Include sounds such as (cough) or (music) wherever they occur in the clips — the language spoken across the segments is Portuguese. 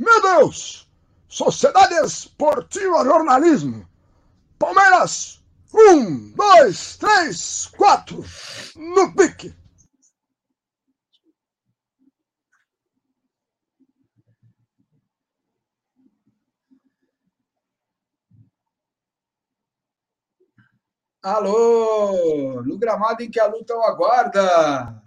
Meu Deus! Sociedade Esportiva Jornalismo. Palmeiras, um, dois, três, quatro, no pique. Alô! No gramado em que a luta o aguarda.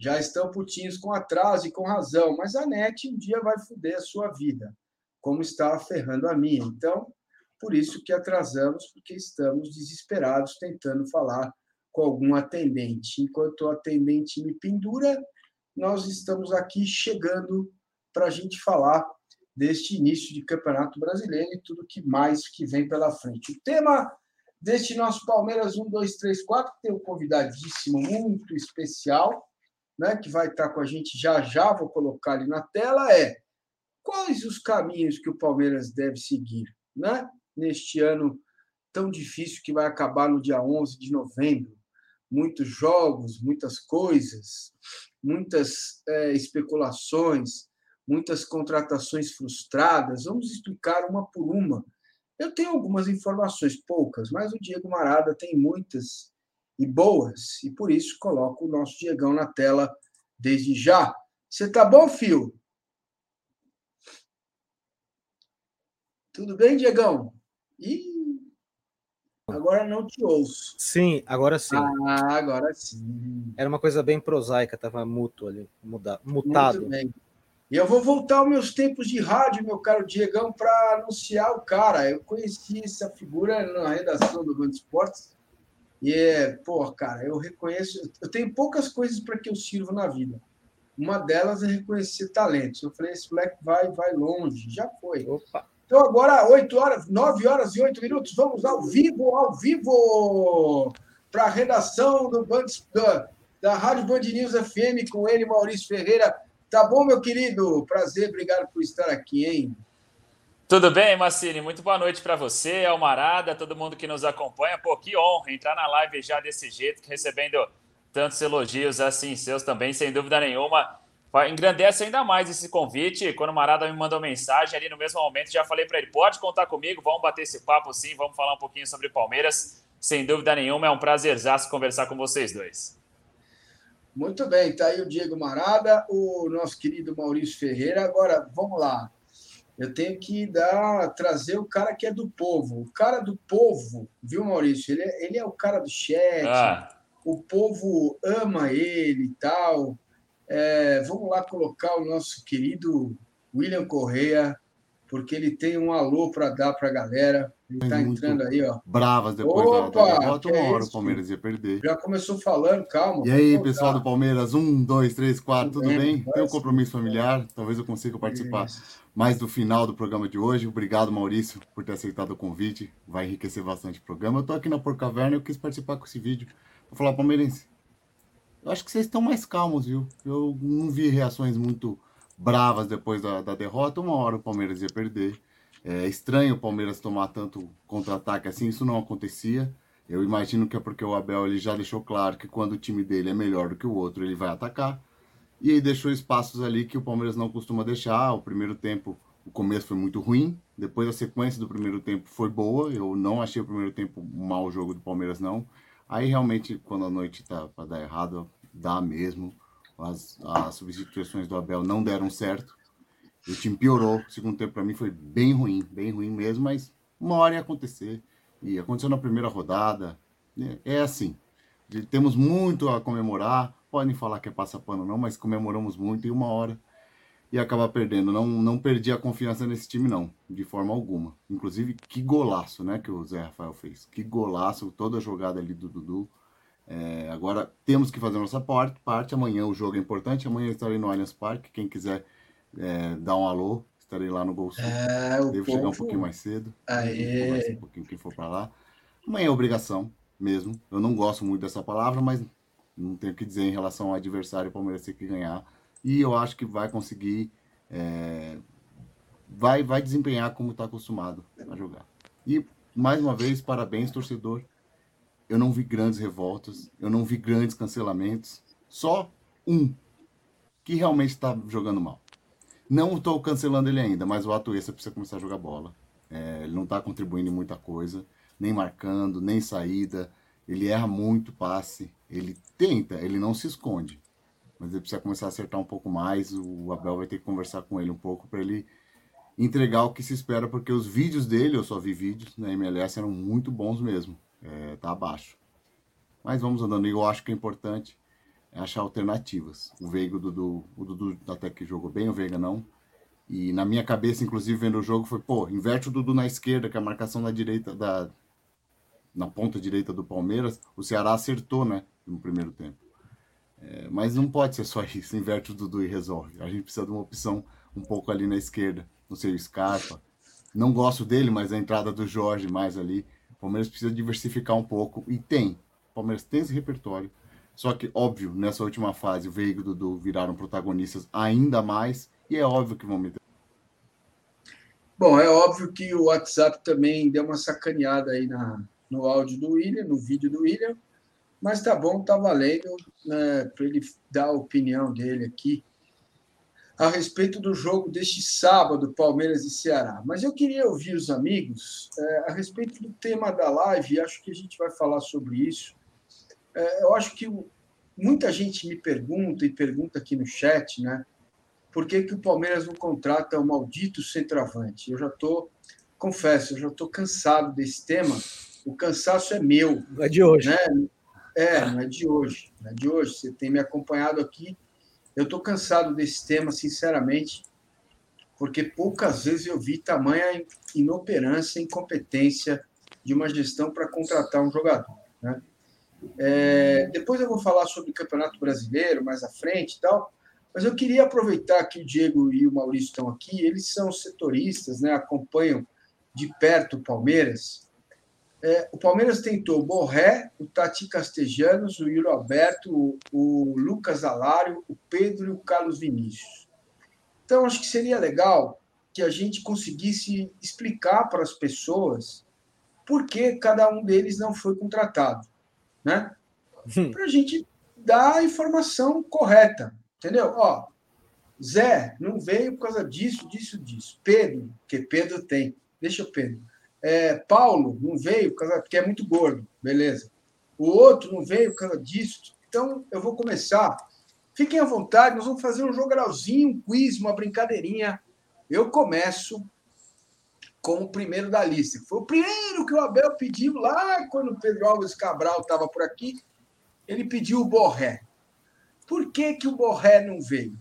Já estão putinhos com atraso e com razão, mas a NET um dia vai foder a sua vida, como está ferrando a minha. Então, por isso que atrasamos, porque estamos desesperados tentando falar com algum atendente. Enquanto o atendente me pendura, nós estamos aqui chegando para a gente falar deste início de Campeonato Brasileiro e tudo que mais que vem pela frente. O tema deste nosso Palmeiras 1, 2, 3, 4, que tem um convidadíssimo muito especial, né, que vai estar com a gente já já, vou colocar ali na tela, é quais os caminhos que o Palmeiras deve seguir, né? Neste ano tão difícil que vai acabar no dia 11 de novembro. Muitos jogos, muitas coisas, muitas é, especulações, muitas contratações frustradas. Vamos explicar uma por uma eu tenho algumas informações, poucas, mas o Diego Marada tem muitas e boas, e por isso coloco o nosso Diegão na tela desde já. Você tá bom, Fio? Tudo bem, Diegão? Ih, agora não te ouço. Sim, agora sim. Ah, agora sim. Era uma coisa bem prosaica, estava muto ali, muda, mutado. E eu vou voltar aos meus tempos de rádio, meu caro Diegão, para anunciar o cara. Eu conheci essa figura na redação do Band Esportes. E é, pô, cara, eu reconheço. Eu tenho poucas coisas para que eu sirvo na vida. Uma delas é reconhecer talentos. Eu falei, esse moleque vai, vai longe. Já foi. Opa. Então, agora, 8 horas, 9 horas e 8 minutos, vamos ao vivo, ao vivo, para a redação do Band, da, da Rádio Band News FM com ele, Maurício Ferreira Tá bom, meu querido? Prazer, obrigado por estar aqui, hein? Tudo bem, Massini? Muito boa noite para você, Almarada, todo mundo que nos acompanha. Pô, que honra entrar na live já desse jeito, recebendo tantos elogios assim seus também, sem dúvida nenhuma. Engrandece ainda mais esse convite. Quando o Marada me mandou mensagem ali no mesmo momento, já falei para ele: pode contar comigo, vamos bater esse papo sim, vamos falar um pouquinho sobre Palmeiras. Sem dúvida nenhuma, é um prazerzaço conversar com vocês dois. Muito bem, está aí o Diego Marada, o nosso querido Maurício Ferreira. Agora, vamos lá. Eu tenho que dar, trazer o cara que é do povo. O cara do povo, viu, Maurício? Ele é, ele é o cara do chat. Ah. O povo ama ele e tal. É, vamos lá colocar o nosso querido William Correia, porque ele tem um alô para dar para a galera. Ele está entrando aí, ó. Bravas depois Opa, da derrota, uma hora o Palmeiras ia perder. Já começou falando, calma. E aí, pessoal do Palmeiras, um, dois, três, quatro, tudo, tudo bem? bem? Tem um compromisso familiar, talvez eu consiga participar Isso. mais do final do programa de hoje. Obrigado, Maurício, por ter aceitado o convite. Vai enriquecer bastante o programa. Eu tô aqui na Porcaverna e eu quis participar com esse vídeo. Vou falar, palmeirense, eu acho que vocês estão mais calmos, viu? Eu não vi reações muito bravas depois da, da derrota. Uma hora o Palmeiras ia perder. É estranho o Palmeiras tomar tanto contra-ataque assim, isso não acontecia. Eu imagino que é porque o Abel ele já deixou claro que quando o time dele é melhor do que o outro, ele vai atacar. E aí deixou espaços ali que o Palmeiras não costuma deixar. O primeiro tempo, o começo foi muito ruim. Depois a sequência do primeiro tempo foi boa. Eu não achei o primeiro tempo um mau jogo do Palmeiras, não. Aí realmente, quando a noite tá para dar errado, dá mesmo. As, as substituições do Abel não deram certo. O time piorou. O segundo tempo para mim foi bem ruim, bem ruim mesmo, mas uma hora ia acontecer. E aconteceu na primeira rodada. É assim. Temos muito a comemorar. Podem falar que é passapano não, mas comemoramos muito e uma hora e acabar perdendo. Não, não perdi a confiança nesse time, não, de forma alguma. Inclusive, que golaço, né, que o Zé Rafael fez. Que golaço, toda a jogada ali do Dudu. É, agora temos que fazer nossa parte, parte. Amanhã o jogo é importante. Amanhã eu estarei no Allianz Parque. Quem quiser é, dar um alô, estarei lá no Gol Sul. É, Devo povo... chegar um pouquinho mais cedo. Aê. Um pouquinho quem for para lá. Amanhã é obrigação mesmo. Eu não gosto muito dessa palavra, mas não tenho o que dizer em relação ao adversário. O Palmeiras tem que ganhar. E eu acho que vai conseguir. É, vai, vai desempenhar como está acostumado a jogar. E, mais uma vez, parabéns, torcedor. Eu não vi grandes revoltas, eu não vi grandes cancelamentos. Só um que realmente está jogando mal. Não estou cancelando ele ainda, mas o Atuesta precisa começar a jogar bola. É, ele não está contribuindo em muita coisa, nem marcando, nem saída. Ele erra muito passe. Ele tenta, ele não se esconde. Mas ele precisa começar a acertar um pouco mais. O Abel vai ter que conversar com ele um pouco para ele entregar o que se espera, porque os vídeos dele, eu só vi vídeos na MLS, eram muito bons mesmo. É, tá abaixo. Mas vamos andando. Eu acho que é importante achar alternativas. O Veiga, o Dudu, o Dudu até que jogou bem, o Veiga não. E na minha cabeça, inclusive, vendo o jogo, foi, pô, inverte o Dudu na esquerda, que é a marcação na direita da. Na ponta direita do Palmeiras, o Ceará acertou, né? No primeiro tempo. É, mas não pode ser só (laughs) isso, inverte o Dudu e resolve. A gente precisa de uma opção um pouco ali na esquerda. Não sei, o Scarpa. Não gosto dele, mas a entrada do Jorge mais ali. O Palmeiras precisa diversificar um pouco. E tem. O Palmeiras tem esse repertório. Só que, óbvio, nessa última fase, o Veiga e o Dudu viraram protagonistas ainda mais. E é óbvio que vão meter. Bom, é óbvio que o WhatsApp também deu uma sacaneada aí na, no áudio do William, no vídeo do William. Mas tá bom, tá valendo né, para ele dar a opinião dele aqui a respeito do jogo deste sábado, Palmeiras e Ceará. Mas eu queria ouvir os amigos é, a respeito do tema da live, acho que a gente vai falar sobre isso. É, eu acho que muita gente me pergunta e pergunta aqui no chat, né? Por que, que o Palmeiras não contrata o maldito centroavante? Eu já estou, confesso, eu já estou cansado desse tema. O cansaço é meu. É de hoje. Né? É, não é de hoje. Não é de hoje. Você tem me acompanhado aqui eu estou cansado desse tema, sinceramente, porque poucas vezes eu vi tamanha inoperância, incompetência de uma gestão para contratar um jogador. Né? É, depois eu vou falar sobre o Campeonato Brasileiro mais à frente e tal, mas eu queria aproveitar que o Diego e o Maurício estão aqui, eles são setoristas, né, acompanham de perto o Palmeiras, é, o Palmeiras tentou o Borré, o Tati Castejanos, o Yuri Alberto, o, o Lucas Alário, o Pedro e o Carlos Vinícius. Então, acho que seria legal que a gente conseguisse explicar para as pessoas por que cada um deles não foi contratado, né? Hum. Para a gente dar a informação correta, entendeu? Ó, Zé não veio por causa disso, disso, disso. Pedro, que Pedro tem. Deixa o Pedro. É, Paulo não veio porque é muito gordo, beleza. O outro não veio por causa disso. Então, eu vou começar. Fiquem à vontade, nós vamos fazer um jogralzinho, um quiz, uma brincadeirinha. Eu começo com o primeiro da lista. Foi o primeiro que o Abel pediu lá quando o Pedro Alves Cabral estava por aqui. Ele pediu o Borré. Por que, que o Borré não veio?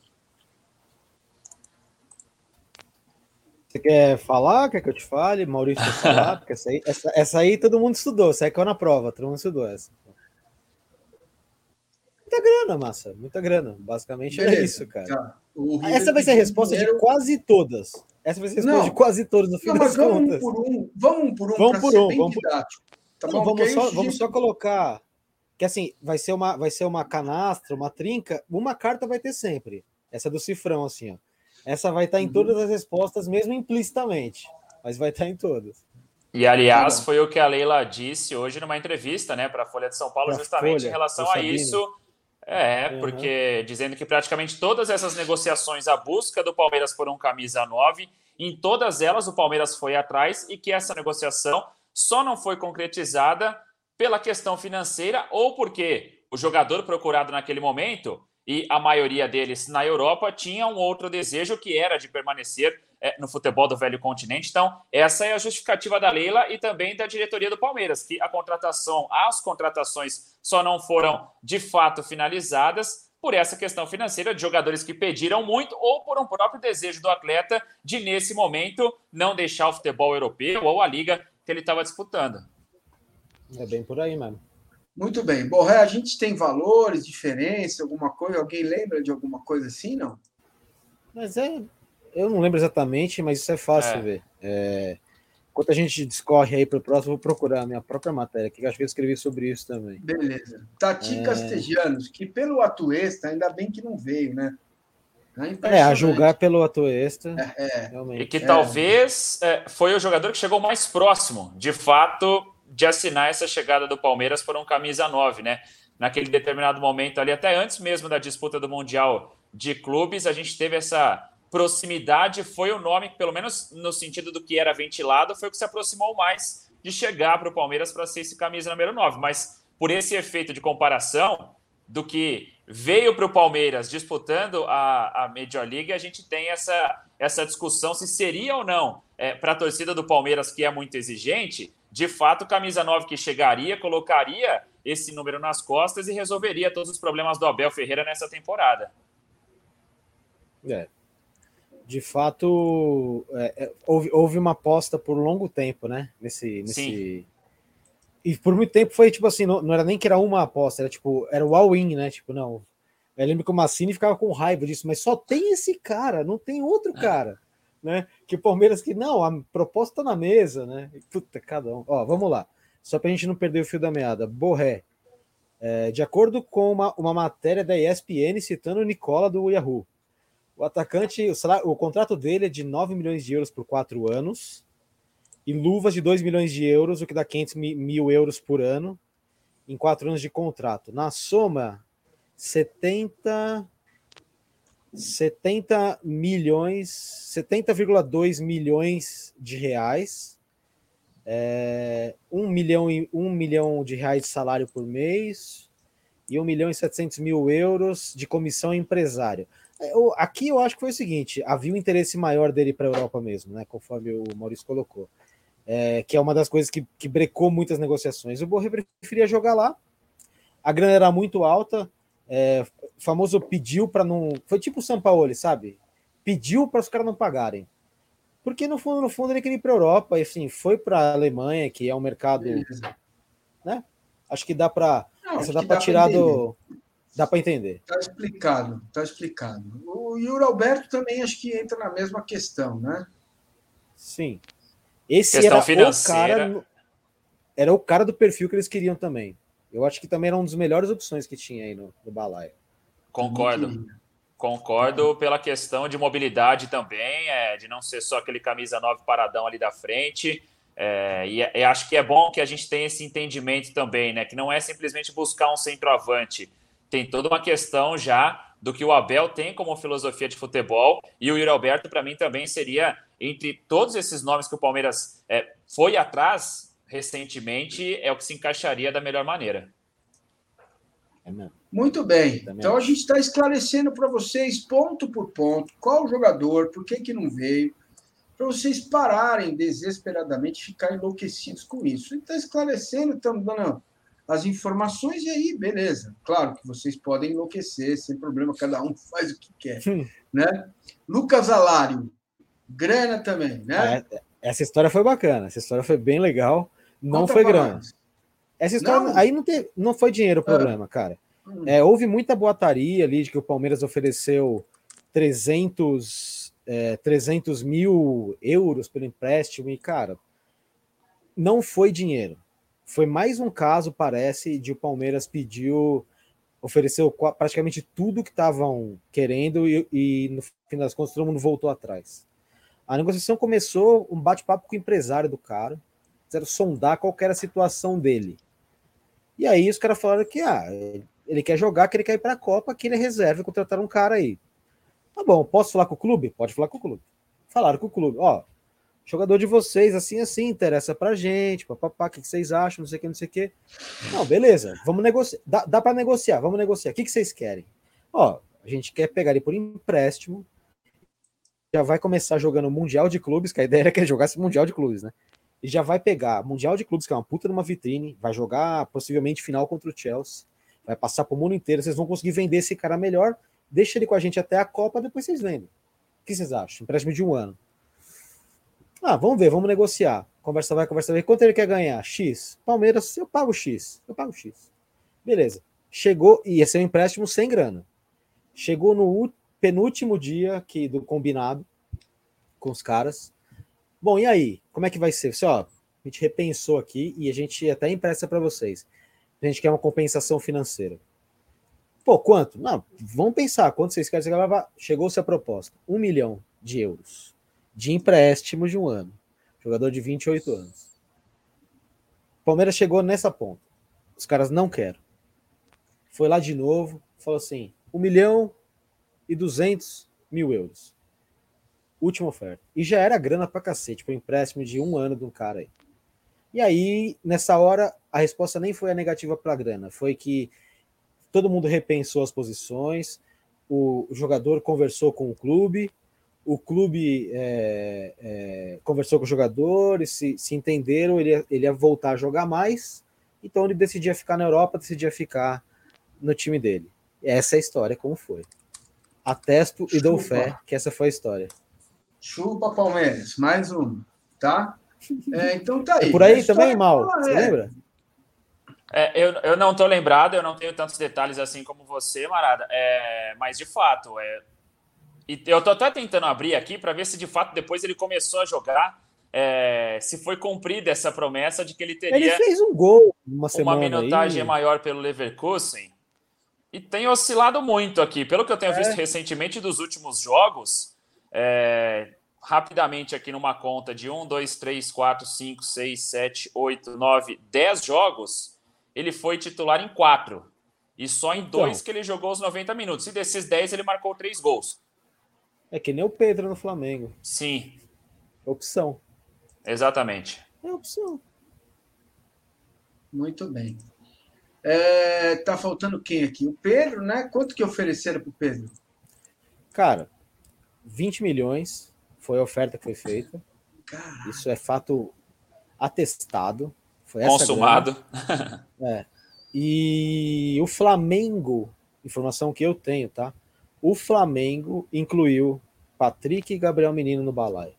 Você quer falar? Quer que eu te fale? Maurício quer falar? (laughs) Porque essa aí, essa, essa aí todo mundo estudou, essa aí caiu na prova, todo mundo estudou essa. Muita grana, massa, muita grana. Basicamente é Beleza, é isso, cara. Tá. Essa vai ser a resposta primeiro... de quase todas. Essa vai ser a resposta não, de quase todas no fim não, das vamos contas. Um por um, vamos um por um, vamos por um, vamos por... Tá não, vamos, só, vamos só colocar que assim, vai ser uma vai ser uma canastra, uma trinca, uma carta vai ter sempre. Essa do cifrão assim, ó. Essa vai estar em uhum. todas as respostas, mesmo implicitamente, mas vai estar em todas. E aliás, foi o que a Leila disse hoje numa entrevista, né, para a Folha de São Paulo, pra justamente Folha, em relação a isso. É, uhum. porque dizendo que praticamente todas essas negociações, a busca do Palmeiras por um camisa 9, em todas elas o Palmeiras foi atrás e que essa negociação só não foi concretizada pela questão financeira ou porque o jogador procurado naquele momento e a maioria deles na Europa tinha um outro desejo que era de permanecer no futebol do velho continente. Então, essa é a justificativa da Leila e também da diretoria do Palmeiras, que a contratação, as contratações só não foram de fato finalizadas por essa questão financeira de jogadores que pediram muito ou por um próprio desejo do atleta de, nesse momento, não deixar o futebol europeu ou a liga que ele estava disputando. É bem por aí, mano. Muito bem. Borré, a gente tem valores, diferença, alguma coisa? Alguém lembra de alguma coisa assim, não? Mas é. Eu não lembro exatamente, mas isso é fácil é. ver. É, enquanto a gente discorre aí para o próximo, vou procurar a minha própria matéria, que acho que eu escrevi sobre isso também. Beleza. Tati é... Castejanos, que pelo Atuesta, ainda bem que não veio, né? É, é a julgar pelo Atuesta. É, é. E que é. talvez é, foi o jogador que chegou mais próximo, de fato, de assinar essa chegada do Palmeiras por um camisa 9, né? Naquele determinado momento ali, até antes mesmo da disputa do Mundial de Clubes, a gente teve essa proximidade foi o nome, pelo menos no sentido do que era ventilado, foi o que se aproximou mais de chegar para o Palmeiras para ser esse camisa número 9. Mas por esse efeito de comparação do que veio para o Palmeiras disputando a, a Major League, a gente tem essa, essa discussão se seria ou não é, para a torcida do Palmeiras, que é muito exigente, de fato, camisa 9 que chegaria, colocaria esse número nas costas e resolveria todos os problemas do Abel Ferreira nessa temporada. É. De fato, é, é, houve, houve uma aposta por longo tempo, né? Nesse, nesse... Sim. E por muito tempo foi tipo assim, não, não era nem que era uma aposta, era tipo, era o all-in, né? Tipo, não. Eu lembro que o Massini ficava com raiva disso, mas só tem esse cara, não tem outro é. cara, né? Que o Palmeiras que não, a proposta tá na mesa, né? Puta, cada um. Ó, vamos lá. Só pra gente não perder o fio da meada. Borré, é, de acordo com uma, uma matéria da ESPN citando o Nicola do Yahoo, o atacante, o, salário, o contrato dele é de 9 milhões de euros por quatro anos e luvas de 2 milhões de euros, o que dá 500 mil euros por ano em quatro anos de contrato. Na soma, 70 70 milhões, 70,2 milhões de reais é, 1 milhão e 1 milhão de reais de salário por mês e 1 milhão e 700 mil euros de comissão empresária. É, aqui eu acho que foi o seguinte: havia um interesse maior dele para a Europa mesmo, né? Conforme o Maurício colocou. É, que é uma das coisas que, que brecou muitas negociações. O Borre preferia jogar lá, a grana era muito alta, é, o famoso pediu para não. Foi tipo o São Paulo, sabe? Pediu para os caras não pagarem. Porque no fundo, no fundo ele queria ir para a Europa, e assim, foi para a Alemanha, que é um mercado, né? Acho que dá para dá para tirar do dá para entender. Tá explicado, tá explicado. O Yuri Alberto também acho que entra na mesma questão, né? Sim. Esse questão era financeira. o cara era o cara do perfil que eles queriam também. Eu acho que também era uma das melhores opções que tinha aí no, no balaio. Concordo. Concordo pela questão de mobilidade também, é, de não ser só aquele camisa 9 paradão ali da frente. É, e, e, acho que é bom que a gente tenha esse entendimento também, né? Que não é simplesmente buscar um centroavante. Tem toda uma questão já do que o Abel tem como filosofia de futebol. E o Yuri Alberto, para mim, também seria, entre todos esses nomes que o Palmeiras é, foi atrás recentemente, é o que se encaixaria da melhor maneira. É mesmo. Muito bem. Então a gente está esclarecendo para vocês, ponto por ponto, qual jogador, por que, que não veio, para vocês pararem desesperadamente ficar enlouquecidos com isso. Está esclarecendo, estamos dando as informações e aí, beleza. Claro que vocês podem enlouquecer, sem problema, cada um (laughs) faz o que quer. né? Lucas Alário, grana também, né? É, essa história foi bacana, essa história foi bem legal. Não Conta foi grana. Essa história não. aí não, tem, não foi dinheiro o ah. problema, cara. Hum. É, houve muita boataria ali de que o Palmeiras ofereceu 300, é, 300 mil euros pelo empréstimo e, cara, não foi dinheiro. Foi mais um caso, parece, de o Palmeiras pediu, ofereceu praticamente tudo que estavam querendo e, e, no fim das contas todo mundo voltou atrás. A negociação começou um bate-papo com o empresário do cara, quiseram sondar qual era a situação dele. E aí os caras falaram que ah, ele quer jogar, que ele quer ir para a Copa, que ele é reserva e contratar um cara aí. Tá bom, posso falar com o clube? Pode falar com o clube. Falaram com o clube, ó, jogador de vocês, assim, assim, interessa pra gente, papapá, o que vocês acham, não sei o que, não sei o que. Não, beleza, vamos negociar, dá, dá para negociar, vamos negociar. O que, que vocês querem? Ó, a gente quer pegar ele por empréstimo, já vai começar jogando Mundial de Clubes, que a ideia era que ele jogasse Mundial de Clubes, né? E já vai pegar Mundial de Clubes, que é uma puta numa vitrine, vai jogar possivelmente final contra o Chelsea vai passar para o mundo inteiro, vocês vão conseguir vender esse cara melhor, deixa ele com a gente até a Copa, depois vocês vendem. O que vocês acham? Empréstimo de um ano. Ah, vamos ver, vamos negociar. Conversa vai, conversa vai. Quanto ele quer ganhar? X. Palmeiras, eu pago X. Eu pago X. Beleza. Chegou, ia ser um empréstimo sem grana. Chegou no penúltimo dia que do combinado com os caras. Bom, e aí? Como é que vai ser? Você, ó, a gente repensou aqui e a gente até empresta para vocês. A gente quer uma compensação financeira. Pô, quanto? Não, vamos pensar. Quanto vocês querem? Chegou-se a proposta: um milhão de euros de empréstimo de um ano. Jogador de 28 anos. Palmeiras chegou nessa ponta. Os caras não querem. Foi lá de novo, falou assim: um milhão e duzentos mil euros. Última oferta. E já era grana pra cacete, para empréstimo de um ano de um cara aí. E aí, nessa hora, a resposta nem foi a negativa para grana, foi que todo mundo repensou as posições, o jogador conversou com o clube, o clube é, é, conversou com o jogador, e se, se entenderam, ele ia, ele ia voltar a jogar mais, então ele decidia ficar na Europa, decidia ficar no time dele. Essa é a história, como foi. Atesto Chupa. e dou fé que essa foi a história. Chupa, Palmeiras, mais um, tá? É, então tá aí. É por aí também, Mal, você é. lembra? É, eu, eu não estou lembrado, eu não tenho tantos detalhes assim como você, Marada, é, mas de fato, é, e eu estou até tentando abrir aqui para ver se de fato depois ele começou a jogar, é, se foi cumprida essa promessa de que ele teria ele fez um gol uma, uma minutagem aí. maior pelo Leverkusen. E tem oscilado muito aqui. Pelo que eu tenho é. visto recentemente dos últimos jogos, é, rapidamente aqui numa conta de 1, 2, 3, 4, 5, 6, 7, 8, 9, 10 jogos, ele foi titular em 4. E só em dois então, que ele jogou os 90 minutos. E desses 10 ele marcou 3 gols. É que nem o Pedro no Flamengo. Sim. Opção. Exatamente. É opção. Muito bem. É, tá faltando quem aqui? O Pedro, né? Quanto que ofereceram pro Pedro? Cara, 20 milhões foi a oferta que foi feita. Caraca. Isso é fato atestado. Foi Consumado. é. E o Flamengo, informação que eu tenho, tá? O Flamengo incluiu Patrick e Gabriel Menino no balaio.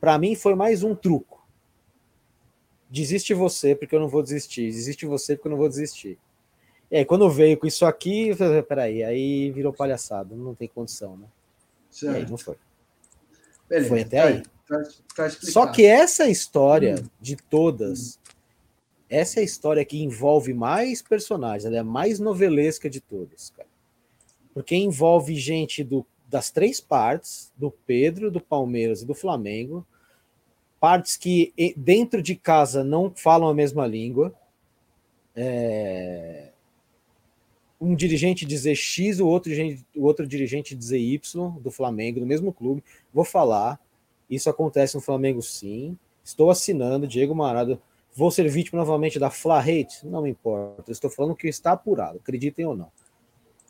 Para mim foi mais um truco. Desiste você porque eu não vou desistir. Desiste você porque eu não vou desistir. E aí, quando veio com isso aqui, eu falei, peraí, aí virou palhaçada, não tem condição, né? Certo. E aí não foi. Beleza, foi até tá aí. Tá, tá Só que essa história hum. de todas, hum. essa é a história que envolve mais personagens, ela é a mais novelesca de todas, cara. Porque envolve gente do, das três partes, do Pedro, do Palmeiras e do Flamengo, partes que dentro de casa não falam a mesma língua. É, um dirigente dizer X, o outro, o outro dirigente dizer Y do Flamengo, do mesmo clube. Vou falar. Isso acontece no Flamengo, sim. Estou assinando, Diego Marado. Vou ser vítima novamente da Fla Hate? Não me importa. Estou falando que está apurado, acreditem ou não.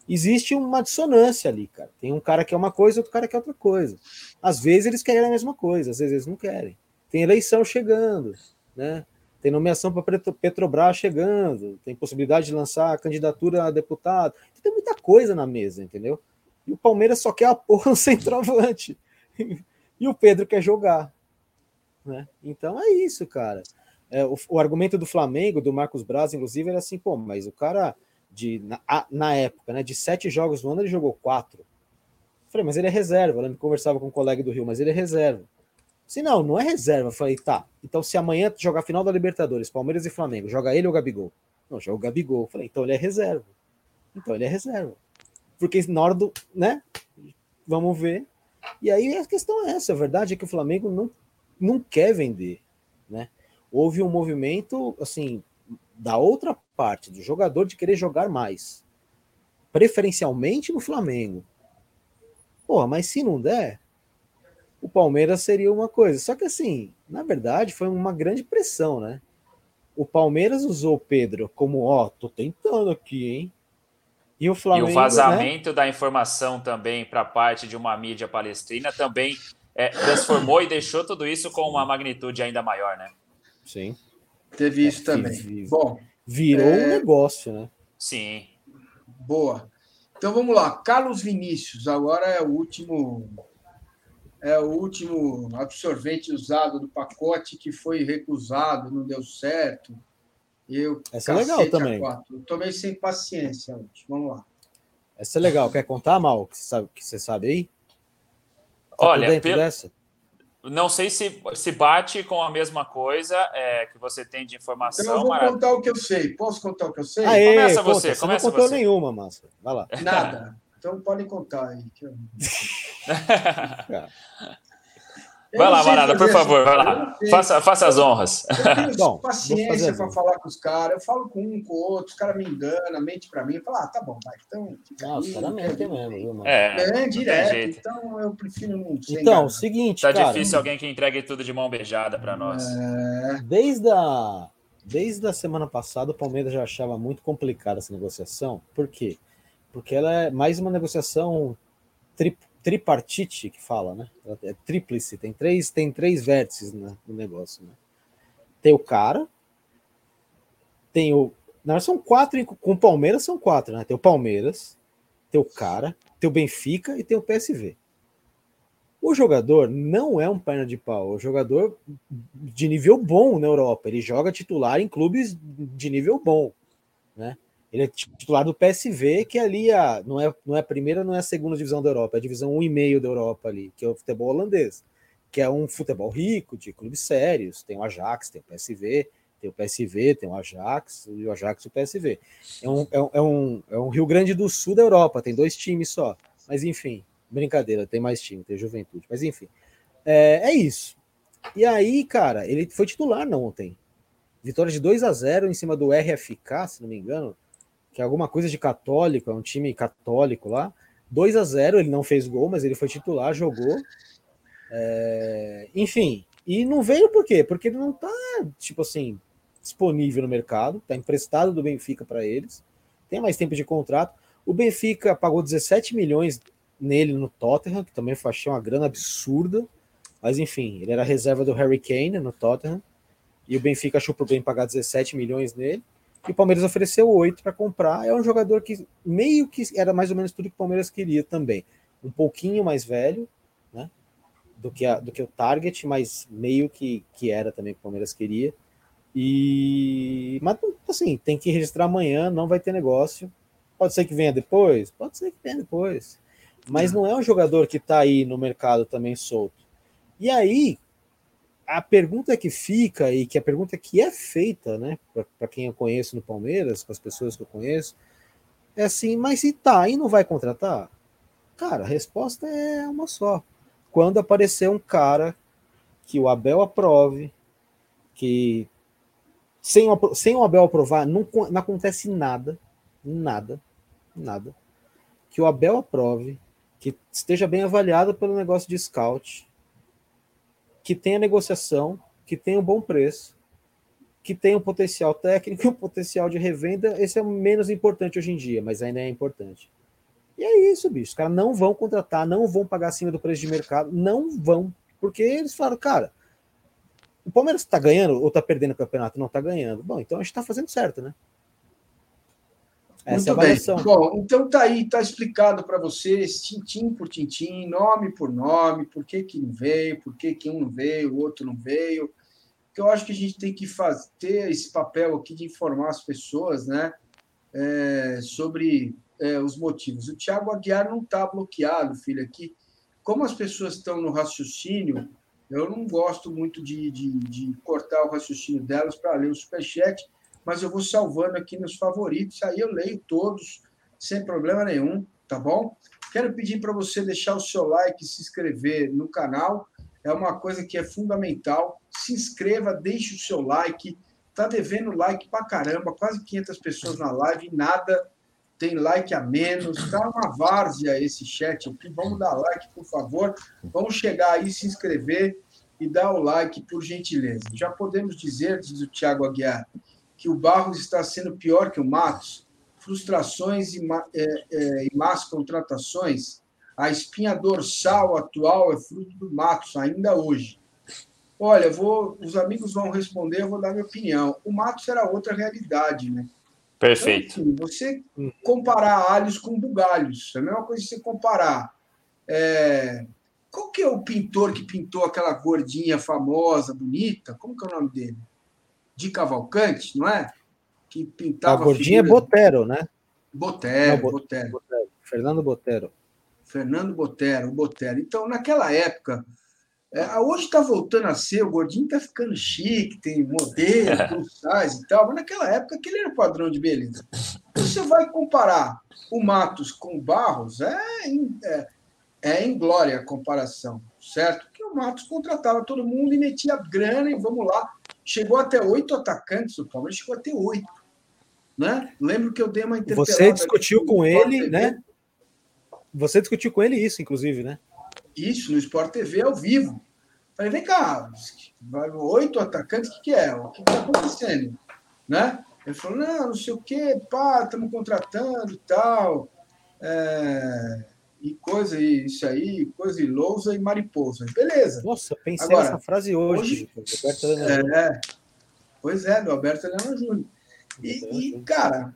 Existe uma dissonância ali, cara. Tem um cara que é uma coisa, outro cara que é outra coisa. Às vezes eles querem a mesma coisa, às vezes eles não querem. Tem eleição chegando, né? tem nomeação para Petrobras chegando, tem possibilidade de lançar candidatura a deputado, tem muita coisa na mesa, entendeu? E o Palmeiras só quer a porra no (laughs) centroavante. e o Pedro quer jogar. Né? Então é isso, cara. É, o, o, argumento do Flamengo, do Marcos Braz, inclusive, era assim, pô, mas o cara, de, na, na época, né, de sete jogos no ano, ele jogou quatro. falei, mas ele é reserva. Eu que conversava com um colega do Rio, mas ele é reserva. Se não, não é reserva. Eu falei, tá. Então, se amanhã jogar final da Libertadores, Palmeiras e Flamengo, joga ele ou Gabigol? Não, joga o Gabigol. Eu falei, então ele é reserva. Então ele é reserva. Porque na hora do. né? Vamos ver. E aí a questão é essa. A verdade é que o Flamengo não, não quer vender. Né? Houve um movimento, assim, da outra parte, do jogador de querer jogar mais. Preferencialmente no Flamengo. Porra, mas se não der, o Palmeiras seria uma coisa. Só que assim, na verdade, foi uma grande pressão, né? O Palmeiras usou o Pedro como, ó, oh, tô tentando aqui, hein? E o Flamengo. E o vazamento né? da informação também para parte de uma mídia palestrina também é, transformou e deixou tudo isso com uma magnitude ainda maior, né? Sim. Teve isso é, também. Bom. Virou é... um negócio, né? Sim. Boa. Então vamos lá. Carlos Vinícius, agora é o último é o último absorvente usado do pacote que foi recusado, não deu certo. Eu, Essa é legal também. Eu tomei sem paciência hoje. Vamos lá. Essa é legal. Quer contar, Mal? Que você sabe, que você sabe aí? Tá Olha, pelo... dessa? Não sei se, se bate com a mesma coisa é, que você tem de informação. Então eu vou contar o que eu sei. Posso contar o que eu sei? Aê, começa conta. você. Você começa não contou você. nenhuma, Massa. Vai lá. Nada. Então podem contar aí. (laughs) (laughs) Vai lá, Marada, por favor, vai lá. Faça, faça as honras. Eu tenho (laughs) Bom, paciência para falar com os caras. Eu falo com um, com o outro, os caras me enganam, mente para mim. Fala, ah, tá bom, vai. Então, não, os caras mentem mesmo, viu, mano? É, é direto. Então, eu prefiro não. Então, o seguinte. Tá cara, difícil alguém que entregue tudo de mão beijada para nós. É... Desde a. Desde a semana passada, o Palmeiras já achava muito complicada essa negociação. Por quê? Porque ela é mais uma negociação tri, tripartite que fala, né? É tríplice, tem três, tem três vértices no negócio, né? Tem o cara, tem o. Não, são quatro, com o Palmeiras são quatro, né? Tem o Palmeiras, tem o cara, tem o Benfica e tem o PSV. O jogador não é um perna de pau, é um jogador de nível bom na Europa. Ele joga titular em clubes de nível bom, né? Ele é titular do PSV, que ali a, não, é, não é a primeira, não é a segunda divisão da Europa, é a divisão 1,5 da Europa ali, que é o futebol holandês, que é um futebol rico, de clubes sérios. Tem o Ajax, tem o PSV, tem o PSV, tem o Ajax, e o Ajax e o PSV. É um, é, é, um, é um Rio Grande do Sul da Europa, tem dois times só. Mas enfim, brincadeira, tem mais time, tem Juventude. Mas enfim, é, é isso. E aí, cara, ele foi titular não ontem. Vitória de 2 a 0 em cima do RFK, se não me engano que é alguma coisa de católico, é um time católico lá. 2 a 0 ele não fez gol, mas ele foi titular, jogou. É... Enfim, e não veio por quê? Porque ele não tá, tipo assim, disponível no mercado, tá emprestado do Benfica para eles, tem mais tempo de contrato. O Benfica pagou 17 milhões nele no Tottenham, que também achei uma grana absurda, mas enfim, ele era reserva do Harry Kane no Tottenham, e o Benfica achou por bem pagar 17 milhões nele. E o Palmeiras ofereceu oito para comprar. É um jogador que meio que era mais ou menos tudo que o Palmeiras queria também. Um pouquinho mais velho, né? Do que, a, do que o Target, mas meio que, que era também o que o Palmeiras queria. E. Mas assim, tem que registrar amanhã, não vai ter negócio. Pode ser que venha depois? Pode ser que venha depois. Mas não é um jogador que está aí no mercado também solto. E aí, a pergunta que fica e que a pergunta que é feita, né, para quem eu conheço no Palmeiras, com as pessoas que eu conheço, é assim: mas se tá e não vai contratar? Cara, a resposta é uma só. Quando aparecer um cara que o Abel aprove, que sem o, sem o Abel aprovar não, não acontece nada, nada, nada. Que o Abel aprove, que esteja bem avaliado pelo negócio de scout, que tenha negociação, que tenha um bom preço, que tenha um potencial técnico (laughs) um potencial de revenda. Esse é o menos importante hoje em dia, mas ainda é importante. E é isso, bicho. Os caras não vão contratar, não vão pagar acima do preço de mercado, não vão. Porque eles falaram, cara, o Palmeiras está ganhando ou está perdendo o campeonato? Não está ganhando. Bom, então a gente está fazendo certo, né? Essa Muito é bem. Bom, então tá aí, tá explicado para vocês, tintim por tintim, nome por nome, por que, que não veio, por que, que um não veio, o outro não veio. Que eu acho que a gente tem que fazer, ter esse papel aqui de informar as pessoas, né? É, sobre é, os motivos. O Tiago Aguiar não está bloqueado, filho, aqui. Como as pessoas estão no raciocínio, eu não gosto muito de, de, de cortar o raciocínio delas para ler o superchat, mas eu vou salvando aqui nos favoritos, aí eu leio todos sem problema nenhum, tá bom? Quero pedir para você deixar o seu like, se inscrever no canal, é uma coisa que é fundamental. Se inscreva, deixe o seu like. Tá devendo like pra caramba, quase 500 pessoas na live, nada tem like a menos, tá uma várzea esse chat aqui. Vamos dar like, por favor. Vamos chegar aí, se inscrever e dar o like, por gentileza. Já podemos dizer, diz o Thiago Aguiar, que o Barros está sendo pior que o Matos, frustrações e, é, é, e más contratações, a espinha dorsal atual é fruto do Matos, ainda hoje. Olha, vou, os amigos vão responder, eu vou dar minha opinião. O Matos era outra realidade, né? Perfeito. Então, assim, você comparar alhos com bugalhos, é a mesma coisa que você comparar. É... Qual que é o pintor que pintou aquela gordinha famosa, bonita? Como que é o nome dele? De Cavalcante, não é? Que pintava. A gordinha é Botero, né? Botero, não, Botero. Botero. Fernando Botero. Fernando Botero, Botero. Então, naquela época, é, hoje está voltando a ser, o gordinho está ficando chique, tem modelo, plus e tal, mas naquela época aquele era o padrão de beleza. Você vai comparar o Matos com o Barros, é, é, é em glória a comparação. certo? Que o Matos contratava todo mundo e metia grana e vamos lá. Chegou até oito atacantes, o Palmeiras chegou até oito. Né? Lembro que eu dei uma interpelada. Você discutiu com ele, né? Você discutiu com ele isso, inclusive, né? Isso, no Sport TV ao vivo. Falei, vem cá, oito atacantes, o que, que é? O que está acontecendo? Né? Ele falou, não, não sei o quê, pá, estamos contratando e tal. É, e coisa, isso aí, coisa e lousa e mariposa. Beleza. Nossa, pensei Agora, nessa frase hoje. hoje é, pois é, do Alberto Helena Júnior. E, e, cara,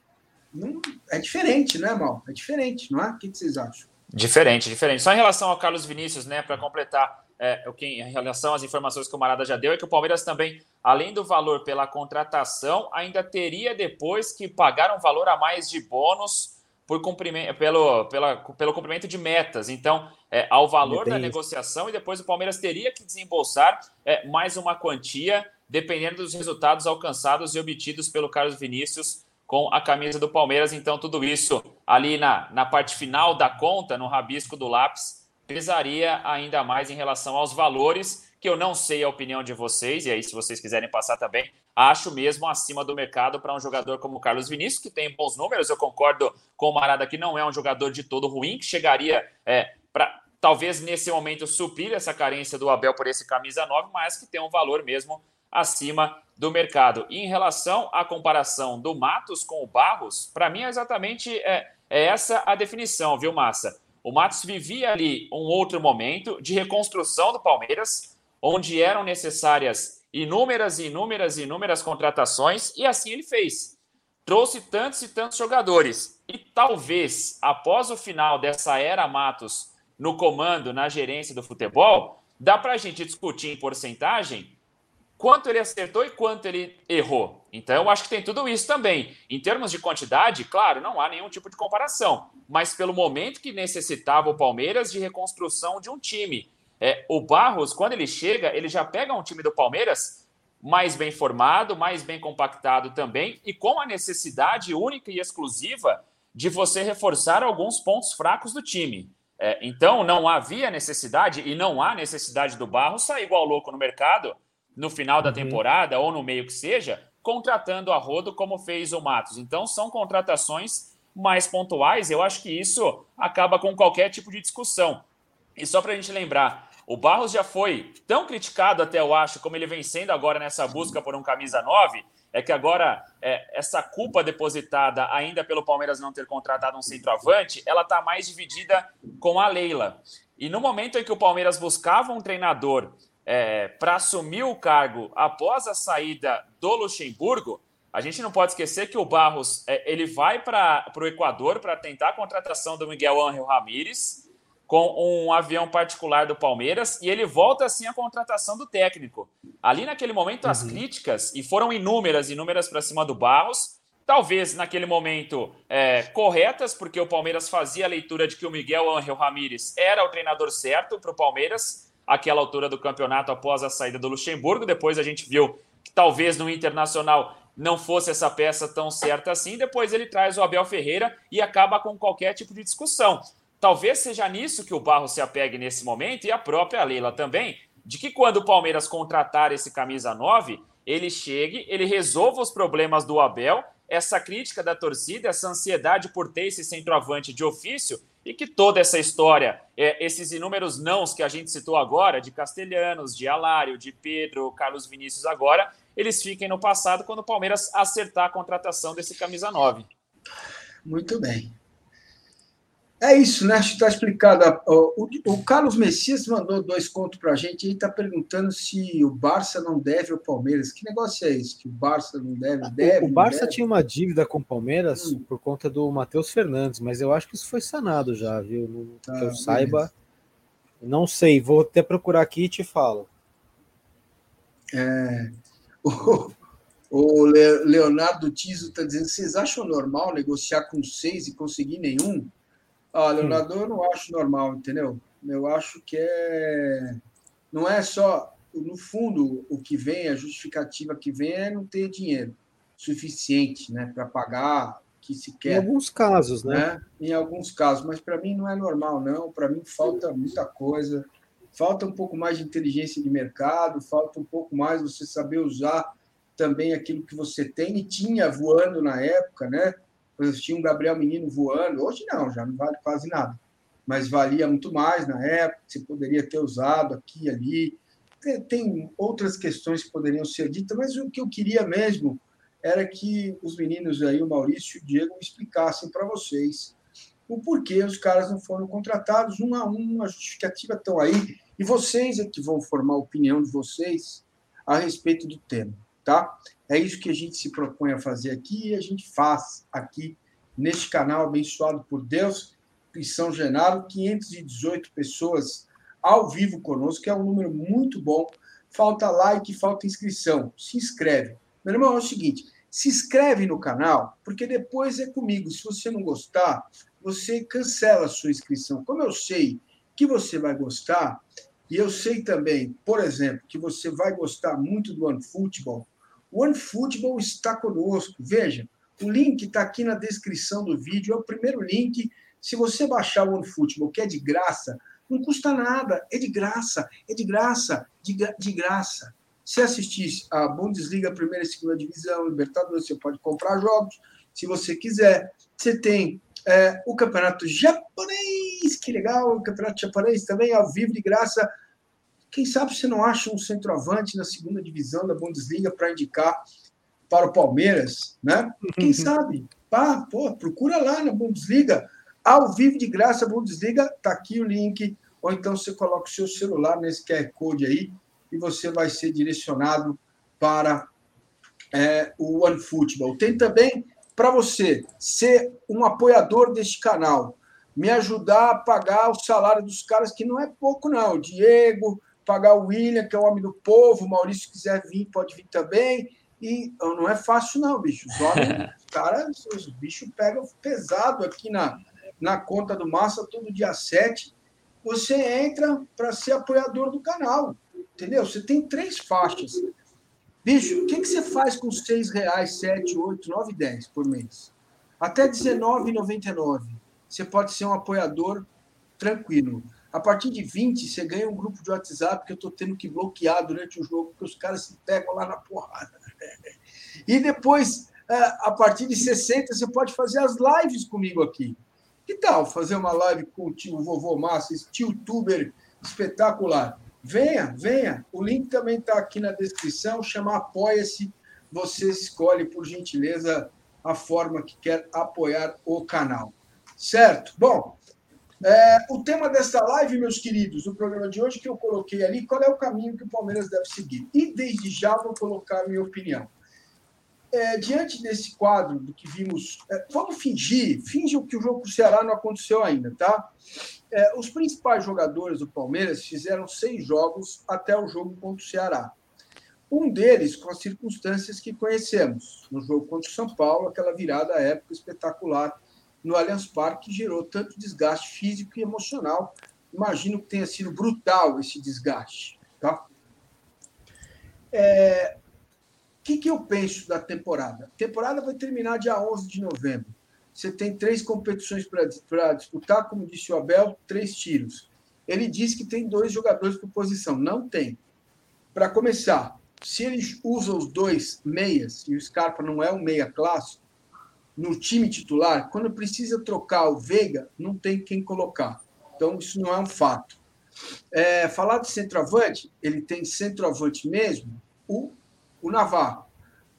não, é diferente, né, Mal? É diferente, não é? O que, que vocês acham? Diferente, diferente. Só em relação ao Carlos Vinícius, né, para completar é, o que em relação às informações que o Marada já deu, é que o Palmeiras também, além do valor pela contratação, ainda teria depois que pagar um valor a mais de bônus por cumprimento, pelo, pela, pelo cumprimento de metas. Então, é, ao valor da negociação e depois o Palmeiras teria que desembolsar é, mais uma quantia, dependendo dos resultados alcançados e obtidos pelo Carlos Vinícius com a camisa do Palmeiras. Então, tudo isso ali na, na parte final da conta, no rabisco do lápis, pesaria ainda mais em relação aos valores que eu não sei a opinião de vocês, e aí, se vocês quiserem passar também, acho mesmo acima do mercado para um jogador como o Carlos Vinícius, que tem bons números. Eu concordo com o Marada que não é um jogador de todo ruim, que chegaria é, para talvez nesse momento suprir essa carência do Abel por esse camisa 9, mas que tem um valor mesmo acima do mercado. E em relação à comparação do Matos com o Barros, para mim é exatamente é, é essa a definição, viu, Massa? O Matos vivia ali um outro momento de reconstrução do Palmeiras, onde eram necessárias inúmeras e inúmeras e inúmeras contratações, e assim ele fez. Trouxe tantos e tantos jogadores. E talvez, após o final dessa era Matos no comando, na gerência do futebol, dá para a gente discutir em porcentagem quanto ele acertou e quanto ele errou. Então, eu acho que tem tudo isso também. Em termos de quantidade, claro, não há nenhum tipo de comparação. Mas pelo momento que necessitava o Palmeiras de reconstrução de um time é, o Barros, quando ele chega, ele já pega um time do Palmeiras mais bem formado, mais bem compactado também, e com a necessidade única e exclusiva de você reforçar alguns pontos fracos do time. É, então, não havia necessidade, e não há necessidade do Barros sair igual louco no mercado no final da uhum. temporada ou no meio que seja, contratando a rodo como fez o Matos. Então, são contratações mais pontuais. Eu acho que isso acaba com qualquer tipo de discussão. E só para a gente lembrar, o Barros já foi tão criticado, até eu acho, como ele vem sendo agora nessa busca por um camisa 9, é que agora é, essa culpa depositada ainda pelo Palmeiras não ter contratado um centroavante, ela está mais dividida com a Leila. E no momento em que o Palmeiras buscava um treinador é, para assumir o cargo após a saída do Luxemburgo, a gente não pode esquecer que o Barros é, ele vai para o Equador para tentar a contratação do Miguel Ángel Ramírez com um avião particular do Palmeiras e ele volta assim à contratação do técnico. Ali naquele momento as uhum. críticas e foram inúmeras, inúmeras para cima do Barros. Talvez naquele momento é, corretas, porque o Palmeiras fazia a leitura de que o Miguel Ángel Ramírez era o treinador certo para o Palmeiras, àquela altura do campeonato após a saída do Luxemburgo. Depois a gente viu que talvez no Internacional não fosse essa peça tão certa assim. Depois ele traz o Abel Ferreira e acaba com qualquer tipo de discussão. Talvez seja nisso que o Barro se apegue nesse momento e a própria Leila também, de que quando o Palmeiras contratar esse camisa 9, ele chegue, ele resolva os problemas do Abel, essa crítica da torcida, essa ansiedade por ter esse centroavante de ofício e que toda essa história, é, esses inúmeros nãos que a gente citou agora, de Castelhanos, de Alário, de Pedro, Carlos Vinícius agora, eles fiquem no passado quando o Palmeiras acertar a contratação desse camisa 9. Muito bem. É isso, né? Acho que está explicado. O, o, Carlos Messias mandou dois contos para a gente e está perguntando se o Barça não deve ao Palmeiras. Que negócio é esse? Que o Barça não deve? deve o, Barça deve? tinha uma dívida com o Palmeiras hum. por conta do Matheus Fernandes, mas eu acho que isso foi sanado já, viu? Tá, que eu beleza. saiba. Não sei, vou até procurar aqui e te falo. É, o, o Leonardo Tiso está dizendo: vocês acham normal negociar com seis e conseguir nenhum? Ah, Leonardo, eu não acho normal, entendeu? Eu acho que é. Não é só. No fundo, o que vem, a justificativa que vem é não ter dinheiro suficiente né, para pagar o que se quer. Em alguns casos, né? né? Em alguns casos, mas para mim não é normal, não. Para mim falta muita coisa. falta um pouco mais de inteligência de mercado, falta um pouco mais você saber usar também aquilo que você tem e tinha voando na época, né? Tinha um Gabriel Menino voando, hoje não, já não vale quase nada, mas valia muito mais na época, você poderia ter usado aqui e ali. Tem, outras questões que poderiam ser ditas, mas o que eu queria mesmo era que os meninos aí, o Maurício e o Diego, explicassem para vocês o porquê os caras não foram contratados um a um, a justificativa estão aí, e vocês é que vão formar a opinião de vocês a respeito do tema, tá? É isso que a gente se propõe a fazer aqui e a gente faz aqui neste canal abençoado por Deus, em São Genaro, 518 pessoas ao vivo conosco, que é um número muito bom. Falta like, falta inscrição. Se inscreve. Meu irmão, é o seguinte, se inscreve no canal, porque depois é comigo. Se você não gostar, você cancela a sua inscrição. Como eu sei que você vai gostar, e eu sei também, por exemplo, que você vai gostar muito do OneFootball, OneFootball está conosco. Veja, o link está aqui na descrição do vídeo, é o primeiro link. Se você baixar o OneFootball, que é de graça, não custa nada, é de graça, é de graça, de, de graça. Se assistir a Bundesliga, primeira e segunda divisão, Libertadores, você pode comprar jogos, se você quiser. Você tem é, o campeonato japonês, que legal, o campeonato japonês também ao vivo de graça. Quem sabe você não acha um centroavante na segunda divisão da Bundesliga para indicar para o Palmeiras, né? Quem sabe? Pá, pô, procura lá na Bundesliga, ao vivo de graça, Bundesliga, tá aqui o link, ou então você coloca o seu celular nesse QR Code aí e você vai ser direcionado para é, o OneFootball. Tem também para você ser um apoiador deste canal, me ajudar a pagar o salário dos caras, que não é pouco, não. O Diego, pagar o William, que é o homem do povo, o Maurício, quiser vir, pode vir também. E não é fácil, não, bicho. Os homens, (laughs) os caras, os bichos pegam pesado aqui na, na conta do Massa todo dia 7. Você entra para ser apoiador do canal. Entendeu? Você tem três faixas. Bicho, o que, que você faz com seis reais, sete, oito, nove, dez por mês? Até R$19,99. Você pode ser um apoiador tranquilo. A partir de 20, você ganha um grupo de WhatsApp que eu estou tendo que bloquear durante o jogo, porque os caras se pegam lá na porrada. E depois, é, a partir de 60, você pode fazer as lives comigo aqui. Que tal fazer uma live com o tio Vovô Massa, esse tio tuber espetacular? Venha, venha. O link também está aqui na descrição, chama Apoia-se. Você escolhe, por gentileza, a forma que quer apoiar o canal. Certo? Bom, é, o tema desta live, meus queridos, do programa de hoje que eu coloquei ali, qual é o caminho que o Palmeiras deve seguir? E desde já vou colocar a minha opinião. É, diante desse quadro do que vimos, é, vamos fingir, finge que o jogo com o Ceará não aconteceu ainda, tá? É, os principais jogadores do Palmeiras fizeram seis jogos até o jogo contra o Ceará. Um deles com as circunstâncias que conhecemos. No jogo contra o São Paulo, aquela virada época espetacular no Allianz Parque, que gerou tanto desgaste físico e emocional. Imagino que tenha sido brutal esse desgaste. Tá? É, o que, que eu penso da temporada? A temporada vai terminar dia 11 de novembro. Você tem três competições para disputar, como disse o Abel, três tiros. Ele diz que tem dois jogadores por posição. Não tem. Para começar, se ele usa os dois meias, e o Scarpa não é um meia clássico, no time titular, quando precisa trocar o Veiga, não tem quem colocar. Então, isso não é um fato. É, falar de centroavante, ele tem centroavante mesmo, o, o Navarro,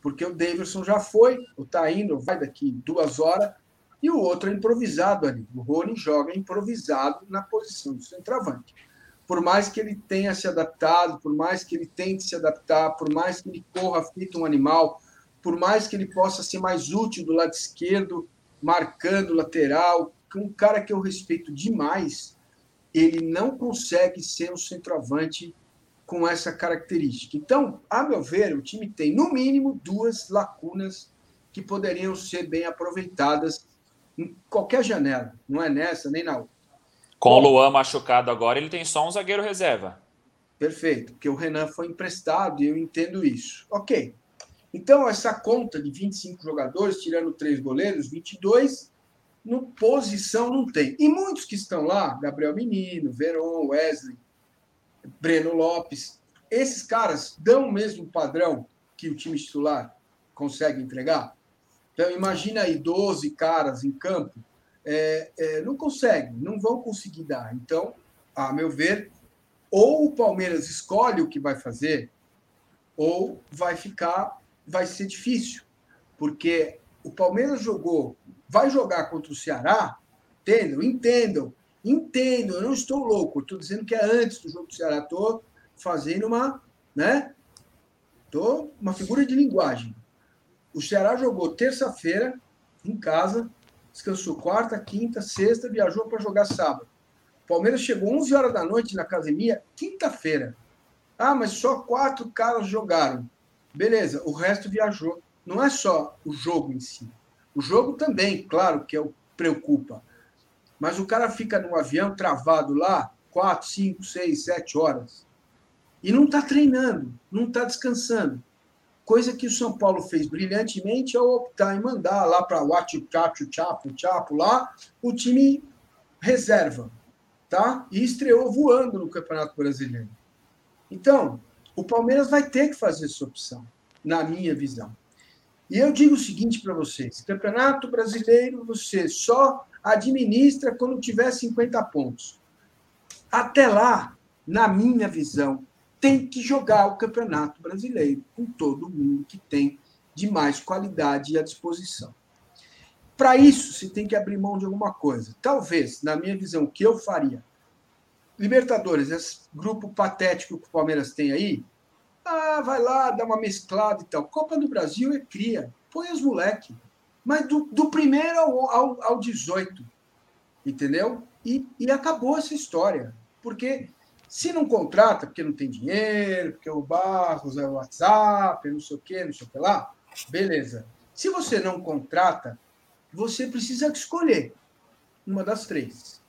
porque o Davidson já foi, ou está indo, vai daqui duas horas, e o outro é improvisado ali. O Rony joga improvisado na posição do centroavante. Por mais que ele tenha se adaptado, por mais que ele tente se adaptar, por mais que ele corra feito um animal, por mais que ele possa ser mais útil do lado esquerdo, marcando lateral, um cara que eu respeito demais, ele não consegue ser um centroavante com essa característica. Então, a meu ver, o time tem, no mínimo, duas lacunas que poderiam ser bem aproveitadas em qualquer janela, não é nessa nem na outra. Com o Luan machucado agora, ele tem só um zagueiro reserva. Perfeito, porque o Renan foi emprestado e eu entendo isso. Ok. Então, essa conta de 25 jogadores, tirando três goleiros, 22, no posição não tem. E muitos que estão lá, Gabriel Menino, Veron, Wesley, Breno Lopes. Esses caras dão o mesmo padrão que o time titular consegue entregar? Então, imagina aí 12 caras em campo. É, é, não consegue, não vão conseguir dar. Então, a meu ver, ou o Palmeiras escolhe o que vai fazer, ou vai ficar, vai ser difícil, porque o Palmeiras jogou, vai jogar contra o Ceará, entendam, entendam, entendam, eu não estou louco, estou dizendo que é antes do jogo do Ceará, estou fazendo uma, né? Tô uma figura de linguagem. O Ceará jogou terça-feira em casa, descansou quarta, quinta, sexta, viajou para jogar sábado. O Palmeiras chegou 11 horas da noite na academia, quinta-feira. Ah, mas só quatro caras jogaram. Beleza, o resto viajou. Não é só o jogo em si. O jogo também, claro, que é o preocupa. Mas o cara fica no avião travado lá quatro, cinco, seis, sete horas e não está treinando, não está descansando. Coisa que o São Paulo fez brilhantemente ao optar em mandar lá para o Chapo, Chapo, Chapo lá o time reserva, tá? E estreou voando no Campeonato Brasileiro. Então, o Palmeiras vai ter que fazer essa opção, na minha visão. E eu digo o seguinte para vocês: Campeonato Brasileiro você só administra quando tiver 50 pontos. Até lá, na minha visão, tem que jogar o Campeonato Brasileiro com todo mundo que tem de mais qualidade à disposição. Para isso, se tem que abrir mão de alguma coisa. Talvez, na minha visão, o que eu faria? Libertadores, esse grupo patético que o Palmeiras tem aí, ah, vai lá, dá uma mesclada e tal. Copa do Brasil é cria, põe os moleque. Mas do, do primeiro ao, ao, ao 18, entendeu? E, e acabou essa história. Porque se não contrata, porque não tem dinheiro, porque o Barros é o WhatsApp, não sei o quê, não sei o que lá, beleza. Se você não contrata, você precisa escolher uma das três.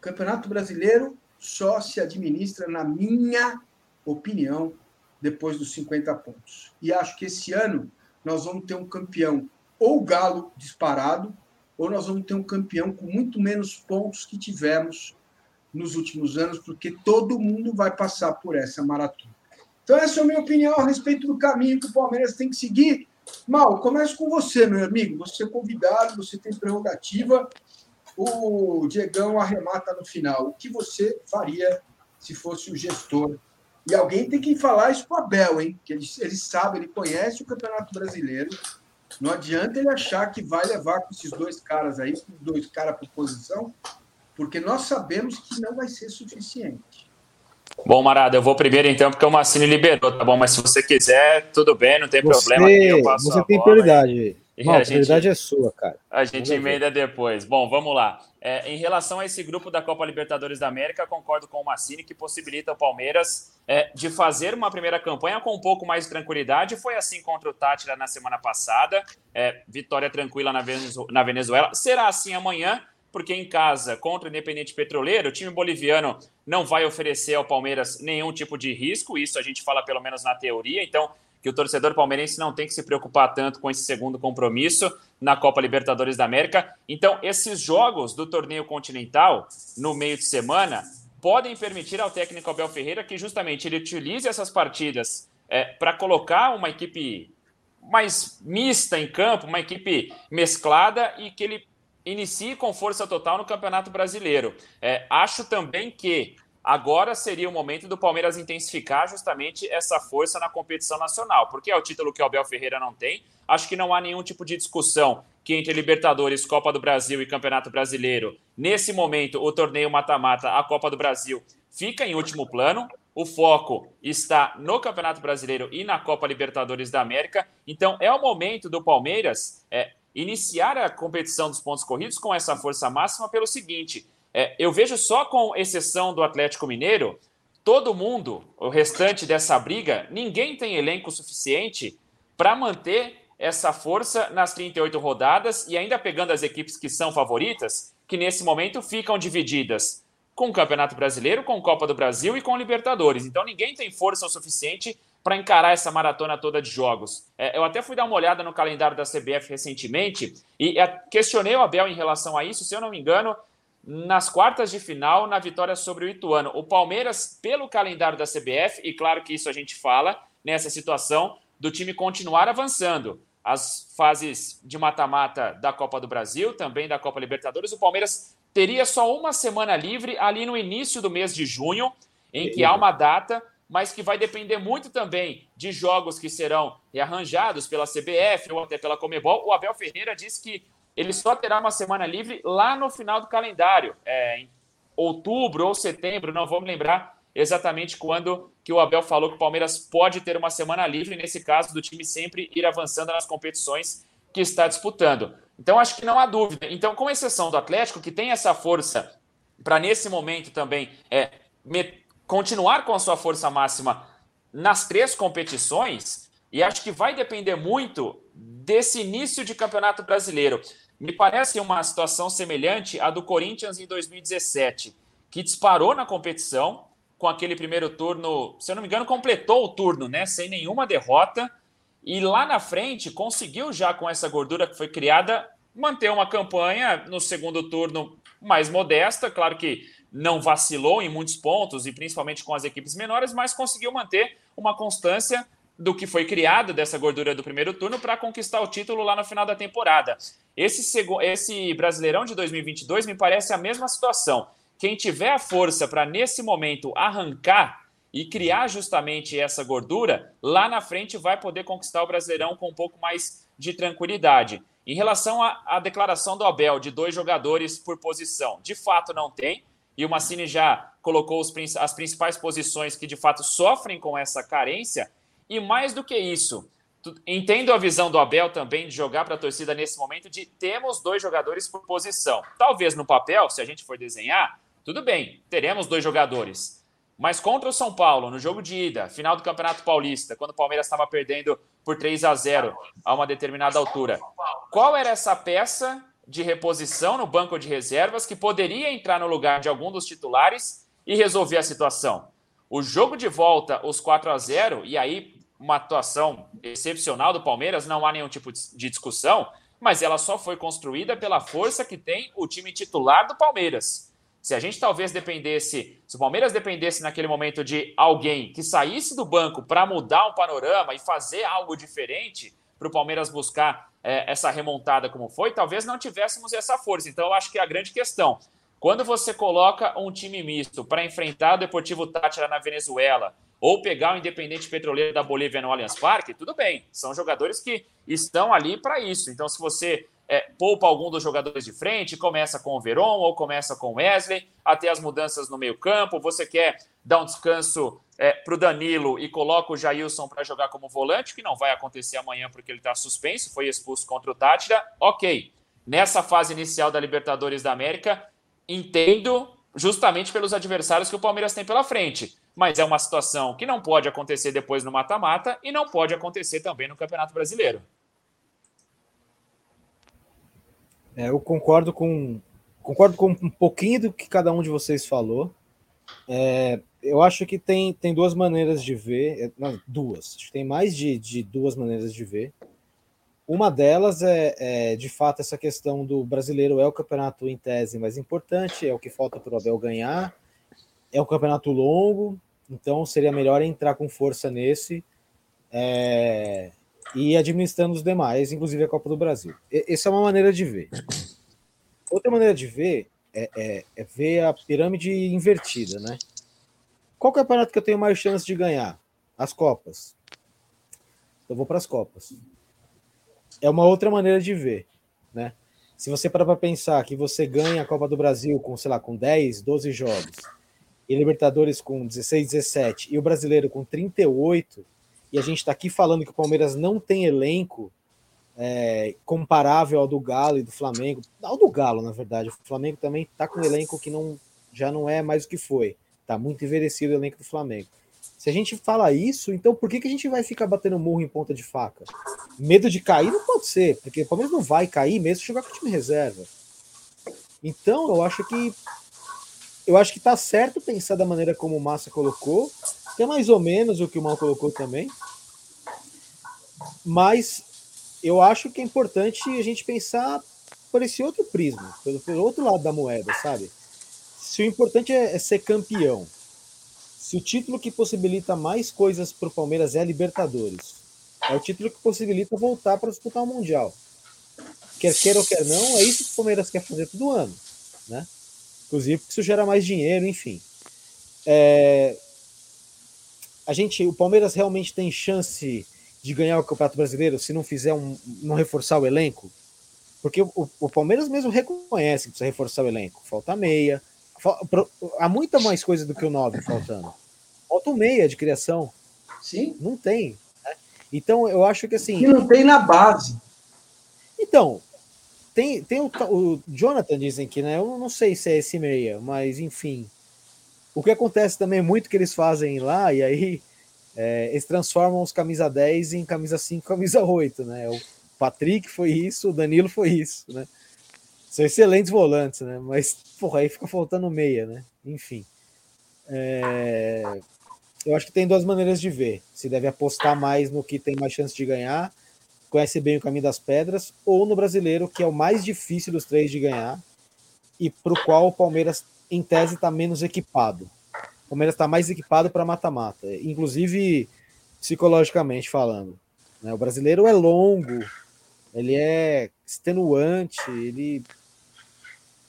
Campeonato Brasileiro só se administra, na minha opinião, depois dos 50 pontos. E acho que esse ano nós vamos ter um campeão ou Galo disparado, ou nós vamos ter um campeão com muito menos pontos que tivemos nos últimos anos, porque todo mundo vai passar por essa maratona. Então, essa é a minha opinião a respeito do caminho que o Palmeiras tem que seguir. Mal, começo com você, meu amigo. Você é convidado, você tem prerrogativa. O Diegão arremata no final. O que você faria se fosse o gestor? E alguém tem que falar isso para o Abel, hein? Que ele, ele sabe, ele conhece o Campeonato Brasileiro. Não adianta ele achar que vai levar com esses dois caras aí, dois caras por posição, porque nós sabemos que não vai ser suficiente. Bom, Marada, eu vou primeiro então, porque o Massini liberou, tá bom? Mas se você quiser, tudo bem, não tem você, problema. Aqui você tem prioridade. E não, a, a prioridade é sua, cara. A gente emenda depois. Bom, vamos lá. É, em relação a esse grupo da Copa Libertadores da América, concordo com o Massini que possibilita o Palmeiras é, de fazer uma primeira campanha com um pouco mais de tranquilidade. Foi assim contra o Tátira na semana passada. É, vitória tranquila na Venezuela. Será assim amanhã porque em casa, contra o Independente Petroleiro, o time boliviano não vai oferecer ao Palmeiras nenhum tipo de risco, isso a gente fala pelo menos na teoria, então que o torcedor palmeirense não tem que se preocupar tanto com esse segundo compromisso na Copa Libertadores da América. Então, esses jogos do torneio continental, no meio de semana, podem permitir ao técnico Abel Ferreira que justamente ele utilize essas partidas é, para colocar uma equipe mais mista em campo, uma equipe mesclada e que ele inicie com força total no Campeonato Brasileiro. É, acho também que agora seria o momento do Palmeiras intensificar justamente essa força na competição nacional, porque é o título que o Abel Ferreira não tem. Acho que não há nenhum tipo de discussão que entre Libertadores, Copa do Brasil e Campeonato Brasileiro, nesse momento, o torneio mata-mata, a Copa do Brasil, fica em último plano. O foco está no Campeonato Brasileiro e na Copa Libertadores da América. Então, é o momento do Palmeiras é, iniciar a competição dos pontos corridos com essa força máxima pelo seguinte: é, eu vejo só com exceção do Atlético Mineiro, todo mundo, o restante dessa briga, ninguém tem elenco suficiente para manter essa força nas 38 rodadas e ainda pegando as equipes que são favoritas, que nesse momento ficam divididas com o Campeonato Brasileiro, com Copa do Brasil e com Libertadores. Então ninguém tem força o suficiente para encarar essa maratona toda de jogos. É, eu até fui dar uma olhada no calendário da CBF recentemente e é, questionei o Abel em relação a isso. Se eu não me engano, nas quartas de final na vitória sobre o Ituano. O Palmeiras, pelo calendário da CBF, e claro que isso a gente fala nessa situação do time continuar avançando. As fases de mata-mata da Copa do Brasil, também da Copa Libertadores, o Palmeiras teria só uma semana livre ali no início do mês de junho, em que há uma data, mas que vai depender muito também de jogos que serão arranjados pela CBF ou até pela Comebol. O Abel Ferreira disse que ele só terá uma semana livre lá no final do calendário, é, em outubro ou setembro, não vamos lembrar exatamente quando que o Abel falou que o Palmeiras pode ter uma semana livre, nesse caso do time sempre ir avançando nas competições que está disputando. Então acho que não há dúvida. Então, com exceção do Atlético, que tem essa força para nesse momento também é, continuar com a sua força máxima nas três competições, e acho que vai depender muito desse início de campeonato brasileiro. Me parece uma situação semelhante à do Corinthians em 2017, que disparou na competição com aquele primeiro turno, se eu não me engano, completou o turno, né, sem nenhuma derrota, e lá na frente conseguiu já com essa gordura que foi criada manter uma campanha no segundo turno mais modesta, claro que não vacilou em muitos pontos e principalmente com as equipes menores, mas conseguiu manter uma constância do que foi criado dessa gordura do primeiro turno para conquistar o título lá no final da temporada. Esse, esse Brasileirão de 2022 me parece a mesma situação. Quem tiver a força para, nesse momento, arrancar e criar justamente essa gordura, lá na frente vai poder conquistar o Brasileirão com um pouco mais de tranquilidade. Em relação à, declaração do Abel de dois jogadores por posição, de fato não tem, e o Massini já colocou os, as principais posições que de fato sofrem com essa carência, e mais do que isso, entendo a visão do Abel também de jogar para a torcida nesse momento de temos dois jogadores por posição. Talvez no papel, se a gente for desenhar, tudo bem, teremos dois jogadores. Mas contra o São Paulo, no jogo de ida, final do Campeonato Paulista, quando o Palmeiras estava perdendo por 3 a 0 a uma determinada altura, qual era essa peça de reposição no banco de reservas que poderia entrar no lugar de algum dos titulares e resolver a situação? O jogo de volta, os 4 a 0 e aí uma atuação excepcional do Palmeiras, não há nenhum tipo de discussão, mas ela só foi construída pela força que tem o time titular do Palmeiras. Se a gente talvez dependesse, se o Palmeiras dependesse naquele momento de alguém que saísse do banco para mudar um panorama e fazer algo diferente para o Palmeiras buscar é, essa remontada como foi, talvez não tivéssemos essa força. Então, eu acho que é a grande questão. Quando você coloca um time misto para enfrentar o Deportivo Tátira na Venezuela, ou pegar o Independente Petroleiro da Bolívia no Allianz Parque, tudo bem. São jogadores que estão ali para isso. Então, se você é, poupa algum dos jogadores de frente, começa com o Veron ou começa com o Wesley, até as mudanças no meio-campo, você quer dar um descanso é, para o Danilo e coloca o Jailson para jogar como volante, que não vai acontecer amanhã porque ele está suspenso, foi expulso contra o Tátira. Ok. Nessa fase inicial da Libertadores da América, entendo justamente pelos adversários que o Palmeiras tem pela frente mas é uma situação que não pode acontecer depois no mata-mata e não pode acontecer também no Campeonato Brasileiro. É, eu concordo com concordo com um pouquinho do que cada um de vocês falou. É, eu acho que tem, tem duas maneiras de ver, é, não, duas, tem mais de, de duas maneiras de ver. Uma delas é, é, de fato essa questão do brasileiro é o campeonato em tese mais importante, é o que falta para o Abel ganhar é um campeonato longo, então seria melhor entrar com força nesse é, e administrando os demais, inclusive a Copa do Brasil. Essa é uma maneira de ver. Outra maneira de ver é, é, é ver a pirâmide invertida, né? Qual campeonato que eu tenho mais chance de ganhar? As Copas. Eu vou para as Copas. É uma outra maneira de ver, né? Se você parar para pensar que você ganha a Copa do Brasil com, sei lá, com 10, 12 jogos, e Libertadores com 16, 17 e o Brasileiro com 38, e a gente está aqui falando que o Palmeiras não tem elenco é, comparável ao do Galo e do Flamengo, ao do Galo, na verdade. O Flamengo também está com um elenco que não, já não é mais o que foi. Está muito envelhecido o elenco do Flamengo. Se a gente fala isso, então por que, que a gente vai ficar batendo murro em ponta de faca? Medo de cair não pode ser, porque o Palmeiras não vai cair mesmo se jogar com o time reserva. Então, eu acho que eu acho que está certo pensar da maneira como o Massa colocou, que é mais ou menos o que o Mal colocou também. Mas eu acho que é importante a gente pensar por esse outro prisma, pelo, pelo outro lado da moeda, sabe? Se o importante é, é ser campeão, se o título que possibilita mais coisas para o Palmeiras é a Libertadores, é o título que possibilita voltar para disputar o Mundial. Quer queira ou quer não, é isso que o Palmeiras quer fazer todo ano, né? Inclusive porque isso gera mais dinheiro, enfim. É... A gente, o Palmeiras realmente tem chance de ganhar o Campeonato Brasileiro se não fizer um, não reforçar o elenco? Porque o, o Palmeiras mesmo reconhece que precisa reforçar o elenco. Falta meia. há muita mais coisa do que o 9 faltando. Falta o meia de criação. Sim. Não tem. Né? Então, eu acho que assim. E não tem na base. Então, tem, tem o, o Jonathan, dizem que, né? Eu não sei se é esse meia, mas enfim. O que acontece também é muito que eles fazem lá, e aí é, eles transformam os camisa 10 em camisa 5, camisa 8, né? O Patrick foi isso, o Danilo foi isso, né? São excelentes volantes, né? Mas, porra, aí fica faltando meia, né? Enfim. É... Eu acho que tem duas maneiras de ver. Se deve apostar mais no que tem mais chance de ganhar, conhece bem o caminho das pedras, ou no brasileiro, que é o mais difícil dos três de ganhar, e para o qual o Palmeiras, em tese, está menos equipado. Palmeiras está mais equipado para mata-mata, inclusive psicologicamente falando. Né? O brasileiro é longo, ele é extenuante, ele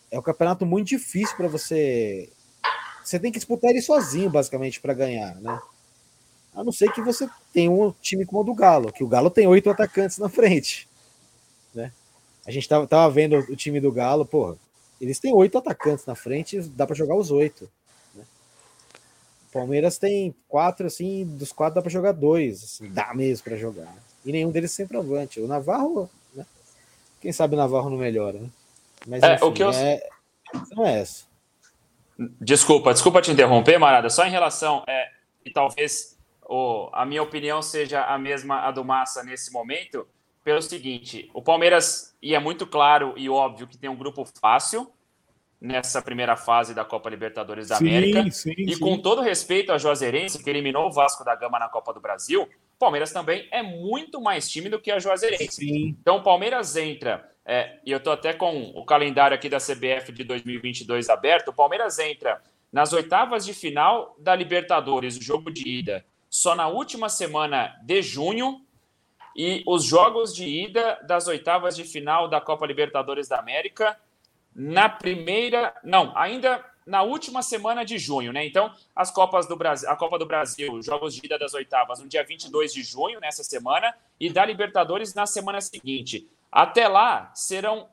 é um campeonato muito difícil para você. Você tem que disputar ele sozinho, basicamente, para ganhar, né? A não ser que você tenha um time como o do Galo, que o Galo tem oito atacantes na frente, né? A gente tava, tava vendo o time do Galo, porra, eles têm oito atacantes na frente, dá para jogar os oito. Palmeiras tem quatro, assim, dos quatro dá para jogar dois, assim, dá mesmo para jogar. Né? E nenhum deles é centroavante. O Navarro, né? Quem sabe o Navarro não melhora, né? Mas é, enfim, o que eu... é... não é essa. Desculpa, desculpa te interromper, Marada. Só em relação, é, e talvez o, a minha opinião seja a mesma a do Massa nesse momento, pelo seguinte: o Palmeiras, e é muito claro e óbvio que tem um grupo fácil, nessa primeira fase da Copa Libertadores da sim, América. Sim, e sim. com todo respeito a Juazeirense, que eliminou o Vasco da Gama na Copa do Brasil, o Palmeiras também é muito mais time do que a Juazeirense. Então o Palmeiras entra, é, e eu estou até com o calendário aqui da CBF de 2022 aberto, o Palmeiras entra nas oitavas de final da Libertadores, o jogo de ida, só na última semana de junho, e os jogos de ida das oitavas de final da Copa Libertadores da América na primeira, não, ainda na última semana de junho, né? Então, as Copas do Brasil, a Copa do Brasil, jogos de ida das oitavas no dia 22 de junho, nessa semana, e da Libertadores na semana seguinte. Até lá, serão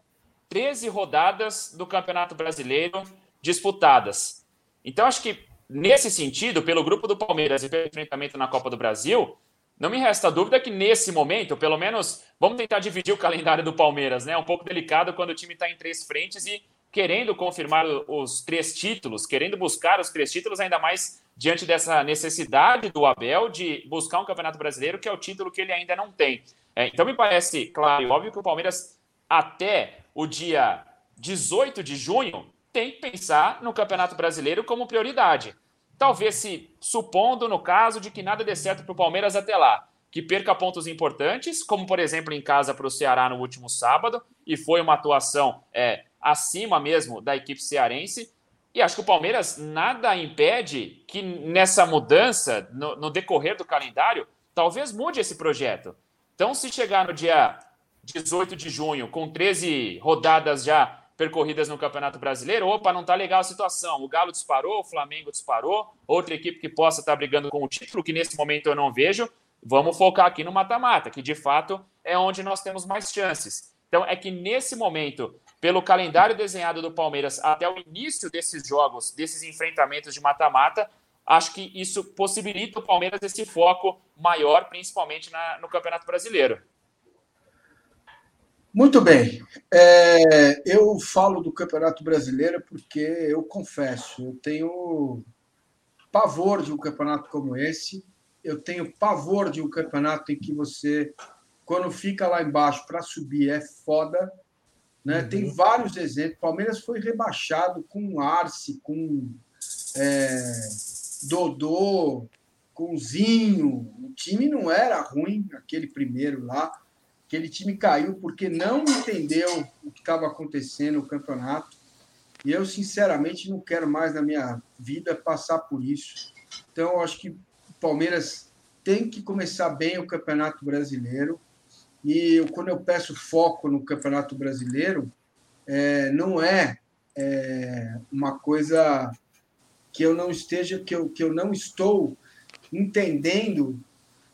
13 rodadas do Campeonato Brasileiro disputadas. Então, acho que nesse sentido, pelo grupo do Palmeiras e pelo enfrentamento na Copa do Brasil, não me resta dúvida que nesse momento, pelo menos, vamos tentar dividir o calendário do Palmeiras, né? É um pouco delicado quando o time está em três frentes e querendo confirmar os três títulos, querendo buscar os três títulos, ainda mais diante dessa necessidade do Abel de buscar um campeonato brasileiro, que é o título que ele ainda não tem. É, então, me parece claro e óbvio que o Palmeiras, até o dia 18 de junho, tem que pensar no campeonato brasileiro como prioridade. Talvez se supondo, no caso, de que nada dê certo para o Palmeiras até lá, que perca pontos importantes, como por exemplo em casa para o Ceará no último sábado, e foi uma atuação é, acima mesmo da equipe cearense. E acho que o Palmeiras nada impede que nessa mudança, no, no decorrer do calendário, talvez mude esse projeto. Então, se chegar no dia 18 de junho, com 13 rodadas já percorridas no Campeonato Brasileiro. Opa, não tá legal a situação. O Galo disparou, o Flamengo disparou, outra equipe que possa estar tá brigando com o título, que nesse momento eu não vejo. Vamos focar aqui no mata-mata, que de fato é onde nós temos mais chances. Então, é que nesse momento, pelo calendário desenhado do Palmeiras até o início desses jogos, desses enfrentamentos de mata-mata, acho que isso possibilita o Palmeiras esse foco maior, principalmente na, no Campeonato Brasileiro. Muito bem. É, eu falo do Campeonato Brasileiro porque eu confesso, eu tenho pavor de um campeonato como esse. Eu tenho pavor de um campeonato em que você, quando fica lá embaixo para subir, é foda. Né? Uhum. Tem vários exemplos. Palmeiras foi rebaixado com Arce, com é, Dodô, com Zinho. O time não era ruim, aquele primeiro lá Aquele time caiu porque não entendeu o que estava acontecendo no campeonato. E eu, sinceramente, não quero mais na minha vida passar por isso. Então, eu acho que o Palmeiras tem que começar bem o Campeonato Brasileiro. E eu, quando eu peço foco no Campeonato Brasileiro, é, não é, é, uma coisa que eu não esteja, que eu, que eu não estou entendendo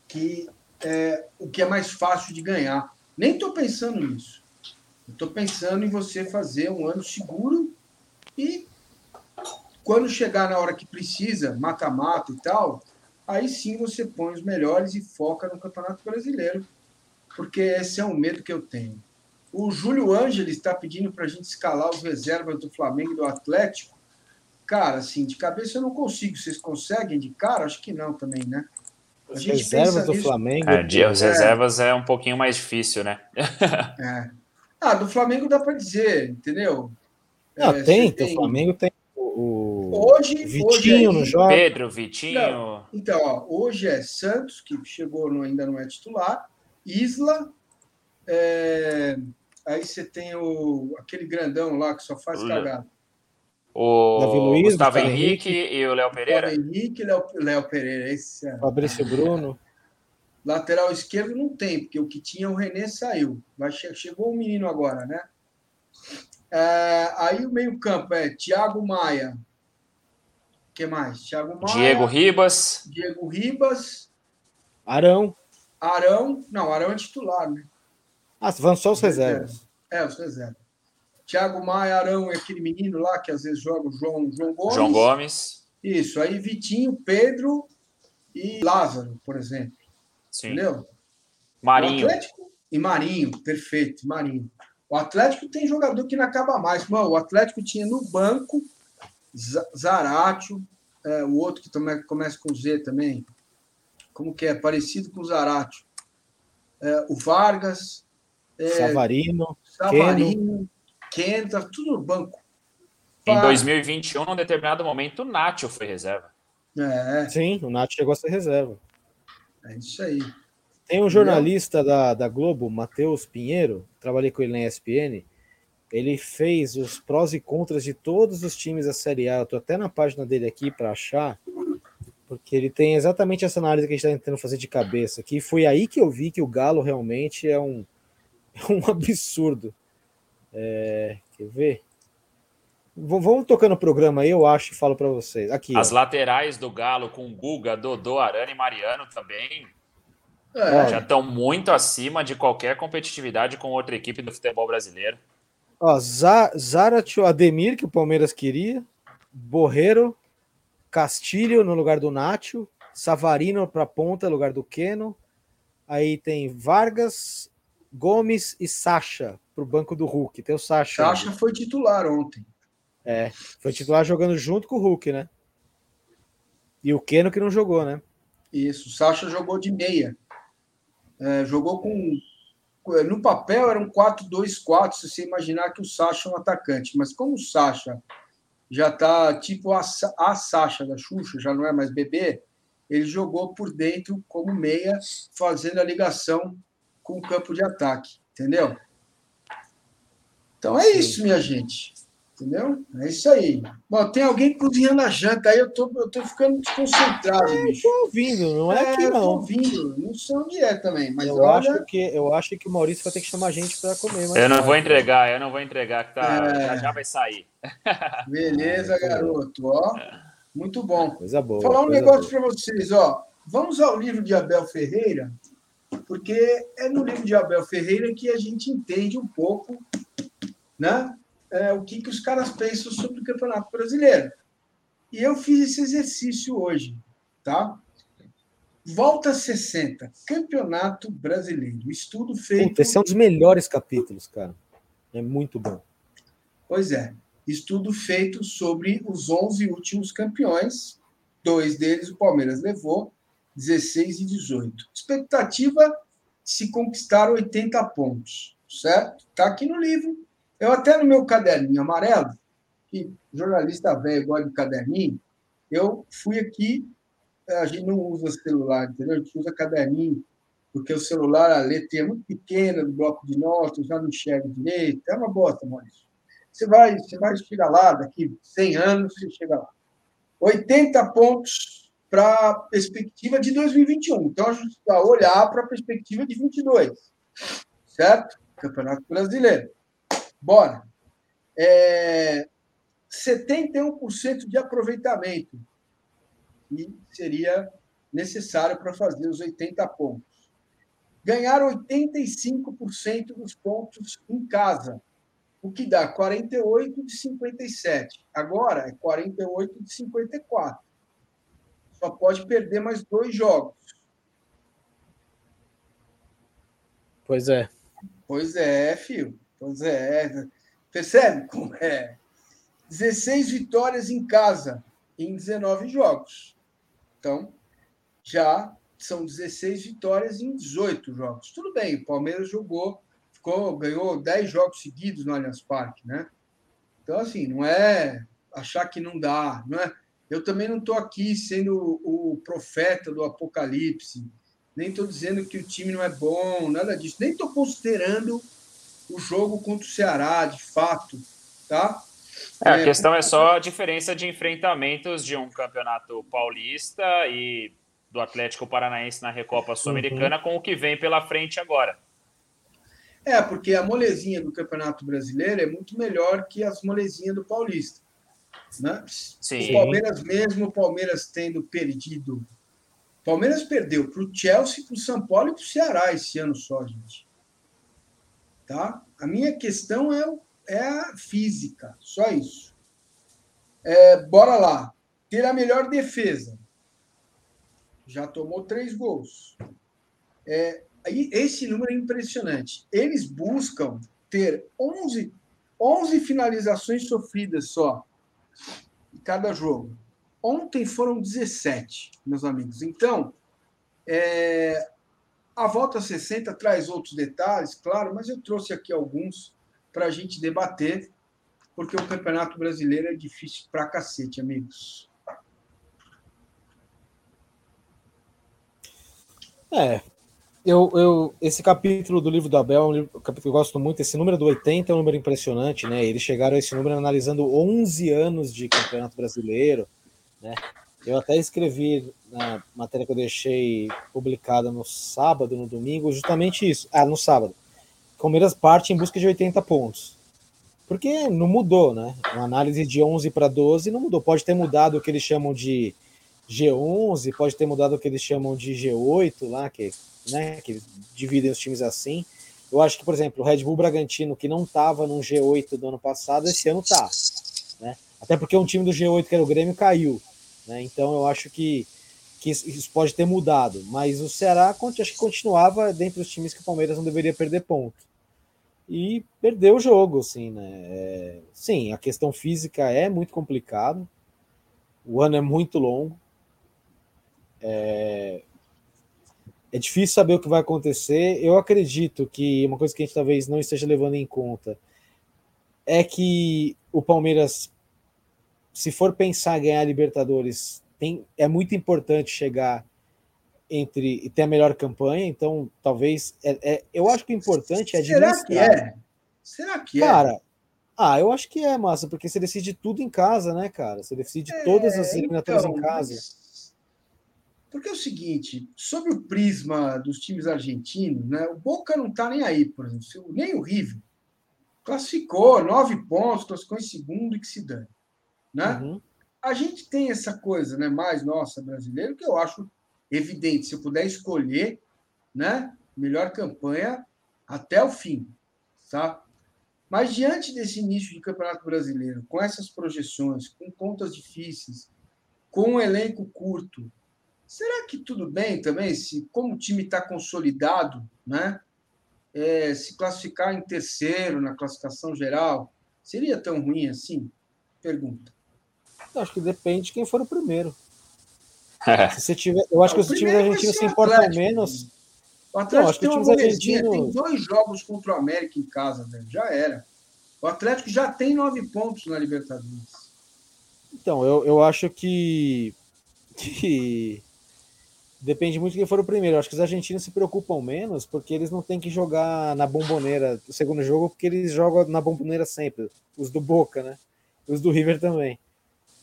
que é, o que é mais fácil de ganhar. Nem estou pensando nisso. Estou pensando em você fazer um ano seguro e quando chegar na hora que precisa, mata-mata e tal, aí sim você põe os melhores e foca no Campeonato Brasileiro, porque esse é o medo que eu tenho. O Júlio Ângeles está pedindo para a gente escalar os reservas do Flamengo e do Atlético. Cara, assim, de cabeça eu não consigo. Vocês conseguem de cara? Acho que não também, né? As reservas do nisso. Flamengo. É, de, as reservas é. é um pouquinho mais difícil, né? (laughs) é. Ah, do Flamengo dá para dizer, entendeu? Não, é, tem, tem, o Flamengo tem o, hoje, Vitinho hoje é no jogo. Pedro, Vitinho. Não, então, ó, hoje é Santos, que chegou, no, ainda não é titular, Isla, é, aí você tem o, aquele grandão lá que só faz cagada. O Davi Luiz, Gustavo Henrique, Henrique, e o Léo Pereira. Gustavo Henrique e Léo, Léo Pereira. Esse é... Fabrício Bruno. (laughs) Lateral esquerdo não tem, porque o que tinha o René saiu. Mas chegou o um menino agora, né? É, aí o meio-campo é Thiago Maia. O que mais? Thiago Maia. Diego Ribas. Diego Ribas. Arão. Arão. Não, Arão é titular, né? Ah, vão só os reservas. É, os reservas. Thiago Maia, Arão e aquele menino lá que às vezes joga o João, João Gomes. João Gomes. Isso, aí Vitinho, Pedro e Lázaro, por exemplo. Sim. Entendeu? Marinho. e Marinho, perfeito, Marinho. O Atlético tem jogador que não acaba mais. Mano, o Atlético tinha no banco Zaratio, é, o outro que também começa com Z também. Como que é? Parecido com o Zaratio. É, o Vargas. É, Savarino. Savarino. Keno, tá tudo no banco. Em 2021, num determinado momento, o Nacho foi reserva. É. Sim, o Nacho chegou a ser reserva. É isso aí. Tem um jornalista da, da Globo, Matheus Pinheiro, trabalhei com ele na ESPN. Ele fez os prós e contras de todos os times da Série A. Eu tô até na página dele aqui para achar, porque ele tem exatamente essa análise que a gente está tentando fazer de cabeça aqui. Foi aí que eu vi que o Galo realmente é um, (laughs) é um absurdo. É, quer ver? Vamos tocando o programa aí, eu acho e falo para vocês. Aqui. As ó. laterais do Galo com Guga, Dodô, Arana e Mariano também é. já estão muito acima de qualquer competitividade com outra equipe do futebol brasileiro. Ó, Zarat, Ademir, que o Palmeiras queria, Borreiro, Castilho no lugar do Nacho, Savarino para ponta no lugar do Keno. Aí tem Vargas, Gomes e Sacha para o banco do Hulk. Tem o Sacha. Sacha foi titular ontem. É, foi titular jogando junto com o Hulk, né? E o Keno que não jogou, né? Isso, o Sacha jogou de meia. É, jogou com. No papel era um 4-2-4, se você imaginar que o Sacha é um atacante. Mas como o Sacha já está tipo a, a Sacha da Xuxa, já não é mais bebê, ele jogou por dentro como meia, fazendo a ligação com o campo de ataque. Entendeu? Então é isso, minha gente. Entendeu? É isso aí. Bom, tem alguém cozinhando a janta aí, eu tô, eu tô ficando desconcentrado, é, bicho. tô ouvindo, não é, é aqui, não. Tô ouvindo, não sei onde é também, mas eu olha... acho que Eu acho que o Maurício vai ter que chamar a gente para comer. eu não vou entregar, eu não vou entregar, que tá, é... já, já vai sair. (laughs) Beleza, garoto, ó. Muito bom. Coisa boa. Vou falar um negócio para vocês, ó. Vamos ao livro de Abel Ferreira, porque é no livro de Abel Ferreira que a gente entende um pouco né, é, o que, que os caras pensam sobre o Campeonato Brasileiro. E eu fiz esse exercício hoje, tá? Volta 60, Campeonato Brasileiro. Estudo feito. Puta, esse é um dos melhores capítulos, cara. É muito bom. Pois é. Estudo feito sobre os 11 últimos campeões. Dois deles o Palmeiras levou, 16 e 18. Expectativa se conquistar 80 pontos, certo? Está aqui no livro. Eu até no meu caderninho amarelo, que jornalista velho gosta de caderninho, eu fui aqui, a gente não usa celular, entendeu? A gente usa caderninho, porque o celular, a letra é muito pequena do bloco de notas, já não enxerga direito. É uma bosta, Maurício. Você vai, você vai chegar lá, daqui 100 anos, você chega lá. 80 pontos para a perspectiva de 2021. Então, a gente vai olhar para a perspectiva de 22. Certo? Campeonato Brasileiro. Bora. É, 71% de aproveitamento. E seria necessário para fazer os 80 pontos ganhar 85% dos pontos em casa, o que dá 48 de 57. Agora é 48 de 54. Só pode perder mais dois jogos. Pois é. Pois é, filho. Pois é. Percebe como é? 16 vitórias em casa em 19 jogos. Então, já são 16 vitórias em 18 jogos. Tudo bem, o Palmeiras jogou, ficou, ganhou 10 jogos seguidos no Allianz Parque, né? Então, assim, não é achar que não dá, não é? Eu também não estou aqui sendo o profeta do apocalipse, nem estou dizendo que o time não é bom, nada disso, nem estou considerando o jogo contra o Ceará, de fato, tá? É, a é, questão é só a diferença de enfrentamentos de um campeonato paulista e do Atlético Paranaense na Recopa uhum. Sul-Americana uhum. com o que vem pela frente agora. É, porque a molezinha do Campeonato Brasileiro é muito melhor que as molezinhas do Paulista. Né? Sim. O Palmeiras mesmo, o Palmeiras tendo perdido. O Palmeiras perdeu para o Chelsea, para o São Paulo e para o Ceará esse ano só, gente. Tá? A minha questão é, é a física, só isso. É, bora lá. Ter a melhor defesa já tomou três gols. É, esse número é impressionante. Eles buscam ter 11, 11 finalizações sofridas só cada jogo. Ontem foram 17, meus amigos. Então, é, a volta 60 traz outros detalhes, claro, mas eu trouxe aqui alguns para a gente debater, porque o Campeonato Brasileiro é difícil pra cacete, amigos. É. Eu, eu, esse capítulo do livro do Abel é um capítulo que eu gosto muito. Esse número do 80 é um número impressionante, né? Eles chegaram a esse número analisando 11 anos de campeonato brasileiro, né? Eu até escrevi na matéria que eu deixei publicada no sábado, no domingo, justamente isso. Ah, no sábado. Palmeiras parte em busca de 80 pontos. Porque não mudou, né? Uma análise de 11 para 12 não mudou. Pode ter mudado o que eles chamam de G11, pode ter mudado o que eles chamam de G8 lá, que, né, que dividem os times assim. Eu acho que, por exemplo, o Red Bull Bragantino, que não estava no G8 do ano passado, esse ano tá. Né? Até porque um time do G8, que era o Grêmio, caiu. Né? Então eu acho que, que isso pode ter mudado. Mas o Ceará acho que continuava dentro dos times que o Palmeiras não deveria perder ponto. E perdeu o jogo, assim, né? É, sim, a questão física é muito complicado. O ano é muito longo. É, é difícil saber o que vai acontecer. Eu acredito que uma coisa que a gente talvez não esteja levando em conta é que o Palmeiras, se for pensar em ganhar a Libertadores, tem, é muito importante chegar entre e ter a melhor campanha. Então, talvez. É, é eu acho que o importante é Será que é? Será que é? Cara, ah, eu acho que é, massa, porque você decide tudo em casa, né, cara? Você decide é, todas as eliminatórias então, em casa. Mas porque é o seguinte, sobre o prisma dos times argentinos, né, o Boca não está nem aí, por exemplo, nem o River. Classificou, nove pontos, classificou em segundo e que se dane. Né? Uhum. A gente tem essa coisa né, mais nossa brasileira, que eu acho evidente. Se eu puder escolher, né, melhor campanha até o fim. Tá? Mas diante desse início de Campeonato Brasileiro, com essas projeções, com contas difíceis, com um elenco curto, Será que tudo bem também, se como o time está consolidado, né? É, se classificar em terceiro na classificação geral, seria tão ruim assim? Pergunta. Eu acho que depende de quem for o primeiro. É. Se você tiver, eu acho que os times argentinos se importam menos. O Atlético não, tem uma argentinos... tem dois jogos contra o América em casa, velho. Já era. O Atlético já tem nove pontos na Libertadores. Então, eu, eu acho que, (laughs) que Depende muito de quem for o primeiro. Acho que os argentinos se preocupam menos porque eles não têm que jogar na bomboneira o segundo jogo, porque eles jogam na bomboneira sempre. Os do Boca, né? Os do River também.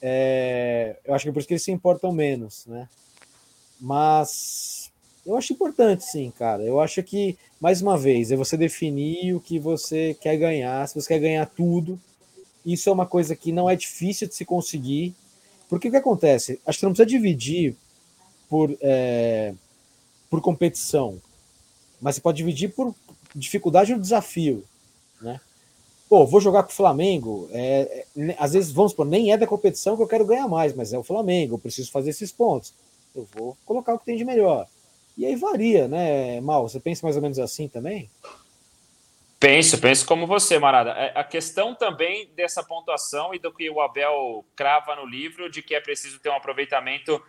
É... eu acho que é por isso que eles se importam menos, né? Mas eu acho importante, sim, cara. Eu acho que, mais uma vez, é você definir o que você quer ganhar. Se você quer ganhar tudo, isso é uma coisa que não é difícil de se conseguir. Porque o que acontece? Acho que não precisa dividir por, é, por competição, mas você pode dividir por dificuldade no desafio, né? Pô, vou jogar com o Flamengo. É, é, às vezes, vamos supor, nem é da competição que eu quero ganhar mais, mas é o Flamengo, eu preciso fazer esses pontos. Eu vou colocar o que tem de melhor. E aí varia, né, Mal? Você pensa mais ou menos assim também? Penso, penso como você, Marada. É, a questão também dessa pontuação e do que o Abel crava no livro, de que é preciso ter um aproveitamento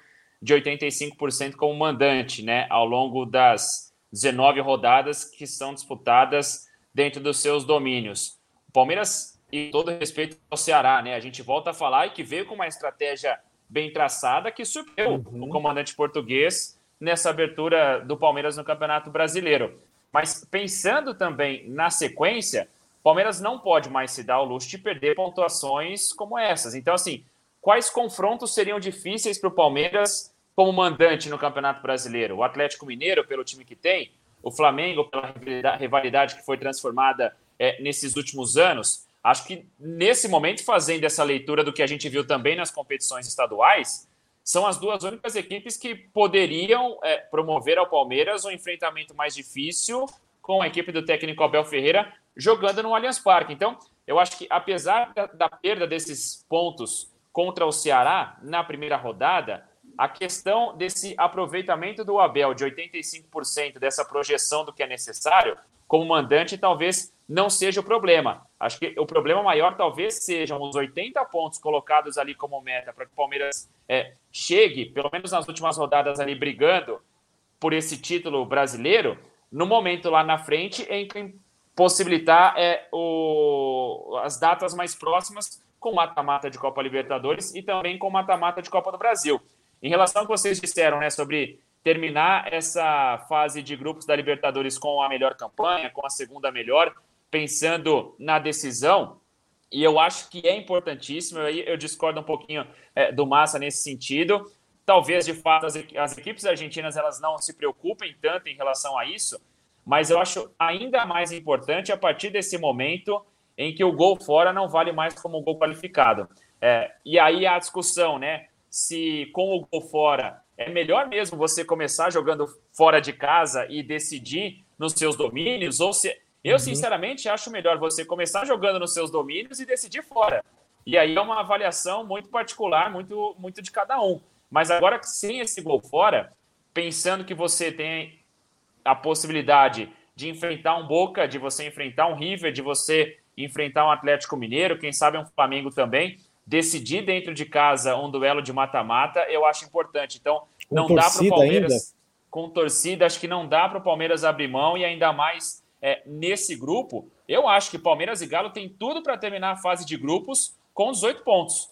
de 85% como mandante, né, ao longo das 19 rodadas que são disputadas dentro dos seus domínios. O Palmeiras, e todo respeito ao Ceará, né, a gente volta a falar e que veio com uma estratégia bem traçada que surpreendeu uhum. o comandante português nessa abertura do Palmeiras no Campeonato Brasileiro. Mas pensando também na sequência, Palmeiras não pode mais se dar o luxo de perder pontuações como essas. Então, assim, quais confrontos seriam difíceis para o Palmeiras como mandante no Campeonato Brasileiro? O Atlético Mineiro, pelo time que tem, o Flamengo, pela rivalidade que foi transformada é, nesses últimos anos. Acho que nesse momento, fazendo essa leitura do que a gente viu também nas competições estaduais, são as duas únicas equipes que poderiam é, promover ao Palmeiras um enfrentamento mais difícil com a equipe do técnico Abel Ferreira jogando no Allianz Parque. Então, eu acho que apesar da, da perda desses pontos contra o Ceará na primeira rodada, a questão desse aproveitamento do Abel de 85% dessa projeção do que é necessário como mandante talvez não seja o problema. Acho que o problema maior talvez sejam os 80 pontos colocados ali como meta para que o Palmeiras é, chegue, pelo menos nas últimas rodadas ali, brigando por esse título brasileiro, no momento lá na frente em que possibilitar é, o, as datas mais próximas com mata-mata de Copa Libertadores e também com mata-mata de Copa do Brasil. Em relação ao que vocês disseram né, sobre terminar essa fase de grupos da Libertadores com a melhor campanha, com a segunda melhor, pensando na decisão, e eu acho que é importantíssimo, aí eu discordo um pouquinho é, do Massa nesse sentido. Talvez, de fato, as, as equipes argentinas elas não se preocupem tanto em relação a isso, mas eu acho ainda mais importante a partir desse momento em que o gol fora não vale mais como um gol qualificado. É, e aí a discussão, né? Se com o gol fora é melhor mesmo você começar jogando fora de casa e decidir nos seus domínios, ou se eu, uhum. sinceramente, acho melhor você começar jogando nos seus domínios e decidir fora. E aí é uma avaliação muito particular, muito, muito de cada um. Mas agora, sem esse gol fora, pensando que você tem a possibilidade de enfrentar um Boca, de você enfrentar um River, de você enfrentar um Atlético Mineiro, quem sabe um Flamengo também, decidir dentro de casa um duelo de mata-mata, eu acho importante. Então, não dá para o Palmeiras, ainda. com torcida, acho que não dá para o Palmeiras abrir mão e ainda mais é, nesse grupo, eu acho que Palmeiras e Galo têm tudo para terminar a fase de grupos com 18 pontos.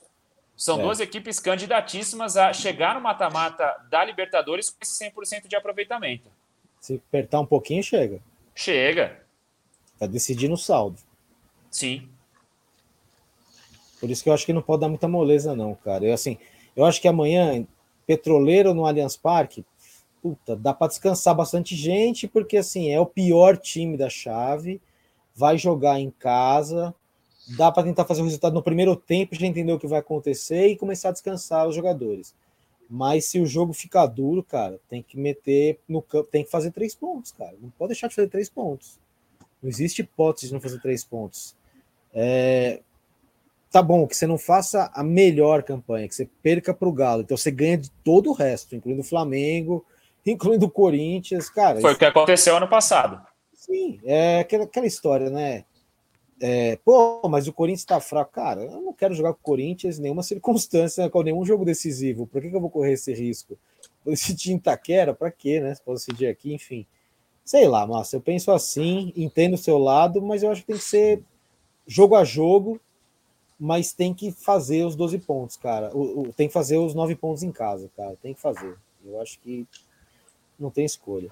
São é. duas equipes candidatíssimas a chegar no mata-mata da Libertadores com esse 100% de aproveitamento. Se apertar um pouquinho, chega. Chega. Vai decidir no saldo. Sim. Por isso que eu acho que não pode dar muita moleza, não, cara. Eu, assim, eu acho que amanhã, Petroleiro no Allianz Parque, puta, dá para descansar bastante gente, porque assim, é o pior time da chave, vai jogar em casa, dá para tentar fazer o resultado no primeiro tempo, já entender o que vai acontecer e começar a descansar os jogadores. Mas se o jogo ficar duro, cara, tem que meter no campo, tem que fazer três pontos, cara. Não pode deixar de fazer três pontos. Não existe hipótese de não fazer três pontos. É, tá bom que você não faça a melhor campanha, que você perca para o Galo. Então você ganha de todo o resto, incluindo o Flamengo, (laughs) incluindo o Corinthians, cara. Foi o que aconteceu ano passado. Sim, é aquela, aquela história, né? É, pô, mas o Corinthians tá fraco. Cara, eu não quero jogar com o Corinthians em nenhuma circunstância, com nenhum jogo decisivo. Por que, que eu vou correr esse risco? Esse time Itaquera, pra quê, né? Se posso decidir aqui, enfim. Sei lá, Márcio, eu penso assim, entendo o seu lado, mas eu acho que tem que ser jogo a jogo, mas tem que fazer os 12 pontos, cara. O, o, tem que fazer os 9 pontos em casa, cara. Tem que fazer. Eu acho que não tem escolha.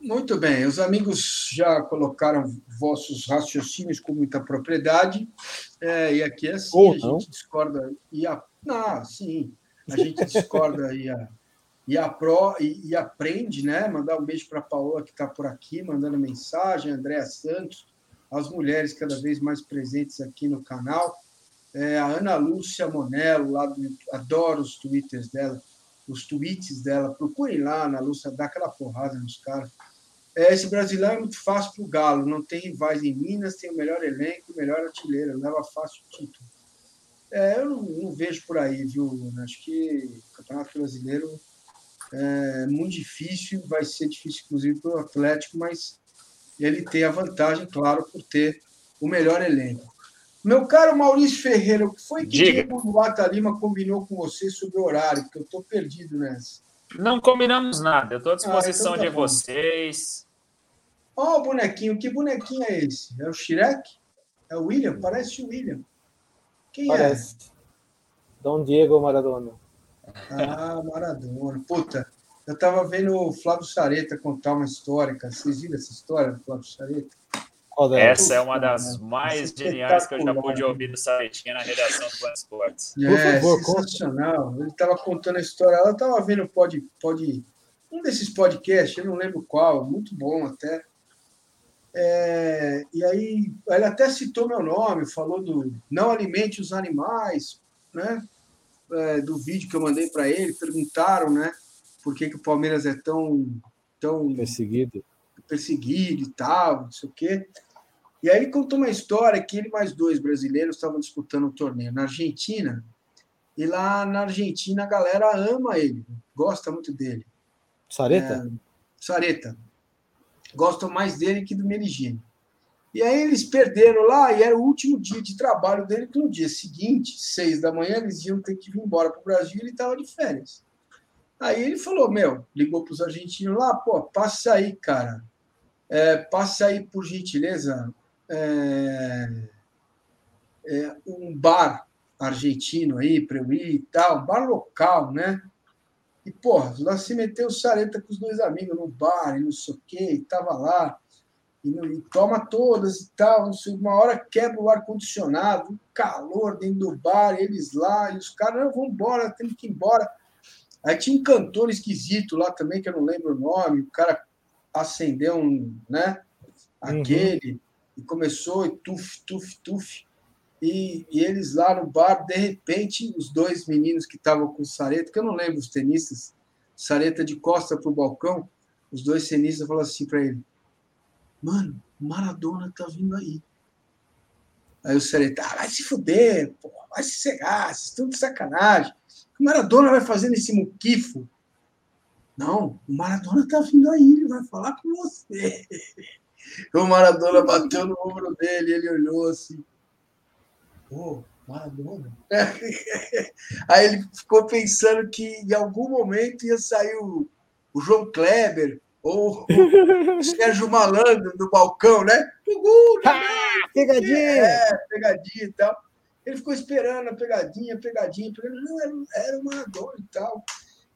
Muito bem, os amigos já colocaram vossos raciocínios com muita propriedade, é, e aqui é assim, Ou a não. gente discorda e a, não, sim, a gente discorda e, a, e, a pro, e, e aprende, né? Mandar um beijo para a Paola que está por aqui, mandando mensagem, Andréa Santos, as mulheres cada vez mais presentes aqui no canal, é, a Ana Lúcia Monello, lá do, adoro os twitters dela, os tweets dela, procurem lá, Ana Lúcia, dá aquela porrada nos caras. É, esse brasileiro é muito fácil para o Galo, não tem rivais em Minas, tem o melhor elenco, o melhor artilheiro, leva fácil o título. É, eu não, não, vejo por aí, viu? Acho que o Campeonato Brasileiro é muito difícil, vai ser difícil, inclusive, para o Atlético, mas ele tem a vantagem, claro, por ter o melhor elenco. Meu caro Maurício Ferreira, o que foi que Diga. Diego Luata Lima combinou com você sobre o horário? Porque eu estou perdido nessa. Não combinamos nada, eu estou à disposição ah, então tá de bom. vocês. Ó, oh, o bonequinho, que bonequinho é esse? É o Shrek? É o William? Parece o William. Quem é? Parece. é? Dom Diego Maradona. Ah, Maradona. Puta, eu tava vendo o Flávio Sareta contar uma história, cara. Vocês viram essa história do Flávio Sareta? Essa é uma das mais geniais que eu já pude ouvir do Saretinha na redação do Esportes. É, favor, sensacional. Ele estava contando a história. Ela estava vendo pode, pode, um desses podcasts, eu não lembro qual, muito bom até. É, e aí ele até citou meu nome, falou do não alimente os animais, né? É, do vídeo que eu mandei para ele, perguntaram, né? Por que, que o Palmeiras é tão, tão perseguido, perseguido e tal, não sei o quê. E aí ele contou uma história que ele mais dois brasileiros estavam disputando um torneio na Argentina. E lá na Argentina a galera ama ele, gosta muito dele. Sareta? É, Sareta. Gostam mais dele que do Meligeni. E aí eles perderam lá e era o último dia de trabalho dele, que no dia seguinte, seis da manhã, eles iam ter que vir embora para o Brasil e ele estava de férias. Aí ele falou, meu, ligou para os argentinos lá, pô, passa aí, cara. É, passa aí, por gentileza, é, é, um bar argentino aí para eu ir e tal, um bar local, né? E, porra, lá se meteu o Sareta com os dois amigos no bar e não sei o quê, e tava lá, e, e toma todas e tal, não sei, uma hora quebra o ar-condicionado, um calor dentro do bar, eles lá, e os caras, não, vamos embora, temos que ir embora. Aí tinha um cantor esquisito lá também, que eu não lembro o nome, o cara acendeu um, né, uhum. aquele, uhum e começou e tuf, tuf, tuf. E, e, eles lá no bar, de repente, os dois meninos que estavam com o Sareta, que eu não lembro os tenistas, Sareta de costa para o balcão, os dois tenistas falaram assim para ele: Mano, Maradona tá vindo aí. Aí o Sareta, ah, vai se fuder, vai se cegar, isso tudo de sacanagem. O Maradona vai fazer nesse muquifo. Não, o Maradona tá vindo aí, ele vai falar com você. O Maradona bateu no ombro dele, ele olhou assim. Pô, Maradona. (laughs) Aí ele ficou pensando que em algum momento ia sair o, o João Kleber ou o (laughs) Sérgio Malandro do balcão, né? Gugu, ah, pegadinha! É, pegadinha e tal. Ele ficou esperando a pegadinha, pegadinha, pegadinha. Não, era, era o Maradona e tal.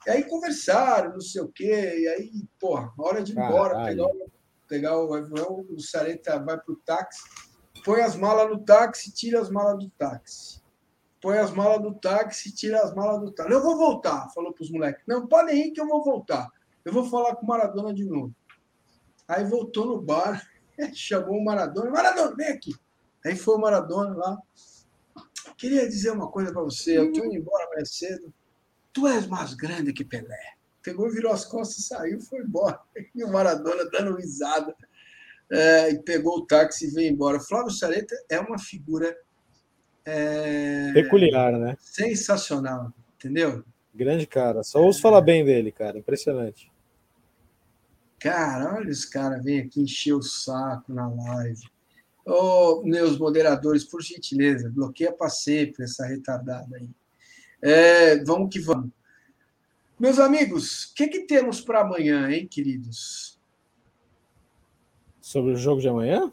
E aí conversaram, não sei o quê. E aí, porra, hora de ir embora, pegar pegar o avião, o Sareta vai para o táxi, põe as malas no táxi, tira as malas do táxi. Põe as malas do táxi, tira as malas do táxi. Eu vou voltar, falou para os moleques. Não, podem ir que eu vou voltar. Eu vou falar com o Maradona de novo. Aí voltou no bar, (laughs) chamou o Maradona. Maradona, vem aqui. Aí foi o Maradona lá. Queria dizer uma coisa para você. Eu estou indo embora mais cedo. Tu és mais grande que Pelé pegou, virou as costas, saiu, foi embora. (laughs) E o Maradona dando risada. É, e pegou o táxi e veio embora. Flávio Sareta é uma figura é, peculiar, né? Sensacional, entendeu? Grande cara. Só ouço falar bem dele, cara. Impressionante. Cara, olha os caras vêm aqui encher o saco na live. Ô, oh, meus moderadores, por gentileza, bloqueia para sempre essa retardada aí. É, vamos que vamos. Meus amigos, o que, que temos para amanhã, hein, queridos? Sobre o jogo de amanhã?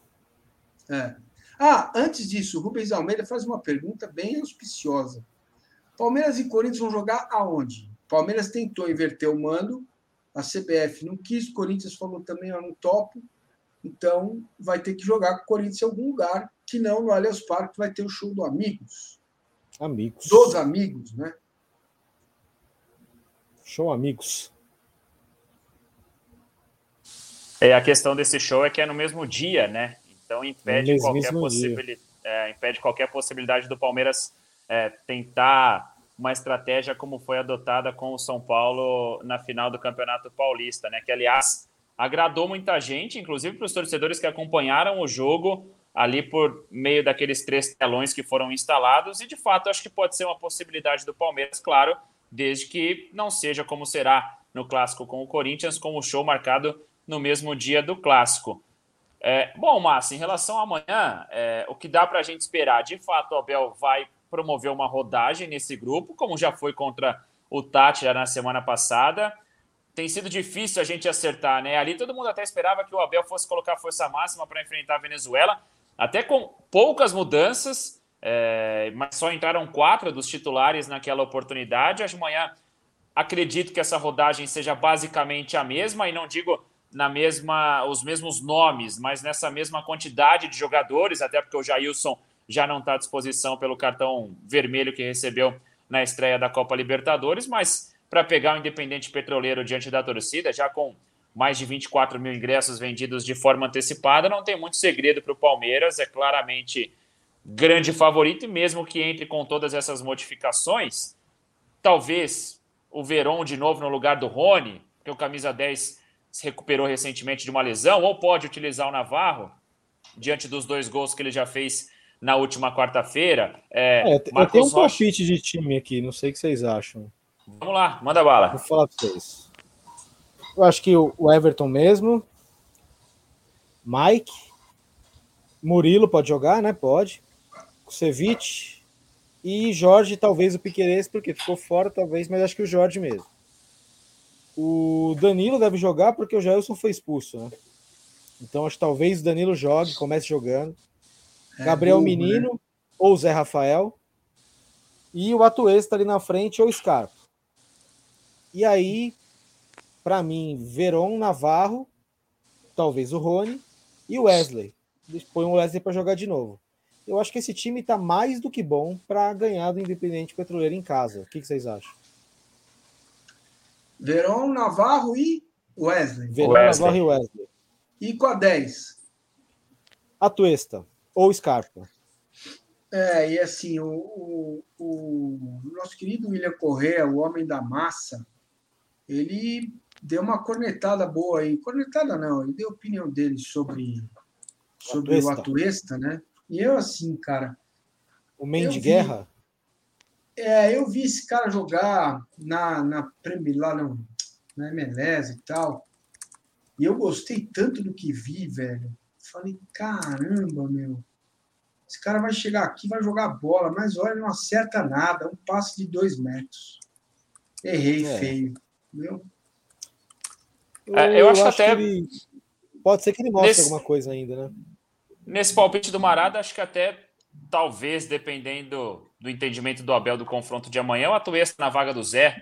É. Ah, antes disso, o Rubens Almeida faz uma pergunta bem auspiciosa. Palmeiras e Corinthians vão jogar aonde? Palmeiras tentou inverter o mando a CBF não quis, Corinthians falou também, eu não topo, então vai ter que jogar com o Corinthians em algum lugar, que não no Allianz Parque vai ter o show do Amigos. Amigos. Dos amigos, né? Show Amigos. É, a questão desse show é que é no mesmo dia, né? Então impede qualquer possibilidade, é, impede qualquer possibilidade do Palmeiras é, tentar uma estratégia como foi adotada com o São Paulo na final do Campeonato Paulista, né? Que aliás agradou muita gente, inclusive para os torcedores que acompanharam o jogo ali por meio daqueles três telões que foram instalados e de fato acho que pode ser uma possibilidade do Palmeiras, claro, desde que não seja como será no clássico com o Corinthians, com o show marcado no mesmo dia do clássico. É, bom, Márcio, em relação a amanhã, é, o que dá para a gente esperar? De fato, o Abel vai promover uma rodagem nesse grupo, como já foi contra o Tati já na semana passada. Tem sido difícil a gente acertar, né? Ali todo mundo até esperava que o Abel fosse colocar força máxima para enfrentar a Venezuela, até com poucas mudanças, é, mas só entraram quatro dos titulares naquela oportunidade. Amanhã acredito que essa rodagem seja basicamente a mesma, e não digo na mesma os mesmos nomes, mas nessa mesma quantidade de jogadores, até porque o Jailson já não está à disposição pelo cartão vermelho que recebeu na estreia da Copa Libertadores, mas para pegar o Independente Petroleiro diante da torcida, já com mais de 24 mil ingressos vendidos de forma antecipada, não tem muito segredo para o Palmeiras, é claramente grande favorito, e mesmo que entre com todas essas modificações, talvez o Veron de novo no lugar do Rony, que o camisa 10 se recuperou recentemente de uma lesão, ou pode utilizar o Navarro, diante dos dois gols que ele já fez na última quarta-feira. É, é, eu tenho um palpite de time aqui, não sei o que vocês acham. Vamos lá, manda bala. Vou falar para vocês. Eu acho que o Everton mesmo, Mike, Murilo pode jogar, né? Pode. Kusevich e Jorge, talvez o Piqueires, porque ficou fora, talvez, mas acho que o Jorge mesmo. O Danilo deve jogar porque o Jailson foi expulso, né? Então acho que talvez o Danilo jogue, comece jogando. É Gabriel burro, Menino né? ou Zé Rafael. E o Atuesta ali na frente ou Scarpa. E aí, para mim, Veron, Navarro, talvez o Rony e o Wesley. Põe o Wesley para jogar de novo. Eu acho que esse time está mais do que bom para ganhar do Independente Petroleiro em casa. O que, que vocês acham? Veron, Navarro e Wesley. Veron, Wesley. Navarro e Wesley. E com a 10? Atuesta ou Scarpa. É, e assim, o, o, o, nosso querido William Correa, o homem da massa, ele deu uma cornetada boa aí. Cornetada não, ele deu a opinião dele sobre, sobre Atuesta. o Atuesta, né? E eu, assim, cara. O meio de guerra? É, eu vi esse cara jogar na, na Premier, lá no, na MLS e tal. E eu gostei tanto do que vi, velho. Falei, caramba, meu. Esse cara vai chegar aqui, vai jogar bola, mas olha, não acerta nada. Um passe de dois metros. Errei é. feio. Meu. É, eu, eu, acho, acho até. ele... Pode ser que ele mostre nesse... alguma coisa ainda, né? Nesse palpite do Marada, acho que até talvez, dependendo do entendimento do Abel do confronto de amanhã, o Atuesta na vaga do Zé,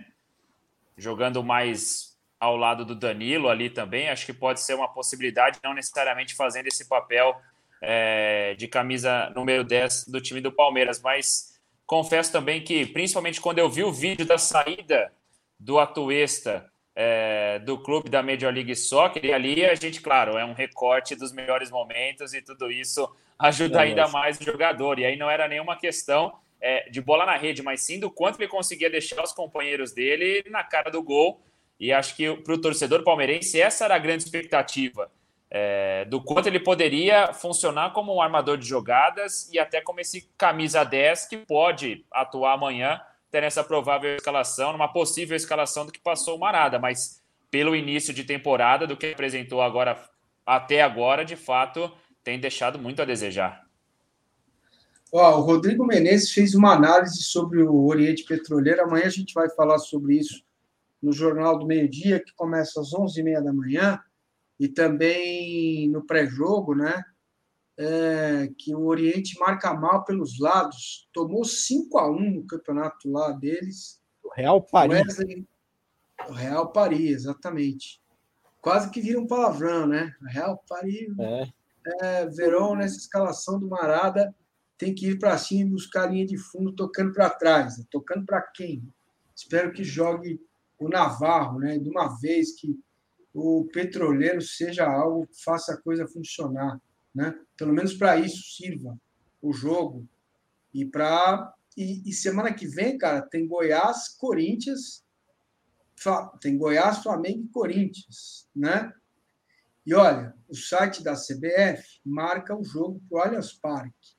jogando mais ao lado do Danilo ali também, acho que pode ser uma possibilidade, não necessariamente fazendo esse papel é, de camisa número 10 do time do Palmeiras, mas confesso também que, principalmente quando eu vi o vídeo da saída do Atuesta é, do clube da Major League Soccer, e ali a gente, claro, é um recorte dos melhores momentos e tudo isso ajuda é, ainda mais o jogador, e aí não era nenhuma questão é, de bola na rede, mas sim do quanto ele conseguia deixar os companheiros dele na cara do gol. E acho que para o torcedor palmeirense essa era a grande expectativa. É, do quanto ele poderia funcionar como um armador de jogadas e até como esse camisa 10 que pode atuar amanhã, ter essa provável escalação, numa possível escalação do que passou o Marada, mas pelo início de temporada, do que apresentou agora até agora, de fato, tem deixado muito a desejar. Ó, o Rodrigo Menezes fez uma análise sobre o Oriente Petroleiro. Amanhã a gente vai falar sobre isso no Jornal do Meio-Dia, que começa às 11h30 da manhã, e também no pré-jogo, né? É, que o Oriente marca mal pelos lados. Tomou 5 a 1 no campeonato lá deles. O Real Paris. Wesley, O Real Paris, exatamente. Quase que vira um palavrão, né? Real Paris. É. É, Verón, nessa escalação do Marada, tem que ir para cima e buscar a linha de fundo, tocando para trás. Tocando para quem? Espero que jogue o Navarro, né? De uma vez que o petroleiro seja algo que faça a coisa funcionar, né? Pelo menos para isso sirva o jogo. E para e, e, semana que vem, cara, tem Goiás, Corinthians, tem Goiás, Flamengo e Corinthians, né? E olha, o site da CBF marca o jogo para o Allianz Parque.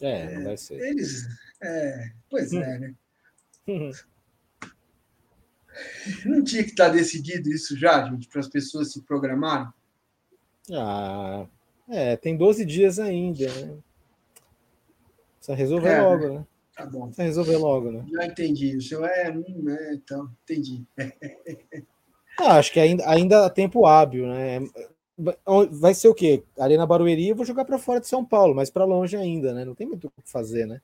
É, não vai ser. Eles, é, pois é, né? (laughs) Não tinha que estar decidido isso já, gente, para as pessoas se programarem? Ah, é, tem 12 dias ainda, né? Precisa resolver é, logo, né? Tá bom. Precisa resolver logo, né? Já entendi. O seu é um, né? Então, entendi. (laughs) ah, acho que ainda, ainda há tempo hábil, né? Vai ser o quê? Ali na Barueri eu vou jogar para fora de São Paulo, mas para longe ainda, né? Não tem muito o que fazer, né?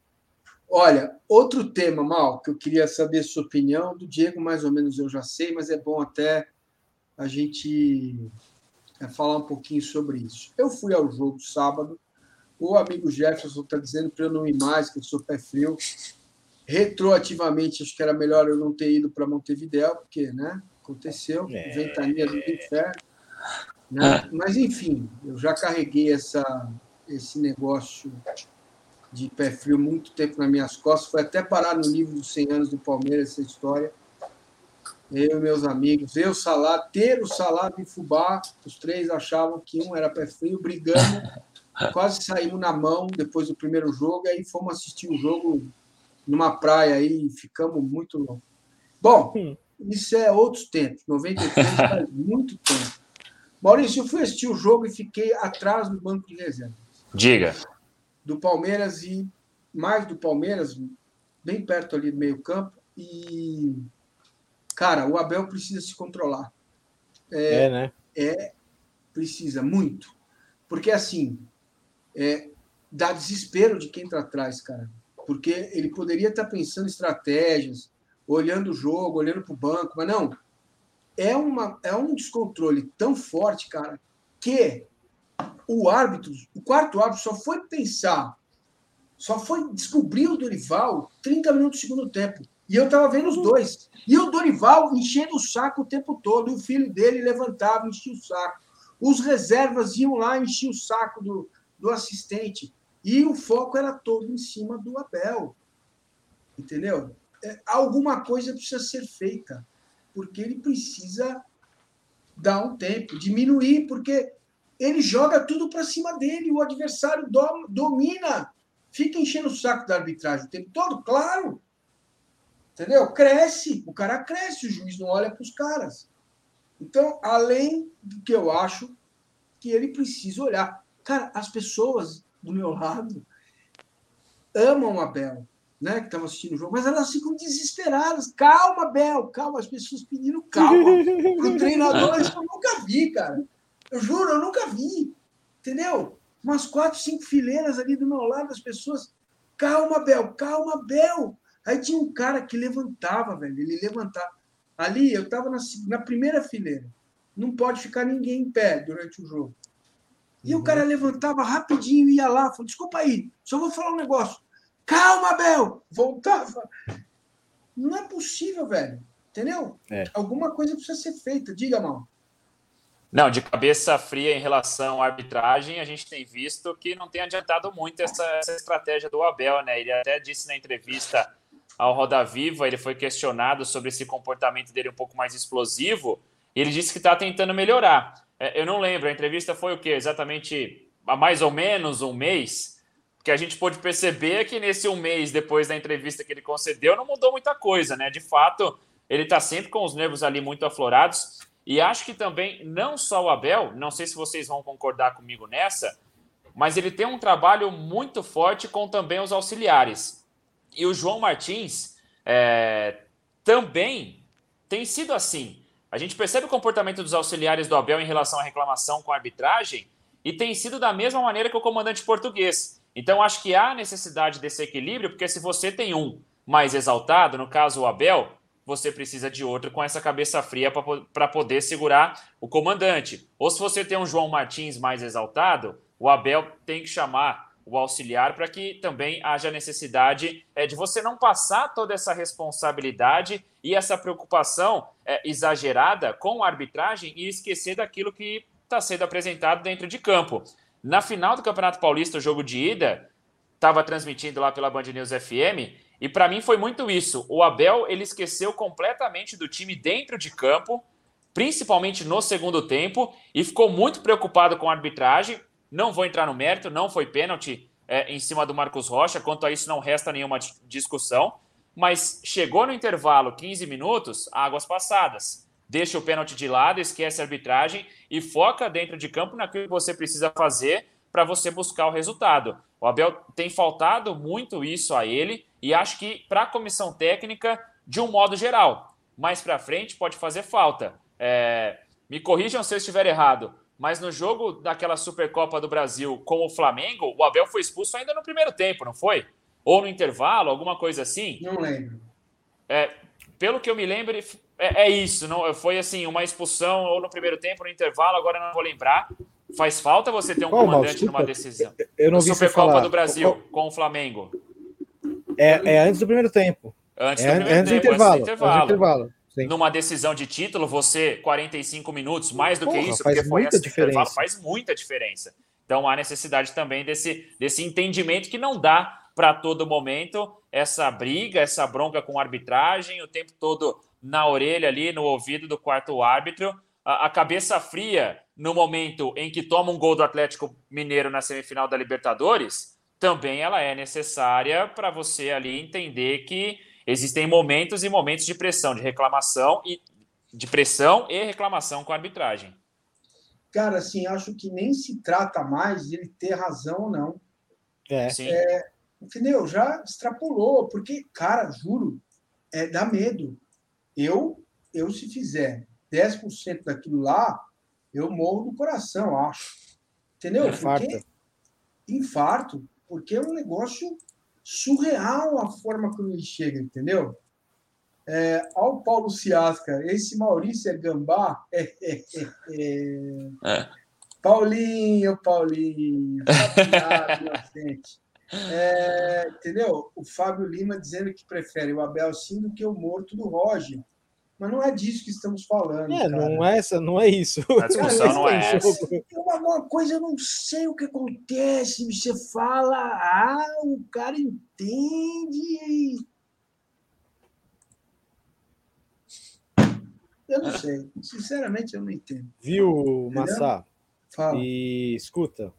Olha, outro tema, Mal, que eu queria saber a sua opinião, do Diego, mais ou menos eu já sei, mas é bom até a gente é, falar um pouquinho sobre isso. Eu fui ao jogo sábado, o amigo Jefferson está dizendo para eu não ir mais, que eu sou pé frio. Retroativamente, acho que era melhor eu não ter ido para Montevideo, porque né, aconteceu, é... ventania do inferno. Né? Mas, enfim, eu já carreguei essa, esse negócio de pé frio muito tempo nas minhas costas. Foi até parar no livro dos 100 anos do Palmeiras essa história. Eu e meus amigos, eu, Salá, ter o Salado e Fubá, os três achavam que um era pé frio, brigando, (laughs) quase saímos na mão depois do primeiro jogo, aí fomos assistir o jogo numa praia aí, ficamos muito loucos. Bom, isso é outros tempos, 93 (laughs) faz muito tempo. Maurício, eu fui assistir o jogo e fiquei atrás do banco de reservas. Diga do Palmeiras e mais do Palmeiras, bem perto ali do meio-campo. E, cara, o Abel precisa se controlar. É, é, né? É, precisa muito. Porque, assim, é, dá desespero de quem está atrás, cara. Porque ele poderia estar tá pensando estratégias, olhando o jogo, olhando para o banco, mas não. É, uma, é um descontrole tão forte, cara, que o árbitro, o quarto árbitro só foi pensar, só foi descobrir o Dorival 30 minutos do segundo tempo. E eu estava vendo os dois. E o Dorival enchendo o saco o tempo todo. E o filho dele levantava, enchia o saco. Os reservas iam lá, enchiam o saco do, do assistente. E o foco era todo em cima do Abel. Entendeu? É, alguma coisa precisa ser feita. Porque ele precisa dar um tempo, diminuir, porque ele joga tudo para cima dele, o adversário domina, fica enchendo o saco da arbitragem o tempo todo, claro. Entendeu? Cresce, o cara cresce, o juiz não olha para os caras. Então, além do que eu acho que ele precisa olhar. Cara, as pessoas do meu lado amam a Bel, né, que estavam assistindo o jogo, mas elas ficam desesperadas. Calma, Bel, calma, as pessoas pedindo calma (laughs) pro treinador, isso eu nunca vi, cara. Eu juro, eu nunca vi. Entendeu? Umas quatro, cinco fileiras ali do meu lado, as pessoas. Calma, Bel, calma, Bel. Aí tinha um cara que levantava, velho. Ele levantava. Ali, eu estava na, na, primeira fileira. Não pode ficar ninguém em pé durante o jogo. E uhum. o cara levantava rapidinho, ia lá, falou: desculpa aí, só vou falar um negócio. Calma, Bel! Voltava. Não é possível, velho. Entendeu? É. Alguma coisa precisa ser feita. Diga, mal. Não, de cabeça fria em relação à arbitragem, a gente tem visto que não tem adiantado muito essa, essa estratégia do Abel, né? Ele até disse na entrevista ao Roda Viva, ele foi questionado sobre esse comportamento dele um pouco mais explosivo, e ele disse que está tentando melhorar. É, eu não lembro, a entrevista foi o quê? Exatamente há mais ou menos um mês, que a gente pôde perceber que nesse um mês depois da entrevista que ele concedeu, não mudou muita coisa, né? De fato, ele está sempre com os nervos ali muito aflorados. E acho que também, não só o Abel, não sei se vocês vão concordar comigo nessa, mas ele tem um trabalho muito forte com também os auxiliares. E o João Martins é, também tem sido assim. A gente percebe o comportamento dos auxiliares do Abel em relação à reclamação com a arbitragem e tem sido da mesma maneira que o comandante português. Então, acho que há necessidade desse equilíbrio, porque se você tem um mais exaltado, no caso o Abel, você precisa de outro com essa cabeça fria para poder segurar o comandante. Ou se você tem um João Martins mais exaltado, o Abel tem que chamar o auxiliar para que também haja necessidade é, de você não passar toda essa responsabilidade e essa preocupação é, exagerada com a arbitragem e esquecer daquilo que está sendo apresentado dentro de campo. Na final do Campeonato Paulista, o jogo de ida, estava transmitindo lá pela Band News FM, e para mim foi muito isso. O Abel ele esqueceu completamente do time dentro de campo, principalmente no segundo tempo, e ficou muito preocupado com a arbitragem. Não vou entrar no mérito, não foi pênalti é, em cima do Marcos Rocha. Quanto a isso, não resta nenhuma discussão. Mas chegou no intervalo 15 minutos, águas passadas. Deixa o pênalti de lado, esquece a arbitragem e foca dentro de campo naquilo que você precisa fazer para você buscar o resultado. O Abel tem faltado muito isso a ele e acho que para a comissão técnica, de um modo geral, mais para frente pode fazer falta. É, me corrijam se eu estiver errado, mas no jogo daquela Supercopa do Brasil com o Flamengo, o Abel foi expulso ainda no primeiro tempo, não foi? Ou no intervalo, alguma coisa assim? Não lembro. É, pelo que eu me lembro, é, é, isso. Não, foi assim, uma expulsão ou no primeiro tempo, no intervalo, agora não vou lembrar. Faz falta você ter um Qual, comandante numa decisão. Eu não vi Supercopa do Brasil Qual? com o Flamengo. É, é, antes do primeiro tempo. Antes, é, do, primeiro antes tempo, do intervalo. Antes do intervalo. Antes do intervalo. Numa decisão de título, você 45 minutos, mais do Porra, que isso, porque foi diferença. faz muita diferença. Então há necessidade também desse, desse entendimento que não dá para todo momento essa briga, essa bronca com a arbitragem, o tempo todo na orelha ali, no ouvido do quarto árbitro a, cabeça fria no momento em que toma um gol do Atlético Mineiro na semifinal da Libertadores, também ela é necessária para você ali entender que existem momentos e momentos de pressão, de reclamação e de pressão e reclamação com a arbitragem. Cara, assim, acho que nem se trata mais de ele ter razão ou não. É. Sim. É, entendeu? Já extrapolou, porque, cara, juro, é, dá medo. Eu, eu se fizer 10% daquilo lá, eu morro do coração, acho. Entendeu? Infarto. Porque, infarto, porque é um negócio surreal a forma como ele chega, entendeu? É, ao Paulo Ciasca, esse Maurício é gambá. É, é, é, é. Paulinho, Paulinho, inocente. (laughs) É, entendeu? O Fábio Lima dizendo que prefere o Abel sim do que o morto do Roger. Mas não é disso que estamos falando. É, cara. não é essa, não é isso. A discussão cara, não é (laughs) essa. Uma, coisa eu não sei o que acontece. Você fala, ah, o cara entende. Eu não sei. Sinceramente, eu não entendo. Viu, Massá? Fala. E escuta.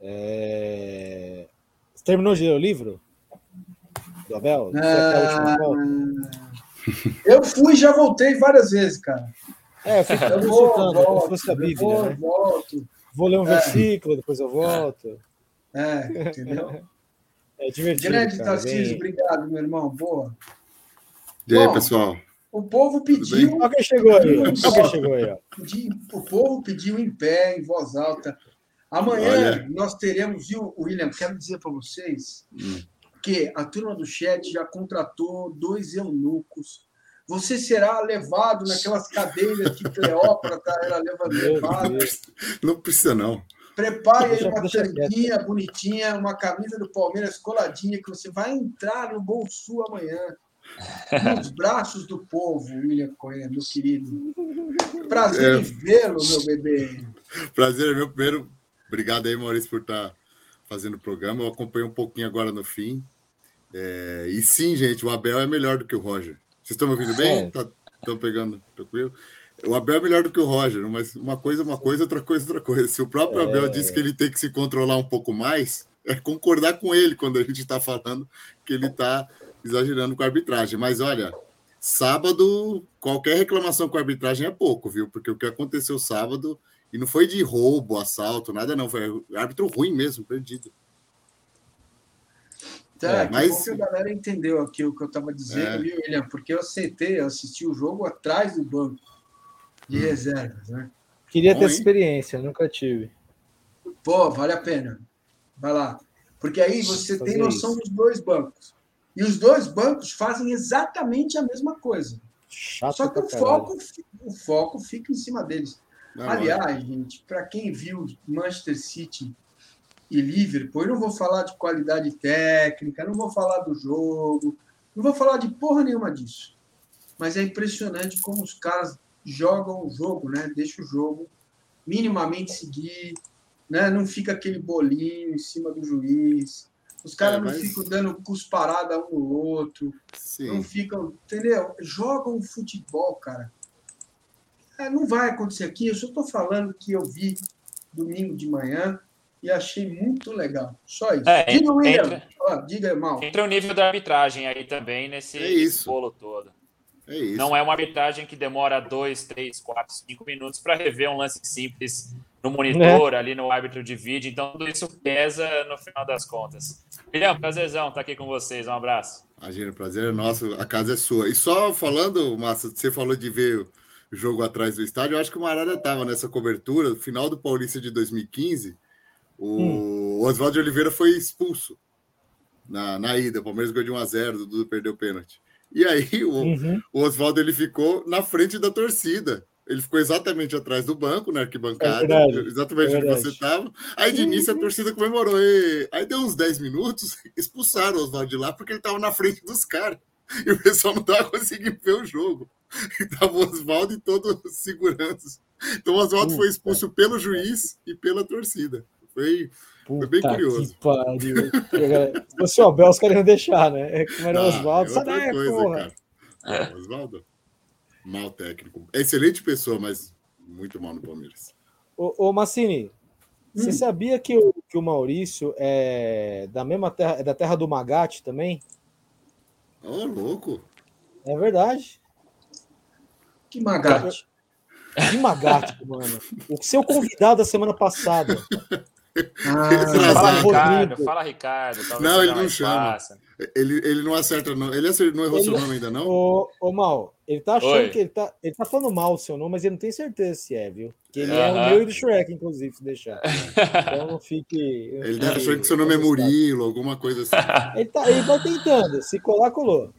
É... Você terminou de ler o livro? Do Abel? Ah, eu fui e já voltei várias vezes, cara. É, eu fico eu vou, volto, Bíblia, vou, né? volto. Vou ler um é. versículo, depois eu volto. É, entendeu? (laughs) É divertido. Grande Tarcísio, obrigado, meu irmão. Boa. E aí, Bom, pessoal? O povo pediu. Olha quem chegou aí. Olha quem chegou aí, ó. O povo pediu em pé, em voz alta. Amanhã Olha. nós teremos, viu, William? Quero dizer para vocês hum que a turma do chat já contratou dois eunucos. Você será levado naquelas cadeiras que Cleópatra era levada. Não precisa, não. Prepare aí uma tanguinha bonitinha, uma camisa do Palmeiras coladinha, que você vai entrar no bolso amanhã. Nos braços do povo, William Cohen, meu querido. Prazer é... em vê-lo, meu bebê. Prazer é meu primeiro. Obrigado aí, Maurício, por estar fazendo o programa. Eu acompanhei um pouquinho agora no fim. É, e sim, gente, o Abel é melhor do que o Roger. Vocês estão me ouvindo bem? Estão tá, pegando tranquilo? O Abel é melhor do que o Roger, mas uma coisa é uma coisa, outra coisa é outra coisa. Se o próprio é... Abel disse que ele tem que se controlar um pouco mais, é concordar com ele quando a gente está falando que ele está exagerando com a arbitragem. Mas olha, sábado, qualquer reclamação com a arbitragem é pouco, viu? Porque o que aconteceu sábado, e não foi de roubo, assalto, nada não, foi árbitro ruim mesmo, perdido. Tá, é, mas... que a galera entendeu aqui o que eu estava dizendo, é. viu, William? Porque eu aceitei, eu assisti o jogo atrás do banco de hum. reservas, né? Queria Bom, ter essa experiência, nunca tive. Pô, vale a pena. Vai lá. Porque aí você tem noção isso. dos dois bancos. E os dois bancos fazem exatamente a mesma coisa. Chato Só que o foco, o foco fica em cima deles. Não, Aliás, gente, para quem viu Manchester City e Liverpool, eu não vou falar de qualidade técnica, não vou falar do jogo, não vou falar de porra nenhuma disso. Mas é impressionante como os caras jogam o jogo, né? Deixa o jogo minimamente seguir, né? Não fica aquele bolinho em cima do juiz. Os caras é, mas... não ficam dando cusparada um no outro. Sim. Não ficam, entendeu? Jogam futebol, cara. É, não vai acontecer aqui. Eu só estou falando que eu vi domingo de manhã e achei muito legal. Só isso. É, diga, William. Entra, diga, mal. Entra o nível da arbitragem aí também nesse é bolo todo. É isso. Não é uma arbitragem que demora dois, três, quatro, cinco minutos para rever um lance simples no monitor, é. ali no árbitro de vídeo. Então, tudo isso pesa no final das contas. William, prazerzão estar tá aqui com vocês. Um abraço. Imagina, prazer é nosso. A casa é sua. E só falando, Massa, você falou de ver o jogo atrás do estádio. Eu acho que o Marada estava nessa cobertura, no final do Paulista de 2015. O hum. Oswaldo Oliveira foi expulso na, na ida. O Palmeiras ganhou de 1 a 0 o Dudu perdeu o pênalti. E aí o, uhum. o Oswaldo ele ficou na frente da torcida. Ele ficou exatamente atrás do banco, na arquibancada, é exatamente é onde você estava. Aí de início a torcida comemorou. E... Aí deu uns 10 minutos, (laughs) expulsaram o Oswaldo de lá porque ele estava na frente dos caras. E o pessoal não estava conseguindo ver o jogo. (laughs) E tava o Oswaldo e todos os seguranças. Então o Oswaldo foi expulso pelo juiz e pela torcida. Foi, foi bem curioso. Que pariu. Se fosse o Abel, os caras iam deixar, né? É como era o Oswaldo. Sai daí, porra. É, Oswaldo, mal técnico. Excelente pessoa, mas muito mal no Palmeiras. Ô, ô Massini, hum. você sabia que o, que o Maurício é da mesma terra, é da terra do Magate também? Ô, oh, louco. É verdade. Que Magate? Que Magate, mano. O seu convidado da semana passada. (laughs) Ah, fala, Ricardo, fala Ricardo. Não, ele não chama. Ele, ele não acerta, não. Ele não errou ele, seu nome ainda, não? Ô, ô Mal, ele tá achando Oi. que ele tá, ele tá falando mal o seu nome, mas ele não tem certeza se é, viu? Que ele uh -huh. é o meu e do Shrek, inclusive, se deixar. Então não fique. Ele deve achar que seu nome é Murilo, alguma coisa assim. (laughs) ele, tá, ele vai tentando, se colar, colou.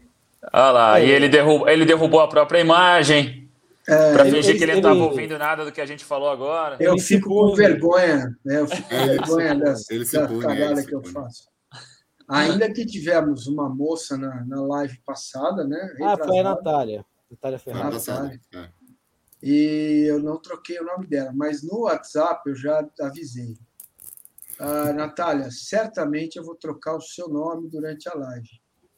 Olha lá, é, e ele derrubou, ele derrubou a própria imagem. É, para fingir ele, que ele não estava ouvindo nada do que a gente falou agora. Eu fico com vergonha, né? Eu fico com vergonha dessa, dessa cagada que eu faço. Ainda que tivemos uma moça na, na live passada, né? Ah, foi a Natália. Natália Fernandes. Natália. É. E eu não troquei o nome dela, mas no WhatsApp eu já avisei. Ah, Natália, certamente eu vou trocar o seu nome durante a live.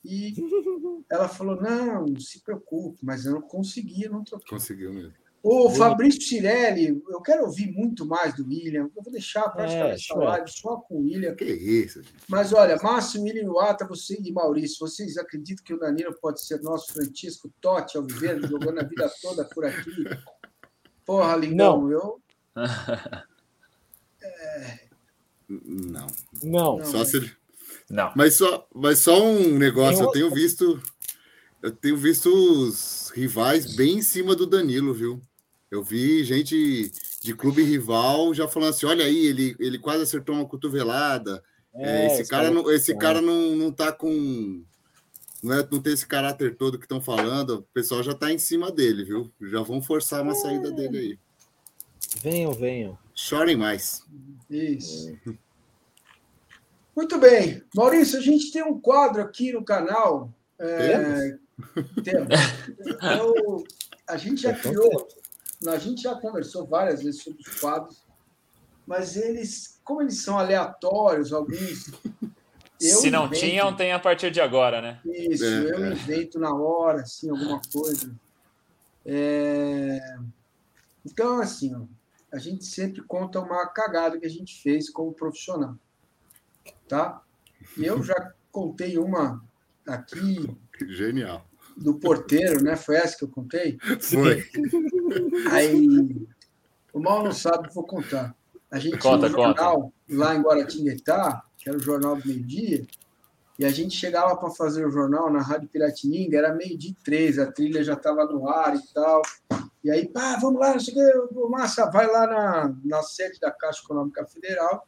E (laughs) ela falou: não, não se preocupe, mas eu não conseguia, não troquei. Conseguiu mesmo. O Fabrício Cirelli, eu quero ouvir muito mais do William. Eu vou deixar praticamente é, essa live só com o William. Que isso, gente. Mas olha, Márcio, William Iwata, você e Maurício, vocês acreditam que o Danilo pode ser nosso Francisco Totti Oliveira, jogando a vida toda por aqui? Porra, Lindão, não. eu. (laughs) É... Não. Não. Só se ele não. Mas só, mas só um negócio, eu tenho visto. Eu tenho visto os rivais bem em cima do Danilo, viu? Eu vi gente de clube rival já falando assim: olha aí, ele, ele quase acertou uma cotovelada. É, esse, esse cara, não, esse cara não, não tá com. Não, é, não tem esse caráter todo que estão falando. O pessoal já tá em cima dele, viu? Já vão forçar uma saída dele aí. Venham, venham. Chorem mais. Isso. Muito bem. Maurício, a gente tem um quadro aqui no canal. É, temos. Então, a gente já criou, a gente já conversou várias vezes sobre os quadros, mas eles, como eles são aleatórios, alguns. Se não invento, tinham, tem a partir de agora, né? Isso, é, eu é. invento na hora, assim, alguma coisa. É... Então, assim, ó, a gente sempre conta uma cagada que a gente fez como profissional tá? E eu já contei uma aqui. Genial. Do porteiro, né? Foi essa que eu contei? Foi. (laughs) Aí, o mal não sabe, vou contar. A gente conta, tinha um jornal conta. lá em Guaratinguetá, que era o Jornal do Meio Dia, e a gente chegava para fazer o jornal na Rádio Piratininga, era meio-dia três, a trilha já estava no ar e tal. E aí, pá, vamos lá, não sei o que, Massa, vai lá na, na sede da Caixa Econômica Federal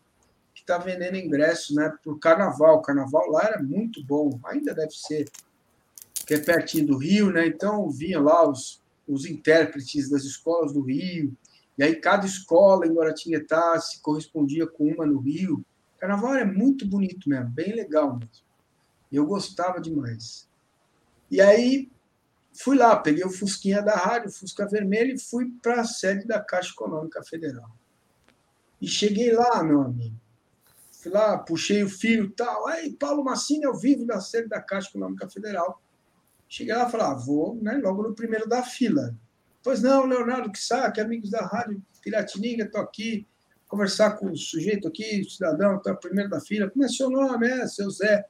está vendendo ingresso né, para o carnaval. O carnaval lá era muito bom, ainda deve ser, que é pertinho do Rio, né? Então vinha lá os, os intérpretes das escolas do Rio, e aí cada escola em Guaratinguetá se correspondia com uma no Rio. O carnaval é muito bonito mesmo, bem legal mesmo. Eu gostava demais. E aí fui lá, peguei o Fusquinha da rádio, o Fusca Vermelho, e fui para a sede da Caixa Econômica Federal. E cheguei lá, meu amigo. Fui lá, puxei o fio e tal. Aí, Paulo Massini ao vivo da sede da Caixa Econômica Federal. Cheguei lá e falei, ah, vou né, logo no primeiro da fila. Pois não, Leonardo que sabe, amigos da Rádio Piratininga, estou aqui, conversar com o sujeito aqui, o cidadão, está primeiro da fila. Como é seu nome? É, seu Zé.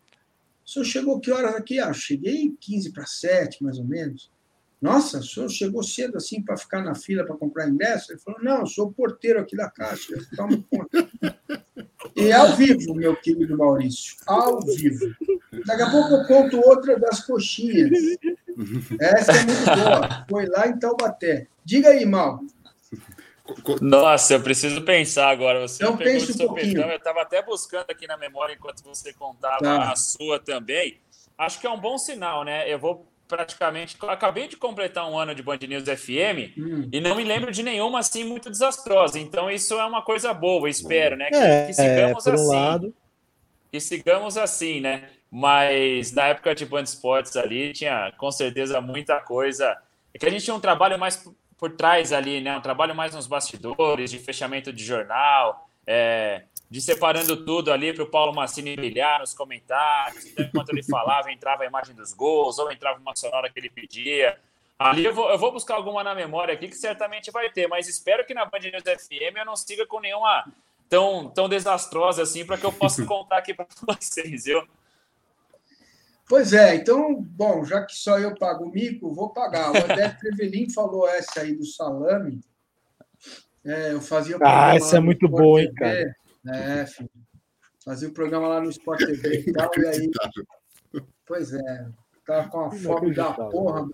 O senhor chegou que horas aqui? Ah, cheguei 15 para 7, mais ou menos. Nossa, o senhor chegou cedo assim para ficar na fila para comprar ingresso? Ele falou: Não, sou o porteiro aqui da caixa, toma conta. E é ao vivo, meu querido Maurício, ao vivo. Daqui a pouco eu conto outra das coxinhas. Essa é muito boa. Foi lá em Taubaté. Diga aí, Mal. Nossa, eu preciso pensar agora. Você então, pense um pouquinho. eu estava até buscando aqui na memória enquanto você contava tá. a sua também. Acho que é um bom sinal, né? Eu vou praticamente. Acabei de completar um ano de Band News FM hum. e não me lembro de nenhuma assim muito desastrosa. Então, isso é uma coisa boa, espero, né? Que, é, que sigamos é, assim. Um lado... Que sigamos assim, né? Mas na época de Band Esportes ali, tinha com certeza muita coisa. É que a gente tinha um trabalho mais por trás ali, né? Um trabalho mais nos bastidores, de fechamento de jornal, é, de separando tudo ali para o Paulo Massini brilhar nos comentários. Então, enquanto ele falava, entrava a imagem dos gols, ou entrava uma sonora que ele pedia. Ali eu vou, eu vou buscar alguma na memória aqui que certamente vai ter, mas espero que na Band News FM eu não siga com nenhuma tão, tão desastrosa assim para que eu possa (laughs) contar aqui para vocês, viu? Pois é, então, bom, já que só eu pago o mico, vou pagar. O André (laughs) Trevelin falou essa aí do salame. É, eu fazia Ah, essa é muito boa, hein, cara? É, filho. Fazia o programa lá no Sport TV e (laughs) tal, e aí. Pois é, tava com a fome da porra, mano.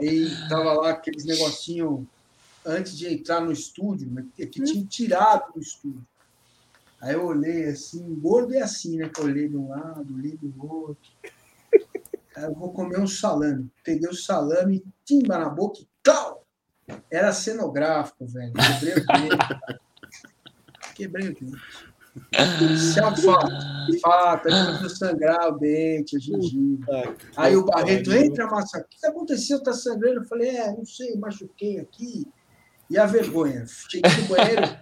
Aí tava lá aqueles negocinho antes de entrar no estúdio, que tinha tirado do estúdio. Aí eu olhei assim, gordo é assim, né? Que eu olhei de um lado, olhei do outro. Aí eu vou comer um salame. Peguei o salame, timba na boca e tal. Era cenográfico, velho. Quebrei o (laughs) dente. Quebrei o dente. Isso é um fato. Fato, aí começou a sangrar o dente, a gengiva. Aí o Barreto entra, massa. O que aconteceu? Tá sangrando? Eu falei, é, não sei, machuquei aqui. E a vergonha? Cheguei no banheiro,